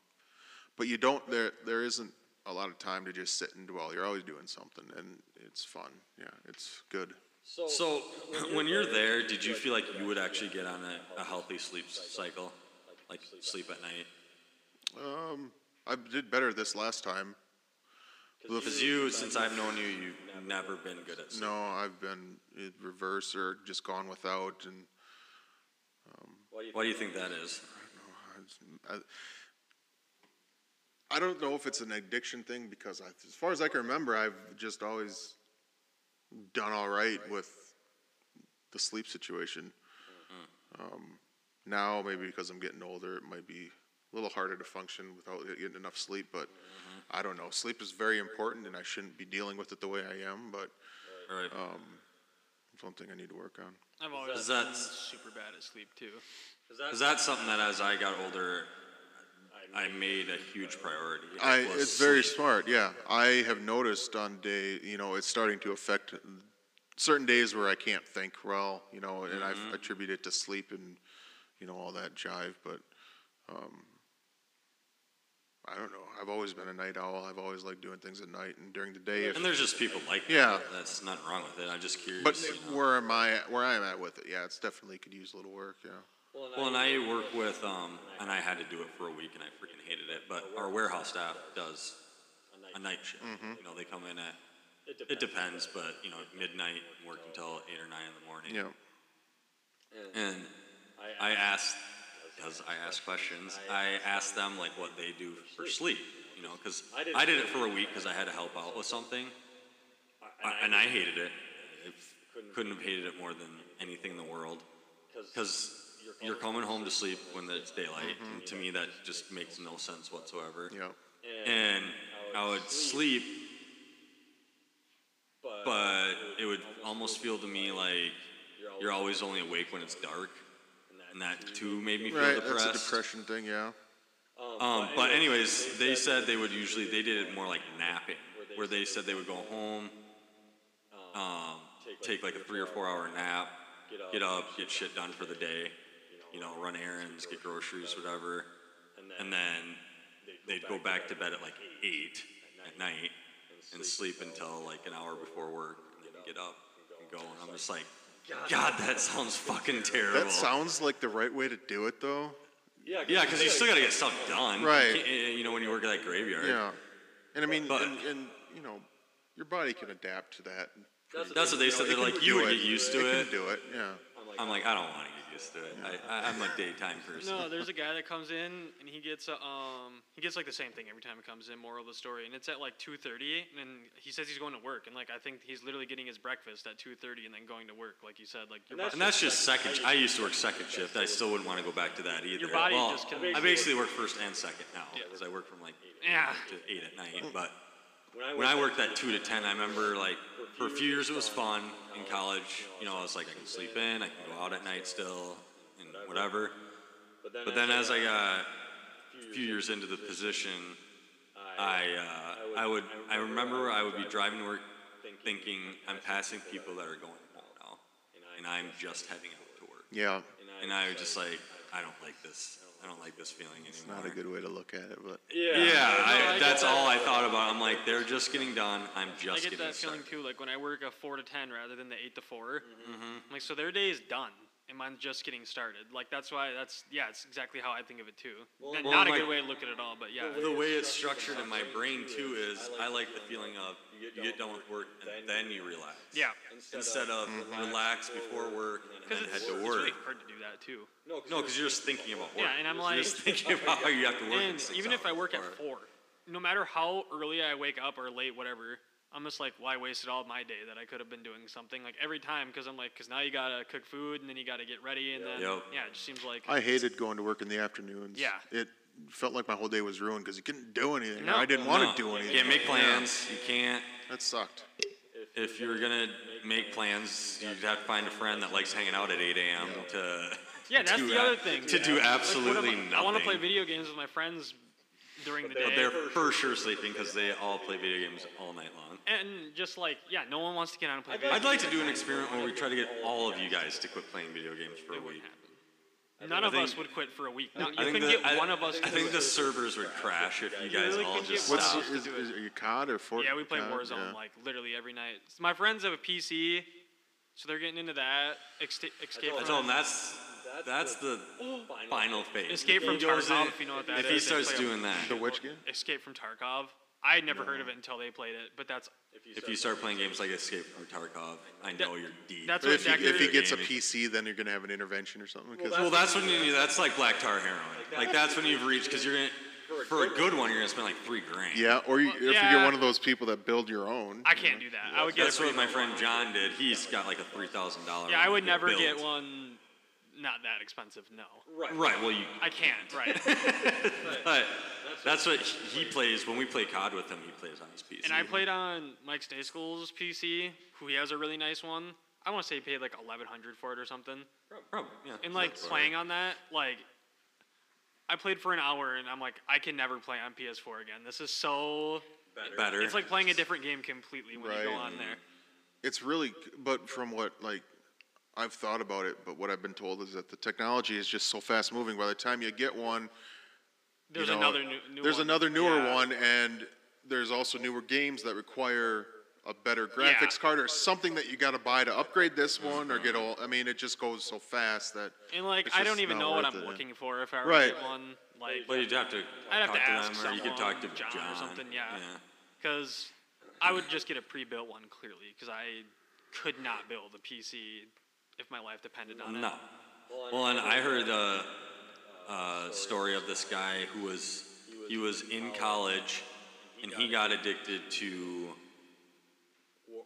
Speaker 3: but you don't. There there isn't a lot of time to just sit and dwell. You're always doing something, and it's fun. Yeah, it's good.
Speaker 2: So, when you're there, did you feel like you would actually get on a, a healthy sleep cycle, like sleep at night?
Speaker 3: Um, I did better this last time.
Speaker 2: Because you, since I've known you, you've never been good at sleep.
Speaker 3: No, I've been in reverse or just gone without, and um,
Speaker 2: Why do you think that is?
Speaker 3: I, I don't know if it's an addiction thing because, I, as far as I can remember, I've just always done all right with the sleep situation. Mm-hmm. Um, now, maybe because I'm getting older, it might be a little harder to function without getting enough sleep. But mm-hmm. I don't know. Sleep is very important, and I shouldn't be dealing with it the way I am. But
Speaker 2: Right.
Speaker 3: it's one thing I need to work on.
Speaker 4: I've always
Speaker 2: Is
Speaker 4: been super bad at sleep too.
Speaker 2: Because that's something that as I got older, I made a huge priority.
Speaker 3: I,
Speaker 2: was
Speaker 3: it's very smart. Yeah, I have noticed on day, you know, it's starting to affect certain days where I can't think well, you know, and I've attributed it to sleep and, you know, all that jive. But um, I don't know. I've always been a night owl. I've always liked doing things at night and during the day. If,
Speaker 2: And there's just people like that.
Speaker 3: Yeah.
Speaker 2: That's nothing wrong with it. I'm just curious.
Speaker 3: but
Speaker 2: you know.
Speaker 3: where am I? at- Where I am at with it? Yeah, it's definitely could use a little work. Yeah.
Speaker 2: Well, and I work with, um, and I had to do it for a week, and I freaking hated it. But our warehouse staff does a night shift.
Speaker 3: Mm-hmm.
Speaker 2: You know, they come in at it depends, but you know, midnight, work until eight or nine in the morning.
Speaker 3: Yeah.
Speaker 2: And I asked, because I ask questions, I ask them like what they do for sleep. You know, because I did it for a week because I had to help out with something, I, and I hated it. I couldn't have hated it more than anything in the world. because you're coming home to sleep when it's daylight. Mm-hmm. And to me, that just makes no sense whatsoever.
Speaker 3: Yeah.
Speaker 2: And I would sleep, but it would almost feel to me like you're always only awake when it's dark. And that too made me feel
Speaker 3: Right.
Speaker 2: depressed.
Speaker 3: That's a depression thing. Yeah.
Speaker 2: Um, but anyways, they said they would usually they did it more like napping, where they said they would go home, um, take like a three or four hour nap, get up, get shit done for the day, you know, run errands, get groceries, whatever, and then they'd go back to bed at like eight at night and sleep until like an hour before work, and then get up and go. And I'm just like, God, that sounds fucking terrible.
Speaker 3: That sounds like the right way to do it, though.
Speaker 2: yeah, Yeah, because you still gotta get stuff done, You
Speaker 3: Right.
Speaker 2: can't- eh, You know, when you work at that graveyard.
Speaker 3: Yeah. And I mean,
Speaker 2: But-
Speaker 3: and, and you know, your body can adapt to that.
Speaker 2: That's what they said. They're like, you would get used to
Speaker 3: it.
Speaker 2: it.
Speaker 3: Can do it. Yeah.
Speaker 2: I'm like, I don't want to get used. I, I, I'm a daytime person.
Speaker 4: No, there's a guy that comes in and he gets a, um he gets like the same thing every time he comes in. Moral of the story, and it's at like 2:30, and he says he's going to work, and like I think he's literally getting his breakfast at 2:30 and then going to work, like you said, like your
Speaker 2: And that's just second. I used to work second shift. I still wouldn't want to go back to that either.
Speaker 4: Your body
Speaker 2: well,
Speaker 4: just can-
Speaker 2: I basically work first and second now because I work from like
Speaker 4: Yeah.
Speaker 2: to eight at night. But when I worked that two to ten, I remember like for a few years it was fun in college. You know, I was like I can sleep in, I can go out at night still, and whatever. But then as I got a few years into the position, I uh, I would I remember I would be driving to work thinking I'm passing people that are going home now, and I'm just heading out to work.
Speaker 3: Yeah.
Speaker 2: And I was just like, I don't like this. I don't like this feeling anymore.
Speaker 3: It's not a good way to look at it, but
Speaker 2: Yeah, I, that's all I thought about. I'm like, they're just getting done. I'm just
Speaker 4: I
Speaker 2: just
Speaker 4: get
Speaker 2: getting
Speaker 4: that feeling
Speaker 2: started.
Speaker 4: too, like when I work a four to ten rather than the eight to 4
Speaker 2: Mm-hmm.
Speaker 4: I'm like, so their day is done, and mine's just getting started. Like that's why that's yeah, it's exactly how I think of it too. N-
Speaker 2: well,
Speaker 4: Not a
Speaker 2: like-
Speaker 4: good way to look at it all, but yeah.
Speaker 2: The way it's structured in my brain too is I like the feeling of you get done with work and then you relax.
Speaker 4: Yeah,
Speaker 2: Instead of mm-hmm. relax before work and then
Speaker 4: it's,
Speaker 2: head to work.
Speaker 4: it's
Speaker 2: work.
Speaker 4: really hard to do that too.
Speaker 2: No, because you're just thinking about work.
Speaker 4: Yeah, and I'm
Speaker 2: You're
Speaker 4: like-
Speaker 2: just thinking about how you have to work. in
Speaker 4: And
Speaker 2: six
Speaker 4: even if I work at four, no matter how early I wake up or late, whatever, I'm just like, why wasted all my day that I could have been doing something like every time? Because I'm like, because now you gotta cook food and then you gotta get ready and then
Speaker 2: Yep.
Speaker 4: yeah, it just seems like
Speaker 3: I hated going to work in the afternoons.
Speaker 4: Yeah.
Speaker 3: It felt like my whole day was ruined because you couldn't do anything.
Speaker 4: No.
Speaker 3: I didn't want
Speaker 2: No,
Speaker 3: to do anything.
Speaker 2: You can't make plans. You can't.
Speaker 3: That sucked.
Speaker 2: If you're gonna make plans, you'd have to find a friend that likes hanging out at 8 a.m. to
Speaker 4: yeah, that's
Speaker 2: do
Speaker 4: the
Speaker 2: a-
Speaker 4: other thing
Speaker 2: to do
Speaker 4: Like, what am
Speaker 2: absolutely
Speaker 4: I-
Speaker 2: nothing.
Speaker 4: I want to play video games with my friends during the
Speaker 2: But they're for sure sleeping because they all play video games all night long.
Speaker 4: and just like yeah, no one wants to get on and play video
Speaker 2: I'd like to do an experiment where we try to get all of you guys to quit playing video games for a week.
Speaker 4: None
Speaker 2: I
Speaker 4: of
Speaker 2: think-
Speaker 4: us would quit for a week. No, you
Speaker 2: I think
Speaker 4: couldn't
Speaker 2: the,
Speaker 4: get
Speaker 2: I,
Speaker 4: one of us.
Speaker 2: I
Speaker 4: to
Speaker 2: think
Speaker 4: do
Speaker 2: the
Speaker 4: it.
Speaker 2: servers would crash if you guys
Speaker 4: really
Speaker 2: all
Speaker 4: couldn't
Speaker 2: just
Speaker 4: get one
Speaker 3: What's
Speaker 2: stopped.
Speaker 3: is, is,
Speaker 4: it.
Speaker 3: are you COD or Fort?
Speaker 4: Yeah, we play
Speaker 3: COD?
Speaker 4: Warzone
Speaker 3: Yeah.
Speaker 4: like literally every night. So my friends have a PC, so they're getting into that. Escape, escape
Speaker 2: I
Speaker 4: from
Speaker 2: told him that's that's the final phase.
Speaker 4: Escape from Tarkov,
Speaker 2: in-
Speaker 4: if you know what that
Speaker 2: if
Speaker 4: is,
Speaker 2: he starts doing that,
Speaker 3: The which game?
Speaker 4: Escape from Tarkov. I had never heard of it until they played it, but that's
Speaker 2: if you start playing games like Escape from Tarkov, I know you're deep.
Speaker 4: that's
Speaker 3: But
Speaker 4: what
Speaker 3: if he, if he gets a. PC, then you're gonna have an intervention or something. Because
Speaker 2: Well, that's when you, that's like black tar heroin. Like that's when you've reached because you're gonna for a good one you're gonna spend like three grand.
Speaker 3: yeah, or you,
Speaker 4: Well,
Speaker 3: if you
Speaker 4: yeah.
Speaker 3: get one of those people that build your own.
Speaker 4: I can't do that. I would get
Speaker 2: That's what my friend John did. He's got like a three thousand dollar.
Speaker 4: Yeah, I would never get one. Not that expensive. No,
Speaker 2: Right. Right. Well, you.
Speaker 4: I can't. Right.
Speaker 2: But that's what he plays when we play COD with him. He plays on his PC.
Speaker 4: and I played on Mike's Day School's PC, who he has a really nice one. I want to say he paid like eleven hundred for it or something.
Speaker 2: Probably, yeah.
Speaker 4: And like playing on that, like I played for an hour and I'm like, I can never play on PS4 again. This is so.
Speaker 2: better.
Speaker 4: It's like playing a different game completely when you go
Speaker 3: Right.
Speaker 4: on there.
Speaker 3: It's really, but from what like I've thought about it, but what I've been told is that the technology is just so fast moving. By the time you get one, you
Speaker 4: There's
Speaker 3: know,
Speaker 4: another new, new
Speaker 3: there's
Speaker 4: one.
Speaker 3: another newer
Speaker 4: Yeah.
Speaker 3: one, and there's also newer games that require a better graphics card or something that you got to buy to upgrade this one or get all. I mean, it just goes so fast that.
Speaker 4: And like, I don't even know what I'm
Speaker 3: it, yeah.
Speaker 4: looking for if I were
Speaker 3: Right.
Speaker 4: to get one. Like,
Speaker 2: Well, you'd have to.
Speaker 4: I'd have
Speaker 2: talk
Speaker 4: to ask
Speaker 2: them, or you could talk to
Speaker 4: John
Speaker 2: John,
Speaker 4: or something, yeah.
Speaker 2: yeah.
Speaker 4: because I would just get a pre-built one clearly because I could not build a PC if my life depended on
Speaker 2: No.
Speaker 4: it.
Speaker 2: Well, and I heard a, a story of this guy who was he was in college, and he got addicted to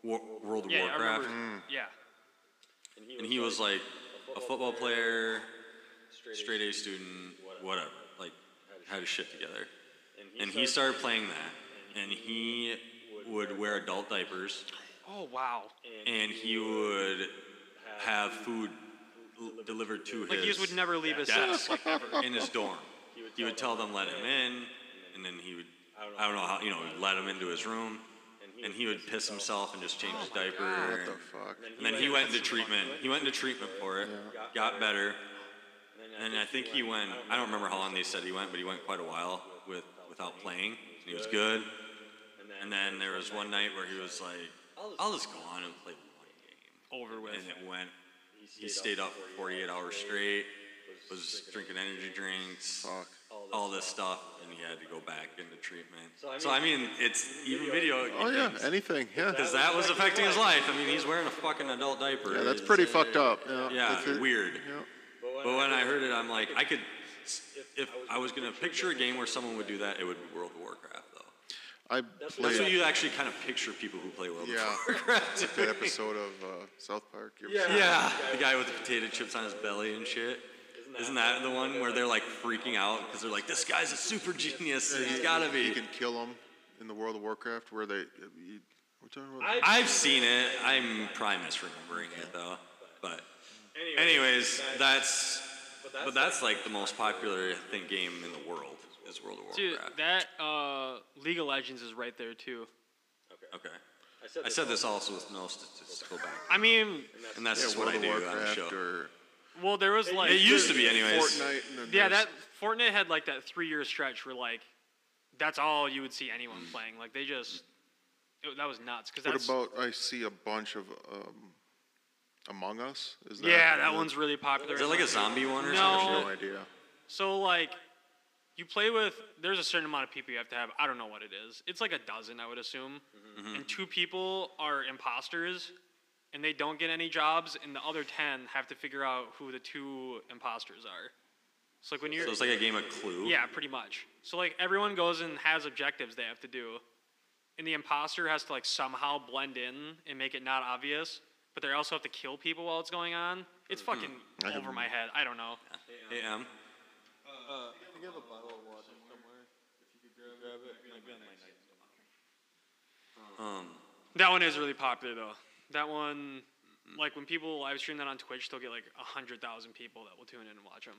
Speaker 2: War, World of
Speaker 4: Yeah, I
Speaker 2: Warcraft,
Speaker 4: remember. Yeah,
Speaker 2: and he was like a football player, straight A student, whatever, like had his shit together. And he started playing that, and he would wear adult diapers,
Speaker 4: Oh wow.
Speaker 2: and he would have food l- delivered to
Speaker 4: Like
Speaker 2: his
Speaker 4: he would never leave his
Speaker 2: desk
Speaker 4: house, like ever.
Speaker 2: in his dorm. He would tell them let him in, and then he would, I don't know how, you know, let him into his room, and he would piss himself and just change his oh diaper.
Speaker 3: What
Speaker 2: and-
Speaker 3: the fuck?
Speaker 2: and then he went into treatment. He went into treatment for it, got better. And I think he went, I don't remember how long they said he went, but he went quite a while with, without playing. He was good. And then there was one night where he was like, I'll just go on and play one game.
Speaker 4: Over with.
Speaker 2: And it went, he stayed up for 48 hours straight, was drinking energy drinks,
Speaker 3: Fuck.
Speaker 2: all this stuff, and he had to go back into treatment. So, I mean, it's even video.
Speaker 3: Oh yeah, anything. Yeah.
Speaker 2: Because that was affecting his life. I mean, he's wearing a fucking adult diaper.
Speaker 3: Yeah, that's pretty fucked up. Yeah.
Speaker 2: Yeah,
Speaker 3: If it-
Speaker 2: weird.
Speaker 3: Yeah.
Speaker 2: But when I heard it, I'm like, I could. If I was gonna picture a game where someone would do that, it would be World of Warcraft, though.
Speaker 3: I
Speaker 2: That's
Speaker 3: played
Speaker 2: what you actually kind of picture people who play World
Speaker 3: Yeah.
Speaker 2: of Warcraft.
Speaker 3: that episode of uh, South Park. You ever seen
Speaker 2: yeah, the guy with the potato chips on his belly and shit. Isn't that the one where they're like freaking out because they're like, this guy's a super genius.
Speaker 3: that?
Speaker 2: He's
Speaker 3: You-
Speaker 2: gotta
Speaker 3: You
Speaker 2: be.
Speaker 3: can kill them in the World of Warcraft where they. uh, You, we're talking about.
Speaker 2: I've seen it. I'm probably misremembering it though. But anyways, that's but that's like the most popular I think game in the world is World of
Speaker 4: Dude, that uh, League of Legends is right there too.
Speaker 2: Okay. I said this also with no statistical back,
Speaker 4: I mean,
Speaker 2: and that's
Speaker 3: yeah,
Speaker 2: just what I
Speaker 3: of
Speaker 2: do on the
Speaker 3: Warcraft
Speaker 2: show.
Speaker 3: or
Speaker 4: well, there was like
Speaker 2: It used to be, anyways.
Speaker 3: Fortnite.
Speaker 4: Yeah, that Fortnite had like that three-year stretch where like that's all you would see anyone playing. Like they just it, that was nuts because
Speaker 3: What
Speaker 4: that's
Speaker 3: about? I see a bunch of um, Among Us. Is that?
Speaker 4: yeah, that one's really popular.
Speaker 2: Is it like a zombie one or
Speaker 4: No.
Speaker 3: I
Speaker 2: something?
Speaker 3: have no idea.
Speaker 4: So like, you play with. There's a certain amount of people you have to have. I don't know what it is. It's like a dozen, I would assume. Mm-hmm. And two people are imposters, and they don't get any jobs, and the other ten have to figure out who the two imposters are. So like when you're.
Speaker 2: So it's like a game of Clue.
Speaker 4: yeah, pretty much. So like everyone goes and has objectives they have to do, and the imposter has to like somehow blend in and make it not obvious. But they also have to kill people while it's going on. It's mm-hmm. fucking
Speaker 3: I have
Speaker 4: over my head. I don't know.
Speaker 2: AM. Um,
Speaker 4: That one is really popular though. That one, like when people live stream that on Twitch, they'll get like a hundred thousand people that will tune in and watch them.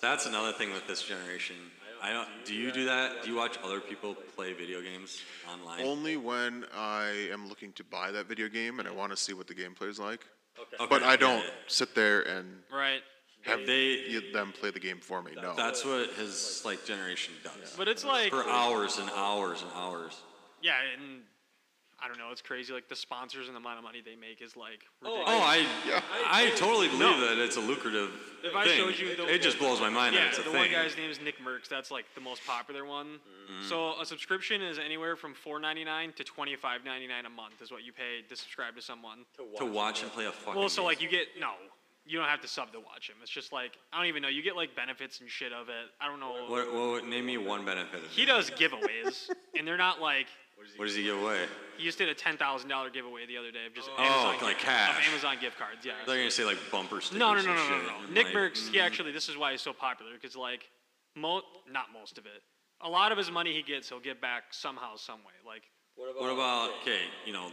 Speaker 2: that's another thing with this generation. I don't. Do you do that? Do you watch other people play video games online?
Speaker 3: Only when I am looking to buy that video game and I want to see what the gameplay is like.
Speaker 2: Okay,
Speaker 3: But I don't
Speaker 2: yeah.
Speaker 3: sit there and
Speaker 4: Right.
Speaker 3: Have
Speaker 2: They-
Speaker 3: you, them play the game for me. No.
Speaker 2: That's what his like generation does.
Speaker 4: But it's like,
Speaker 2: For hours and hours and hours.
Speaker 4: yeah, and I don't know. It's crazy. Like the sponsors and the amount of money they make is like ridiculous.
Speaker 2: Oh, I
Speaker 3: Yeah.
Speaker 2: I, totally believe
Speaker 4: No.
Speaker 2: that it's a lucrative
Speaker 4: If I
Speaker 2: thing.
Speaker 4: showed you the-
Speaker 2: it just blows my mind
Speaker 4: yeah,
Speaker 2: that it's a
Speaker 4: the
Speaker 2: thing.
Speaker 4: one guy's name is Nick Mercs. That's like the most popular one.
Speaker 2: Mm-hmm.
Speaker 4: So a subscription is anywhere from four ninety nine to twenty five ninety nine a month is what you pay to subscribe to someone.
Speaker 2: to watch and play a fucking.
Speaker 4: Well, so
Speaker 2: game.
Speaker 4: like you get no, you don't have to sub to watch him. It's just like I don't even know. You get like benefits and shit of it. I don't know.
Speaker 2: What, what, name me one benefit. Of
Speaker 4: He does giveaways, and they're not like
Speaker 2: What does he give away?
Speaker 4: he just did a ten thousand dollar giveaway the other day of just
Speaker 2: Oh,
Speaker 4: Amazon
Speaker 2: like
Speaker 4: gift-
Speaker 2: cash.
Speaker 4: of Amazon gift cards. Yeah.
Speaker 2: They're gonna say like bumper stickers.
Speaker 4: No, no,
Speaker 2: and
Speaker 4: no, no, no, no. Nick
Speaker 2: like,
Speaker 4: Mercs, he mm-hmm. actually, this is why he's so popular because like, mo, not most of it. A lot of his money he gets, he'll get back somehow, some way. Like,
Speaker 2: what about, What about okay? You know,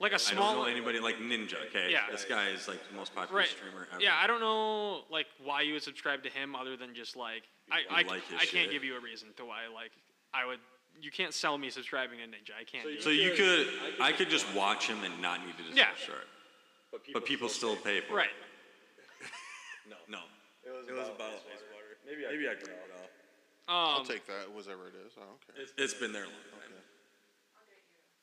Speaker 4: like a
Speaker 2: I
Speaker 4: small.
Speaker 2: don't know anybody like Ninja. Okay,
Speaker 4: Yeah.
Speaker 2: this guy is like the most popular
Speaker 4: Right.
Speaker 2: streamer ever.
Speaker 4: Yeah, I don't know like why you would subscribe to him other than just like I I,
Speaker 2: like his
Speaker 4: I can't
Speaker 2: shit.
Speaker 4: give you a reason to why like I would. You can't sell me subscribing to Ninja. I can't. do
Speaker 2: So
Speaker 4: it.
Speaker 2: you could, I could just watch him and not need to just
Speaker 4: Yeah.
Speaker 2: subscribe. But people still pay for it.
Speaker 4: right.
Speaker 2: it. No. It was, about wastewater. Maybe I, maybe I cut it off.
Speaker 3: I'll
Speaker 4: Um,
Speaker 3: take that, whatever it is. I don't care.
Speaker 2: It's, it's been there a long time.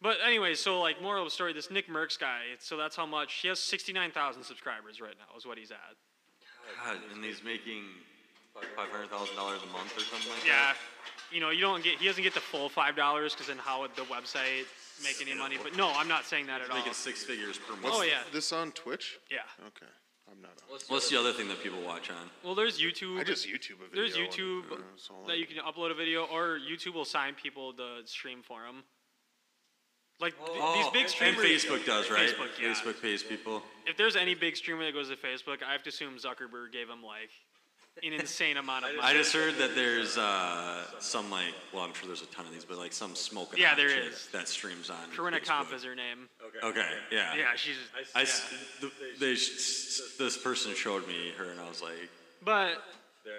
Speaker 4: But anyway, so like moral of the story, this Nick Mercs guy. So that's how much he has. Sixty nine thousand subscribers right now is what he's at.
Speaker 2: God, and he's making five hundred thousand dollars a month or something like
Speaker 4: Yeah,
Speaker 2: that.
Speaker 4: Yeah, you know, you don't get. He doesn't get the full five dollars because then how would the website make any money? But no, I'm not saying that at all.
Speaker 2: Making six figures per month.
Speaker 4: Oh yeah,
Speaker 3: This on Twitch?
Speaker 4: yeah.
Speaker 3: Okay. I'm not on.
Speaker 2: What's the other thing that people watch on?
Speaker 4: Well, there's YouTube.
Speaker 3: I just YouTube a video.
Speaker 4: there's
Speaker 3: and,
Speaker 4: YouTube
Speaker 3: uh,
Speaker 4: that you can upload a video, or YouTube will sign people to stream for them. Like th-
Speaker 2: Oh,
Speaker 4: these big streamers.
Speaker 2: and
Speaker 4: streamers.
Speaker 2: Facebook does, right?
Speaker 4: Facebook, yeah.
Speaker 2: Facebook pays people.
Speaker 4: If there's any big streamer that goes to Facebook, I have to assume Zuckerberg gave him like an insane amount of money.
Speaker 2: I just heard that there's uh, some like, well, I'm sure there's a ton of these, but like some smoking.
Speaker 4: Yeah,
Speaker 2: hot
Speaker 4: there
Speaker 2: chick
Speaker 4: is.
Speaker 2: That streams on.
Speaker 4: Corinna Kopf
Speaker 2: Facebook.
Speaker 4: is her name.
Speaker 2: Okay, Okay. yeah.
Speaker 4: Yeah, she's.
Speaker 2: I, s- the, they, sh- this person showed me her, and I was like,
Speaker 4: But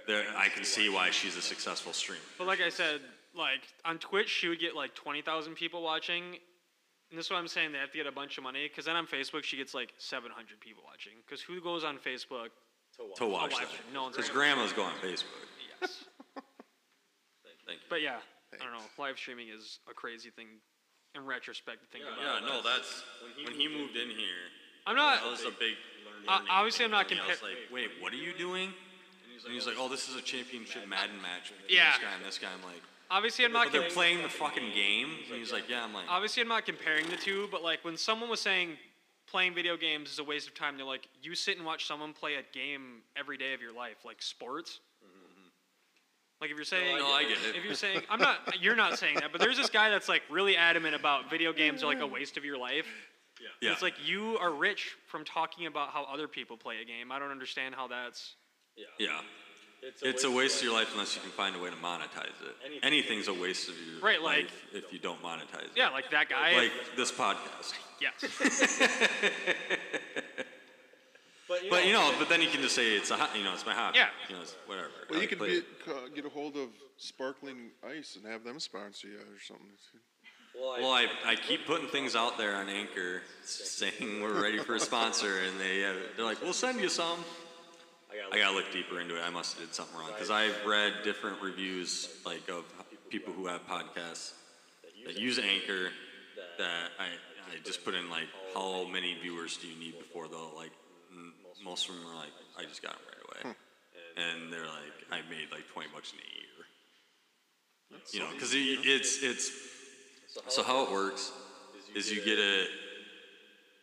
Speaker 2: there, I can see why she's a successful streamer.
Speaker 4: but like I said, like on Twitch, she would get like twenty thousand people watching. And this is what I'm saying. They have to get a bunch of money because then on Facebook she gets like 700 people watching. Because who goes on Facebook?
Speaker 2: to watch
Speaker 4: live
Speaker 2: that.
Speaker 4: stream. No one's
Speaker 2: Because grandmas going on Facebook.
Speaker 4: Yes.
Speaker 2: Thank you.
Speaker 4: But yeah, I don't know. Live streaming is a crazy thing in retrospect to think about.
Speaker 2: Yeah, no, that's when he moved in here.
Speaker 4: I'm not.
Speaker 2: That was a big.
Speaker 4: Uh,
Speaker 2: learning
Speaker 4: obviously, I'm not
Speaker 2: for me. I was like, wait, what are you doing? And he's like, oh, this is a championship Madden match between
Speaker 4: Yeah.
Speaker 2: this guy and this guy. I'm like,
Speaker 4: Obviously, I'm not.
Speaker 2: but they're
Speaker 4: com-
Speaker 2: playing the fucking game. And he's like, yeah. I'm like,
Speaker 4: obviously, I'm not comparing the two. But like when someone was saying playing video games is a waste of time, they're like, you sit and watch someone play a game every day of your life, like sports. Mm-hmm. Like if you're saying,
Speaker 2: No, I get it.
Speaker 4: If you're saying, I'm not. You're not saying that, but there's this guy that's like really adamant about video games are like a waste of your life.
Speaker 2: yeah.
Speaker 4: It's like you are rich from talking about how other people play a game. I don't understand how that's.
Speaker 2: yeah. It's a waste of your life unless you can find a way to monetize it. Anything's a waste of your
Speaker 4: Right, like-
Speaker 2: life if you don't monetize it.
Speaker 4: Yeah, like that guy.
Speaker 2: Like this podcast.
Speaker 4: yes.
Speaker 2: But you know, but then you can just say it's a, ho- you know, it's my hobby.
Speaker 4: Yeah.
Speaker 2: You know, it's whatever.
Speaker 3: Well,
Speaker 2: I
Speaker 3: you could
Speaker 2: play
Speaker 3: be,
Speaker 2: it.
Speaker 3: ca- get a hold of Sparkling Ice and have them sponsor you or something.
Speaker 2: Well, I, I keep putting things out there on Anchor saying we're ready for a sponsor, and they uh, they're like, we'll send you some. I gotta look deeper into it. I must have did something wrong because I've read different reviews like of people who have podcasts that use Anchor. That I I just put in like how many viewers do you need before they'll like. Most of them are like, I just got them right away, hmm. and they're like, I made like twenty bucks in a year. You know, because it's it's so how it works is you get a.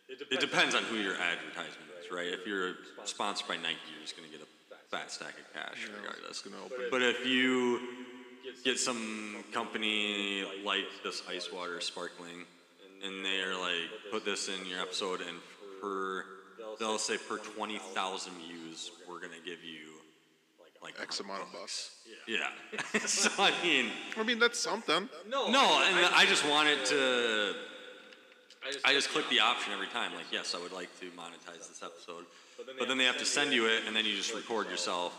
Speaker 2: It depends on who your advertisement is, right? If you're sponsored by Nike, you're just going to get a fat stack of cash regardless.
Speaker 3: gonna open.
Speaker 2: But if you get some company like this ice water sparkling, and they're like, put this in your episode, and per they'll say per twenty thousand views, we're going to give you like
Speaker 3: X amount of bucks.
Speaker 2: Yeah. so I mean.
Speaker 3: I mean, that's something.
Speaker 2: No, and I just wanted to. I just click the option every time, like, yes, I would like to monetize this episode. But then they have to send you it, and then you just record yourself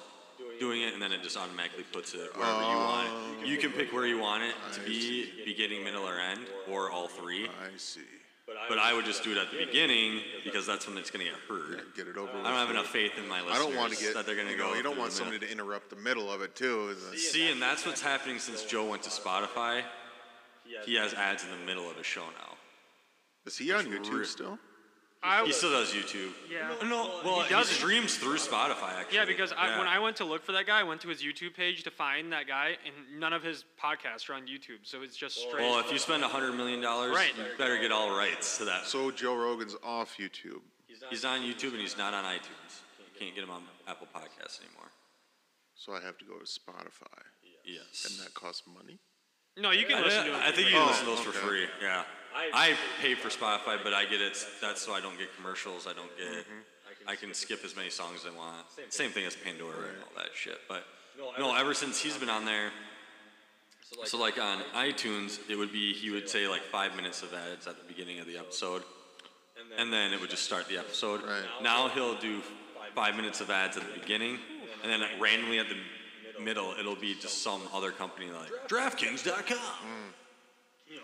Speaker 2: doing it, and then it just automatically puts it wherever you want it. Oh. You can pick where you want it to be, beginning, middle, or end, or all three.
Speaker 3: I see.
Speaker 2: But I would just do it at the beginning because that's when it's going to get heard.
Speaker 3: Get it over with.
Speaker 2: I don't have enough faith in my listeners
Speaker 3: I don't want to get.
Speaker 2: that they're going to
Speaker 3: you
Speaker 2: go.
Speaker 3: you don't
Speaker 2: through
Speaker 3: want
Speaker 2: the middle.
Speaker 3: somebody to interrupt the middle of it too. is it?
Speaker 2: See, and that's what's happening since Joe went to Spotify. He has ads in the middle of his show now.
Speaker 3: Is he on
Speaker 2: Re-
Speaker 3: YouTube still?
Speaker 4: I,
Speaker 2: He still does YouTube.
Speaker 4: yeah.
Speaker 2: No, well, he,
Speaker 4: does.
Speaker 2: streams through Spotify. Actually.
Speaker 4: Yeah, because I,
Speaker 2: Yeah.
Speaker 4: when I went to look for that guy, I went to his YouTube page to find that guy, and none of his podcasts are on YouTube. So it's just straight.
Speaker 2: well, if you spend a hundred million dollars,
Speaker 4: Right.
Speaker 2: you better get all rights to that.
Speaker 3: So Joe Rogan's off YouTube.
Speaker 2: He's on YouTube and he's not on iTunes. You can't get him on Apple Podcasts anymore.
Speaker 3: So I have to go to Spotify,
Speaker 2: Yes.
Speaker 3: and that costs money.
Speaker 4: No, you can
Speaker 2: I,
Speaker 4: listen to it.
Speaker 2: I think you can
Speaker 3: Oh,
Speaker 2: listen to those for
Speaker 3: okay.
Speaker 2: free. Yeah. I pay for Spotify, but I get it. That's so I don't get commercials. I don't get.
Speaker 3: Mm-hmm.
Speaker 2: I can skip as many songs as I want. Same thing as Pandora and all that shit. But no, ever since he's been on there. So like on iTunes, it would be he would say like five minutes of ads at the beginning of the episode, and then it would just start the episode.
Speaker 3: Right.
Speaker 2: Now he'll do five minutes of ads at the beginning, and then randomly at the middle, it'll be just some other company like DraftKings.com. Mm.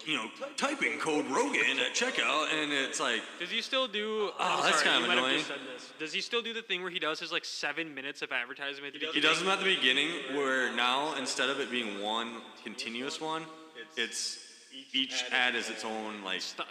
Speaker 2: You know, typing code Rogan at checkout, and it's like,
Speaker 4: Does he still do?
Speaker 2: Oh,
Speaker 4: I'm
Speaker 2: that's
Speaker 4: sorry,
Speaker 2: kind of
Speaker 4: you might have
Speaker 2: annoying.
Speaker 4: just said this. Does he still do the thing where he does his like seven minutes of advertising at the
Speaker 2: he
Speaker 4: beginning?
Speaker 2: does them at the beginning, where now instead of it being one continuous one, it's each ad is its own like
Speaker 4: St-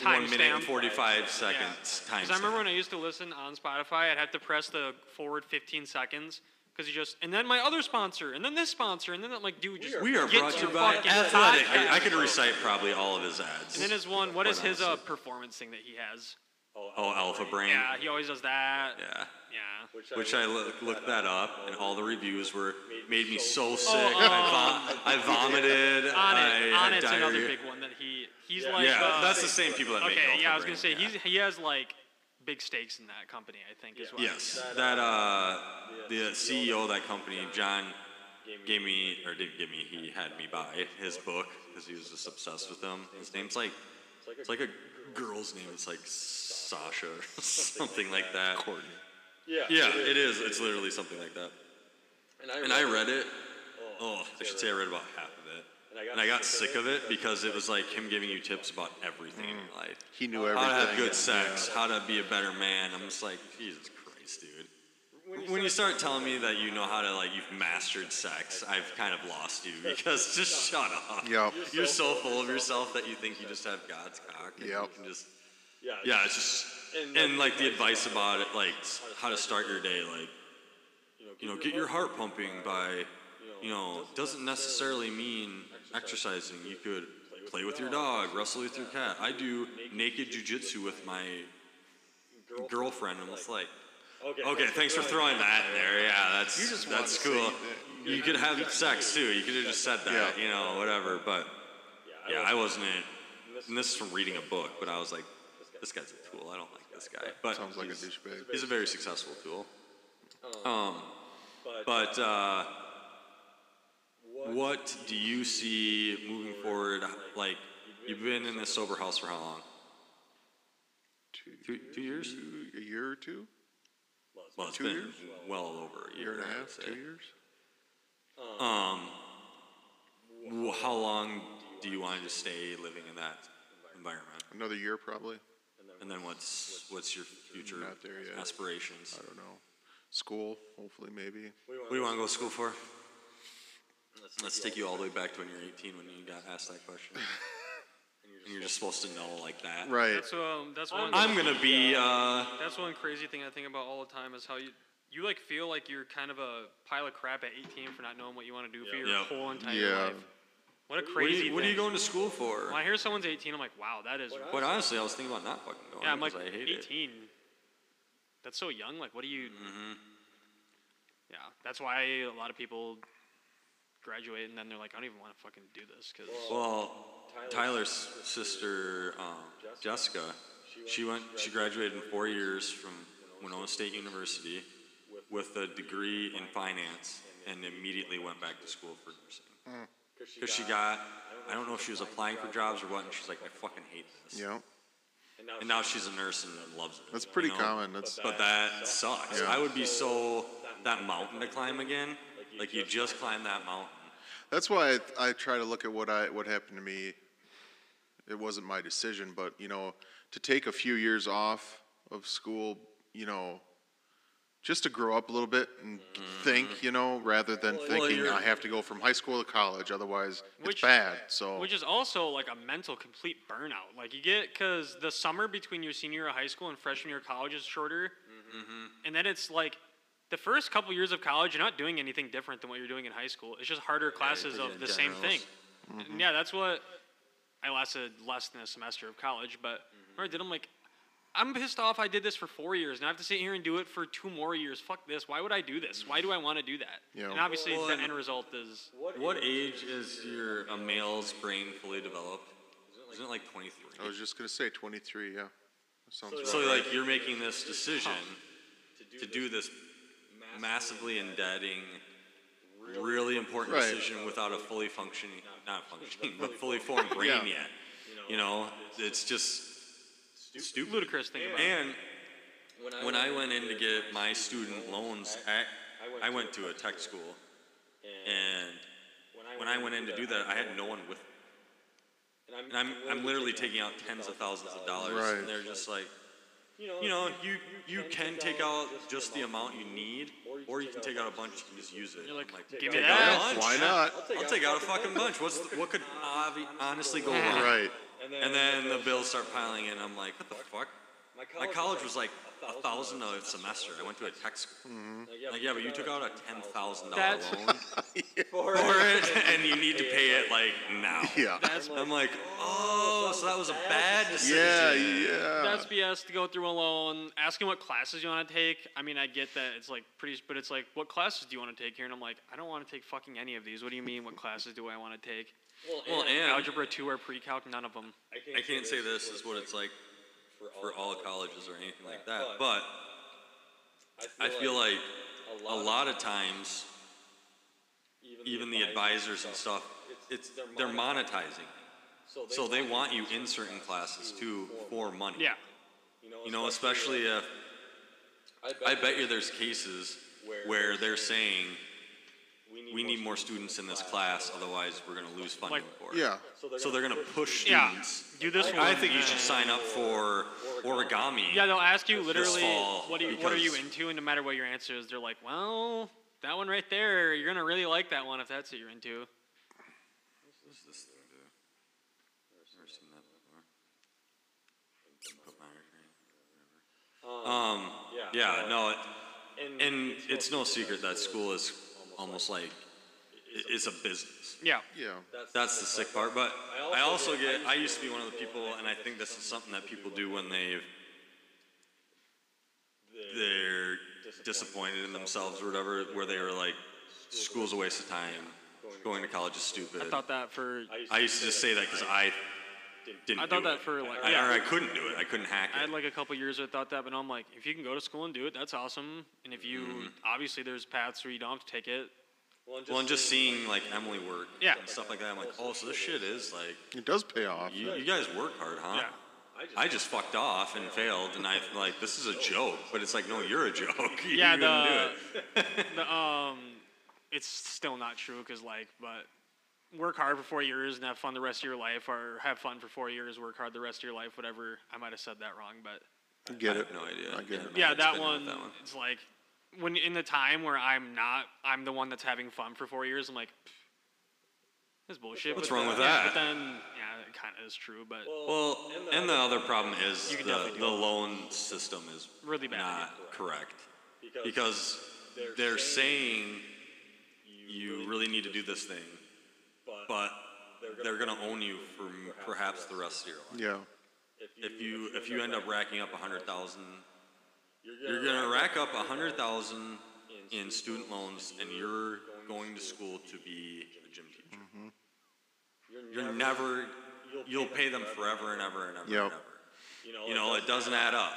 Speaker 2: one minute and forty-five seconds time.
Speaker 4: Because I remember when I used to listen on Spotify, I'd have to press the forward 15 seconds because you just, and then my other sponsor, and then this sponsor, and then I'm like, dude, just
Speaker 2: We are
Speaker 4: get
Speaker 2: brought to
Speaker 4: to
Speaker 2: you by Athletic. I, I could recite probably all of his ads.
Speaker 4: And then his one, what is his uh, performance thing that he has?
Speaker 2: oh, Alpha Brain.
Speaker 4: Yeah, he always does that.
Speaker 2: Yeah.
Speaker 4: Yeah.
Speaker 2: Which I look, looked that up, and all the reviews were made me so sick.
Speaker 4: Oh,
Speaker 2: I, vom- I vomited.
Speaker 4: On it,
Speaker 2: had
Speaker 4: on it's another big one that he He's like
Speaker 2: yeah,
Speaker 4: uh,
Speaker 2: that's the same people that make
Speaker 4: okay.
Speaker 2: Alpha
Speaker 4: Yeah, I was gonna
Speaker 2: Brain,
Speaker 4: say
Speaker 2: yeah.
Speaker 4: he's he has like big stakes in that company. I think as well.
Speaker 2: Yes, that uh, the CEO of that company, John, gave me or didn't give me. He had me buy his book because he was just obsessed with them. His name's like it's like a girl's name. It's like Sasha or something like that.
Speaker 3: Courtney.
Speaker 5: Yeah.
Speaker 2: Yeah, it is. It's literally something like that. And I read it. Oh, I should say I read about half of it. And I got sick of it because it was like him giving you tips about everything mm. in your life.
Speaker 3: He knew everything.
Speaker 2: How to have good sex, how to be a better man. I'm just like, Jesus Christ, dude. When you start telling me that you know how to like you've mastered sex, I've kind of lost you because just shut up.
Speaker 3: Yep.
Speaker 2: You're so full of yourself that you think you just have God's cock. And
Speaker 3: Yep.
Speaker 2: You can just
Speaker 5: Yeah.
Speaker 2: yeah, it's just and like the advice about it, like how to start your day, like you know, get your heart pumping by, you know, doesn't necessarily mean exercising. You could play with your dog, wrestle with your cat. I do naked jujitsu with my girlfriend. I'm like, okay, thanks for throwing that in there. Yeah, that's
Speaker 3: You just wanted
Speaker 2: that's cool. You could have sex too. You could have just said that, you know, whatever. But yeah, I wasn't. And this is from reading a book, but I was like, this guy's a tool. I don't like this guy. But
Speaker 3: Sounds like a douchebag.
Speaker 2: He's a very successful tool. Um, but uh, what do you see moving forward? Like, you've been in this sober house for how long?
Speaker 3: Two,
Speaker 2: Two, two years?
Speaker 3: a year or two?
Speaker 2: Well, it's
Speaker 3: Two
Speaker 2: been
Speaker 3: years?
Speaker 2: well over a
Speaker 3: Year
Speaker 2: year,
Speaker 3: and a half, two years?
Speaker 2: Um, wh- how long do you want to stay living in that environment?
Speaker 3: Another year probably.
Speaker 2: And then what's what's your future
Speaker 3: Not there yet.
Speaker 2: aspirations?
Speaker 3: I don't know. School, hopefully, maybe.
Speaker 2: What do you want to go to school for? Let's take you all the way back to when you were 18 when you got asked that question. and you're just supposed to know like that.
Speaker 3: Right.
Speaker 4: That's um. That's one.
Speaker 2: I'm gonna be uh,
Speaker 4: That's one crazy thing I think about all the time is how you you like feel like you're kind of a pile of crap at 18 for not knowing what you want to do for your
Speaker 2: Yeah.
Speaker 4: whole entire
Speaker 3: Yeah.
Speaker 4: life. What a
Speaker 2: what are,
Speaker 4: crazy
Speaker 2: you, what are you going to school for?
Speaker 4: When I hear someone's 18, I'm like, wow, that is.
Speaker 2: Quite honestly, I was thinking about not fucking going
Speaker 4: Yeah, I'm like
Speaker 2: I hate
Speaker 4: 18. That's so young. Like, what do you?
Speaker 2: Mm-hmm.
Speaker 4: Yeah, that's why a lot of people graduate and then they're like, I don't even want to fucking do this because.
Speaker 2: it. Well, Tyler's sister um, Jessica, she went. She graduated in four years from Winona State University with a degree in finance, and immediately went back to school for nursing. Because she got, I don't know if she was applying for jobs or what, and she's like, I fucking hate this.
Speaker 3: Yeah.
Speaker 2: And now she's a nurse and loves it.
Speaker 3: That's pretty
Speaker 2: you know?
Speaker 3: common. That's
Speaker 2: But that sucks.
Speaker 3: Yeah.
Speaker 2: I would be so that mountain to climb again. Like you just climbed that mountain.
Speaker 3: That's why I, I try to look at what I what happened to me. It wasn't my decision, but you know, to take a few years off of school, you know, just to grow up a little bit and mm-hmm. think, you know, rather than thinking
Speaker 2: you're-
Speaker 3: I have to go from high school to college, otherwise
Speaker 4: Which-
Speaker 3: it's bad. So
Speaker 4: Which is also like a mental complete burnout. Like you get because the summer between your senior year of high school and freshman year of college is shorter, mm-hmm. and then it's like the first couple years of college you're not doing anything different than what you're doing in high school. It's just harder classes
Speaker 2: you're
Speaker 4: of the
Speaker 2: getting
Speaker 4: same thing.
Speaker 2: generals.
Speaker 4: And yeah, that's what I lasted less than a semester of college, but mm-hmm. when I did, I'm like. I'm pissed off I did this for four years and I have to sit here and do it for two more years. Fuck this. Why would I do this? Why do I want to do that?
Speaker 3: Yeah.
Speaker 4: And obviously,
Speaker 2: Well,
Speaker 4: the end result is
Speaker 2: What age is your a male's brain fully developed? Isn't it like 23?
Speaker 3: I was just gonna say 23. Yeah, that sounds
Speaker 2: So
Speaker 3: about right.
Speaker 2: like you're making this decision to do this massively indebting, really important
Speaker 3: Right.
Speaker 2: decision without a fully functioning, not functioning, but fully formed brain
Speaker 3: Yeah.
Speaker 2: yet. You know, it's just stupid.
Speaker 4: ludicrous thing about it.
Speaker 2: And when I went in to get my student loans, at, I went to a tech school, and when I went in to do that, I had no one with me. And I'm, I'm literally taking out tens of thousands of dollars,
Speaker 3: Right.
Speaker 2: and they're just like, you know, you you can take out just the amount you need, or you can take out a bunch and just use it.
Speaker 4: You're like,
Speaker 2: I'm
Speaker 4: give me that.
Speaker 2: a bunch.
Speaker 3: Why not?
Speaker 2: I'll take out a fucking bunch. What's the, what could honestly go wrong?
Speaker 3: Right.
Speaker 2: And then the bills start piling in. I'm like, what the fuck? My college was like a thousand a semester. I went to a tech school.
Speaker 3: Mm-hmm.
Speaker 2: Like, yeah, but you took out a ten thousand dollar
Speaker 4: That's-
Speaker 2: loan for it, and you need to pay it like now.
Speaker 3: Yeah.
Speaker 4: That's
Speaker 2: I'm like, oh, so that was a bad decision.
Speaker 3: Yeah, yeah.
Speaker 4: That's BS to go through a loan. Asking what classes you want to take. I mean, I get that it's like pretty, but it's like, what classes do you want to take here? And I'm like, I don't want to take fucking any of these. What do you mean? What classes do I want to take?
Speaker 2: Well, and
Speaker 4: Algebra two or pre-calc? None of them.
Speaker 2: I can't say this is what it's like for all colleges or anything like that, but I feel like a lot of times, even the advisors and stuff, it's they're monetizing. So they want you in certain classes too for money.
Speaker 4: Yeah.
Speaker 2: You know, especially if I bet you there's cases where they're saying we need more students in this class, otherwise we're going to lose funding
Speaker 4: Like-
Speaker 2: for it.
Speaker 3: Yeah.
Speaker 2: So they're going to push
Speaker 4: Yeah.
Speaker 2: students.
Speaker 4: Do this one.
Speaker 2: I think you should sign up for origami.
Speaker 4: Yeah, they'll ask you literally,
Speaker 2: fall
Speaker 4: what, are you, what are you
Speaker 2: because-
Speaker 4: into? And no matter what your answer is, they're like, well, that one right there, you're going to really like that one if that's what you're into.
Speaker 2: What this thing do? Never seen that before. Put my Um, yeah, no, it, and it's no secret that school is almost like i- it's a business.
Speaker 4: Yeah.
Speaker 3: Yeah.
Speaker 2: That's the sick part. But I also get, I used to be one of the people, and I think this is something that people do when they've, they're disappointed in themselves or whatever, where they were like, school's a waste of time, going to college is stupid.
Speaker 4: I thought that for,
Speaker 2: I used to just say that because I didn't.
Speaker 4: I thought
Speaker 2: do
Speaker 4: that
Speaker 2: it.
Speaker 4: for, like,
Speaker 2: I,
Speaker 4: yeah.
Speaker 2: or I couldn't do it. I couldn't hack it.
Speaker 4: I had like a couple years where I thought that, but I'm like, if you can go to school and do it, that's awesome. And if you, mm-hmm. obviously, there's paths where you don't have to take it.
Speaker 2: Well, and just seeing like Emily work
Speaker 4: Yeah.
Speaker 2: and stuff like that, I'm like, oh, so this shit is like,
Speaker 3: It does pay off.
Speaker 2: you, you guys work hard, huh?
Speaker 4: Yeah.
Speaker 2: I just fucked off and failed, and I'm like this is a joke, but it's like, no, you're a joke. you
Speaker 4: Yeah,
Speaker 2: couldn't do
Speaker 4: the,
Speaker 2: it.
Speaker 4: the um, it's still not true because like, but work hard for four years and have fun the rest of your life, or have fun for four years, work hard the rest of your life, whatever. I might have said that wrong, but
Speaker 3: I get
Speaker 2: I
Speaker 3: it.
Speaker 2: have no idea.
Speaker 3: I get it.
Speaker 4: yeah, that one,
Speaker 2: that one.
Speaker 4: It's like when in the time where I'm not, I'm the one that's having fun for four years. I'm like, that's bullshit.
Speaker 2: What's
Speaker 4: but
Speaker 2: wrong
Speaker 4: then-
Speaker 2: with
Speaker 4: yeah,
Speaker 2: that?
Speaker 4: But then, yeah, it kind of is true, but
Speaker 2: Well, and the other problem is the, the loan system is
Speaker 4: Really bad,
Speaker 2: not correct because they're saying you really need to do this thing, but they're going to own you for perhaps the rest of your life.
Speaker 3: Yeah.
Speaker 2: If you if you end up racking up a hundred thousand, you're going to rack up a hundred thousand in student loans, and you're going to school to be a gym teacher. Mm-hmm. You're never, you'll pay them forever and ever and ever
Speaker 3: Yep.
Speaker 2: and ever. You know, it doesn't add up.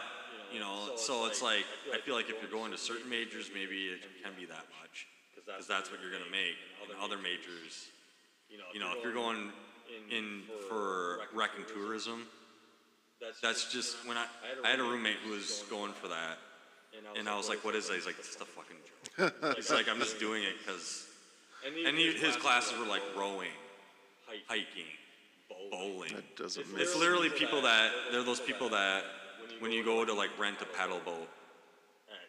Speaker 2: You know, so it's like I feel like if you're going to certain majors, maybe it can be that much, because that's what you're going to make. In other majors, you know, if you're going in for wrecking and tourism, that's just when I I had a roommate who was going for that, and I was like, "What is that?" He's like, "This is a fucking joke." He's like, "I'm just doing it because," and he, his classes were like rowing, hiking, bowling.
Speaker 3: That doesn't make
Speaker 2: It's literally people that they're those people that when you go to like rent a paddle boat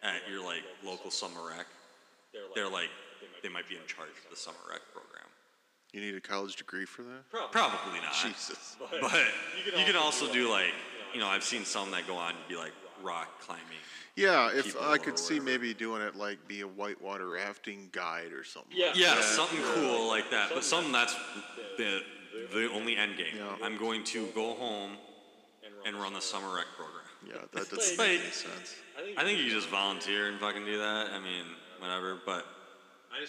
Speaker 2: at your like local summer rec, they're like they might be in charge of the summer rec program.
Speaker 3: You need a college degree for that?
Speaker 2: Probably not.
Speaker 3: Jesus.
Speaker 2: But you can also do like you know I've seen some that go on to be like rock climbing.
Speaker 3: Yeah, if I could see maybe doing it like be a whitewater rafting guide or something.
Speaker 5: Yeah.
Speaker 3: like
Speaker 2: Yeah,
Speaker 3: that.
Speaker 2: something cool like that. But something that's the the only end game.
Speaker 3: Yeah.
Speaker 2: I'm going to go home and run the summer rec program.
Speaker 3: Yeah, that doesn't make any sense.
Speaker 2: I think you just volunteer and fucking do that. I mean, whatever. But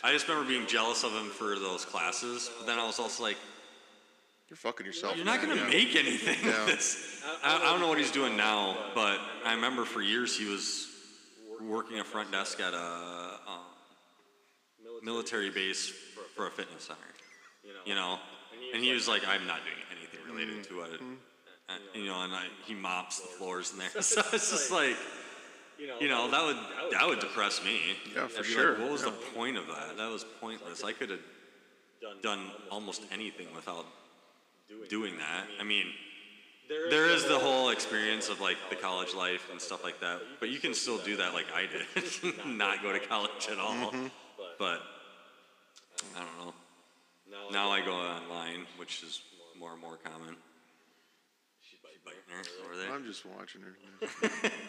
Speaker 2: I just remember being jealous of him for those classes. But then I was also like,
Speaker 3: You're fucking yourself.
Speaker 2: you're not
Speaker 3: man,
Speaker 2: gonna
Speaker 3: yeah.
Speaker 2: make anything
Speaker 3: Yeah.
Speaker 2: with this. I, I don't know what he's doing now, but I remember for years he was working a front desk at a um, military base for a fitness center. You know, and he was like, I'm not doing anything related to it. And, you know, and I, he mops the floors in there. So it's just like, you know, that would that would depress me.
Speaker 3: Yeah, for
Speaker 2: I'd be
Speaker 3: sure.
Speaker 2: Like, what was the point of that? That was pointless. I could have done almost anything without doing that. I mean, there is the whole experience of like the college life and stuff like that, but you can still do that like I did, not go to college at all.
Speaker 3: Mm-hmm.
Speaker 2: But I don't know. Now I go online, which is more and more common. She's biting her over there.
Speaker 3: I'm just watching her.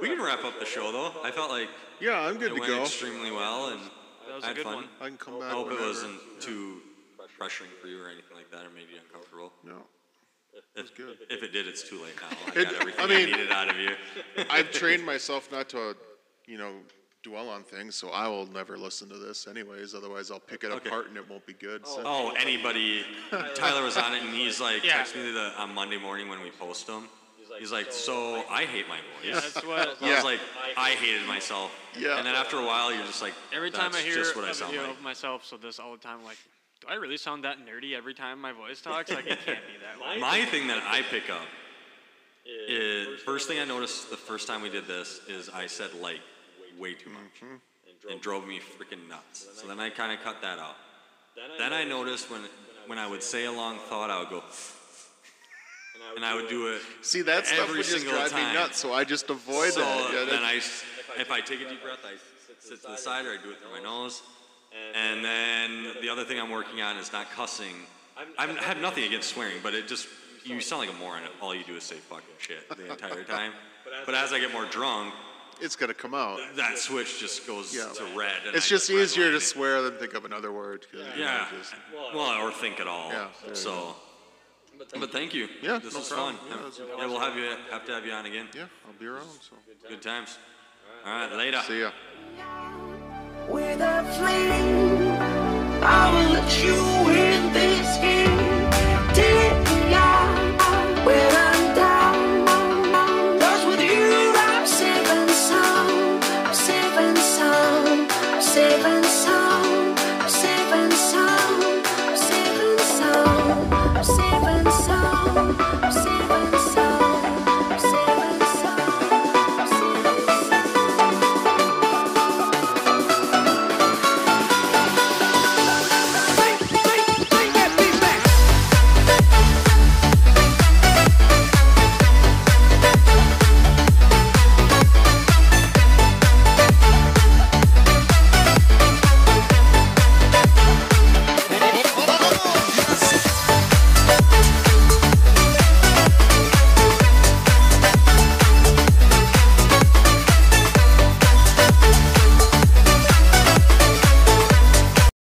Speaker 2: We can can wrap up the show though. I felt like
Speaker 3: Yeah, I'm good
Speaker 2: it
Speaker 3: to
Speaker 2: went
Speaker 3: go.
Speaker 2: extremely well, and
Speaker 4: That was
Speaker 2: I
Speaker 4: a
Speaker 2: had
Speaker 4: good
Speaker 2: fun.
Speaker 4: one.
Speaker 3: I can come back.
Speaker 2: I
Speaker 3: back.
Speaker 2: hope it
Speaker 3: whenever.
Speaker 2: wasn't too pressuring for you or anything like that, or made you uncomfortable.
Speaker 3: No.
Speaker 2: If,
Speaker 3: good.
Speaker 2: if it did, it's too late now. I
Speaker 3: It-
Speaker 2: got everything
Speaker 3: I
Speaker 2: I,
Speaker 3: mean-
Speaker 2: needed out of you.
Speaker 3: I've trained myself not to, uh, you know, dwell on things, so I will never listen to this anyways. Otherwise, I'll pick it
Speaker 2: Okay.
Speaker 3: apart and it won't be good. So.
Speaker 2: Oh, oh anybody? Tyler was on it, and he's like,
Speaker 4: Yeah.
Speaker 2: text me the, on Monday morning when we post them. He's like, so I hate my voice.
Speaker 4: That's what.
Speaker 2: I
Speaker 3: Yeah.
Speaker 2: was like, I hated myself.
Speaker 3: Yeah.
Speaker 2: And then after a while, you're just like,
Speaker 4: Every time
Speaker 2: That's
Speaker 4: I hear
Speaker 2: just what
Speaker 4: a
Speaker 2: I sound
Speaker 4: video
Speaker 2: like.
Speaker 4: of myself, so this all the time, like, do I really sound that nerdy every time my voice talks? Like, it can't be that way.
Speaker 2: My thing that I pick up is first thing I noticed the first time we did this is I said like way too much mm-hmm. and drove me freaking nuts. So then I kind of cut that out. Then I noticed when when I would say a long thought, I would go, and I would do it.
Speaker 3: See, that stuff
Speaker 2: every
Speaker 3: would just
Speaker 2: single
Speaker 3: drive me nuts, so I just avoid
Speaker 2: so
Speaker 3: that. Yeah,
Speaker 2: then I, if I take a deep breath, I sit to the side or I do it through my nose. And then the other thing I'm working on is not cussing. I'm, I have nothing against swearing, but it just you sound like a moron. All you do is say fucking shit the entire time. But as I get more drunk,
Speaker 3: it's gonna come out.
Speaker 2: that switch just goes
Speaker 3: Yeah.
Speaker 2: to red. And
Speaker 3: It's
Speaker 2: I
Speaker 3: just
Speaker 2: redline
Speaker 3: easier to
Speaker 2: it.
Speaker 3: swear than think of another word. 'cause, you know,
Speaker 2: Yeah.
Speaker 3: just-
Speaker 2: Well, or think at all.
Speaker 3: Yeah, there you
Speaker 2: So. But thank you.
Speaker 3: Yeah,
Speaker 2: This
Speaker 3: no
Speaker 2: was
Speaker 3: problem.
Speaker 2: fun.
Speaker 3: Yeah, it was-
Speaker 2: yeah, we'll have you have to have you on again.
Speaker 3: yeah, I'll be around. So
Speaker 2: Good times. All right, later.
Speaker 3: see ya.
Speaker 1: with a flame. I will let you in this game.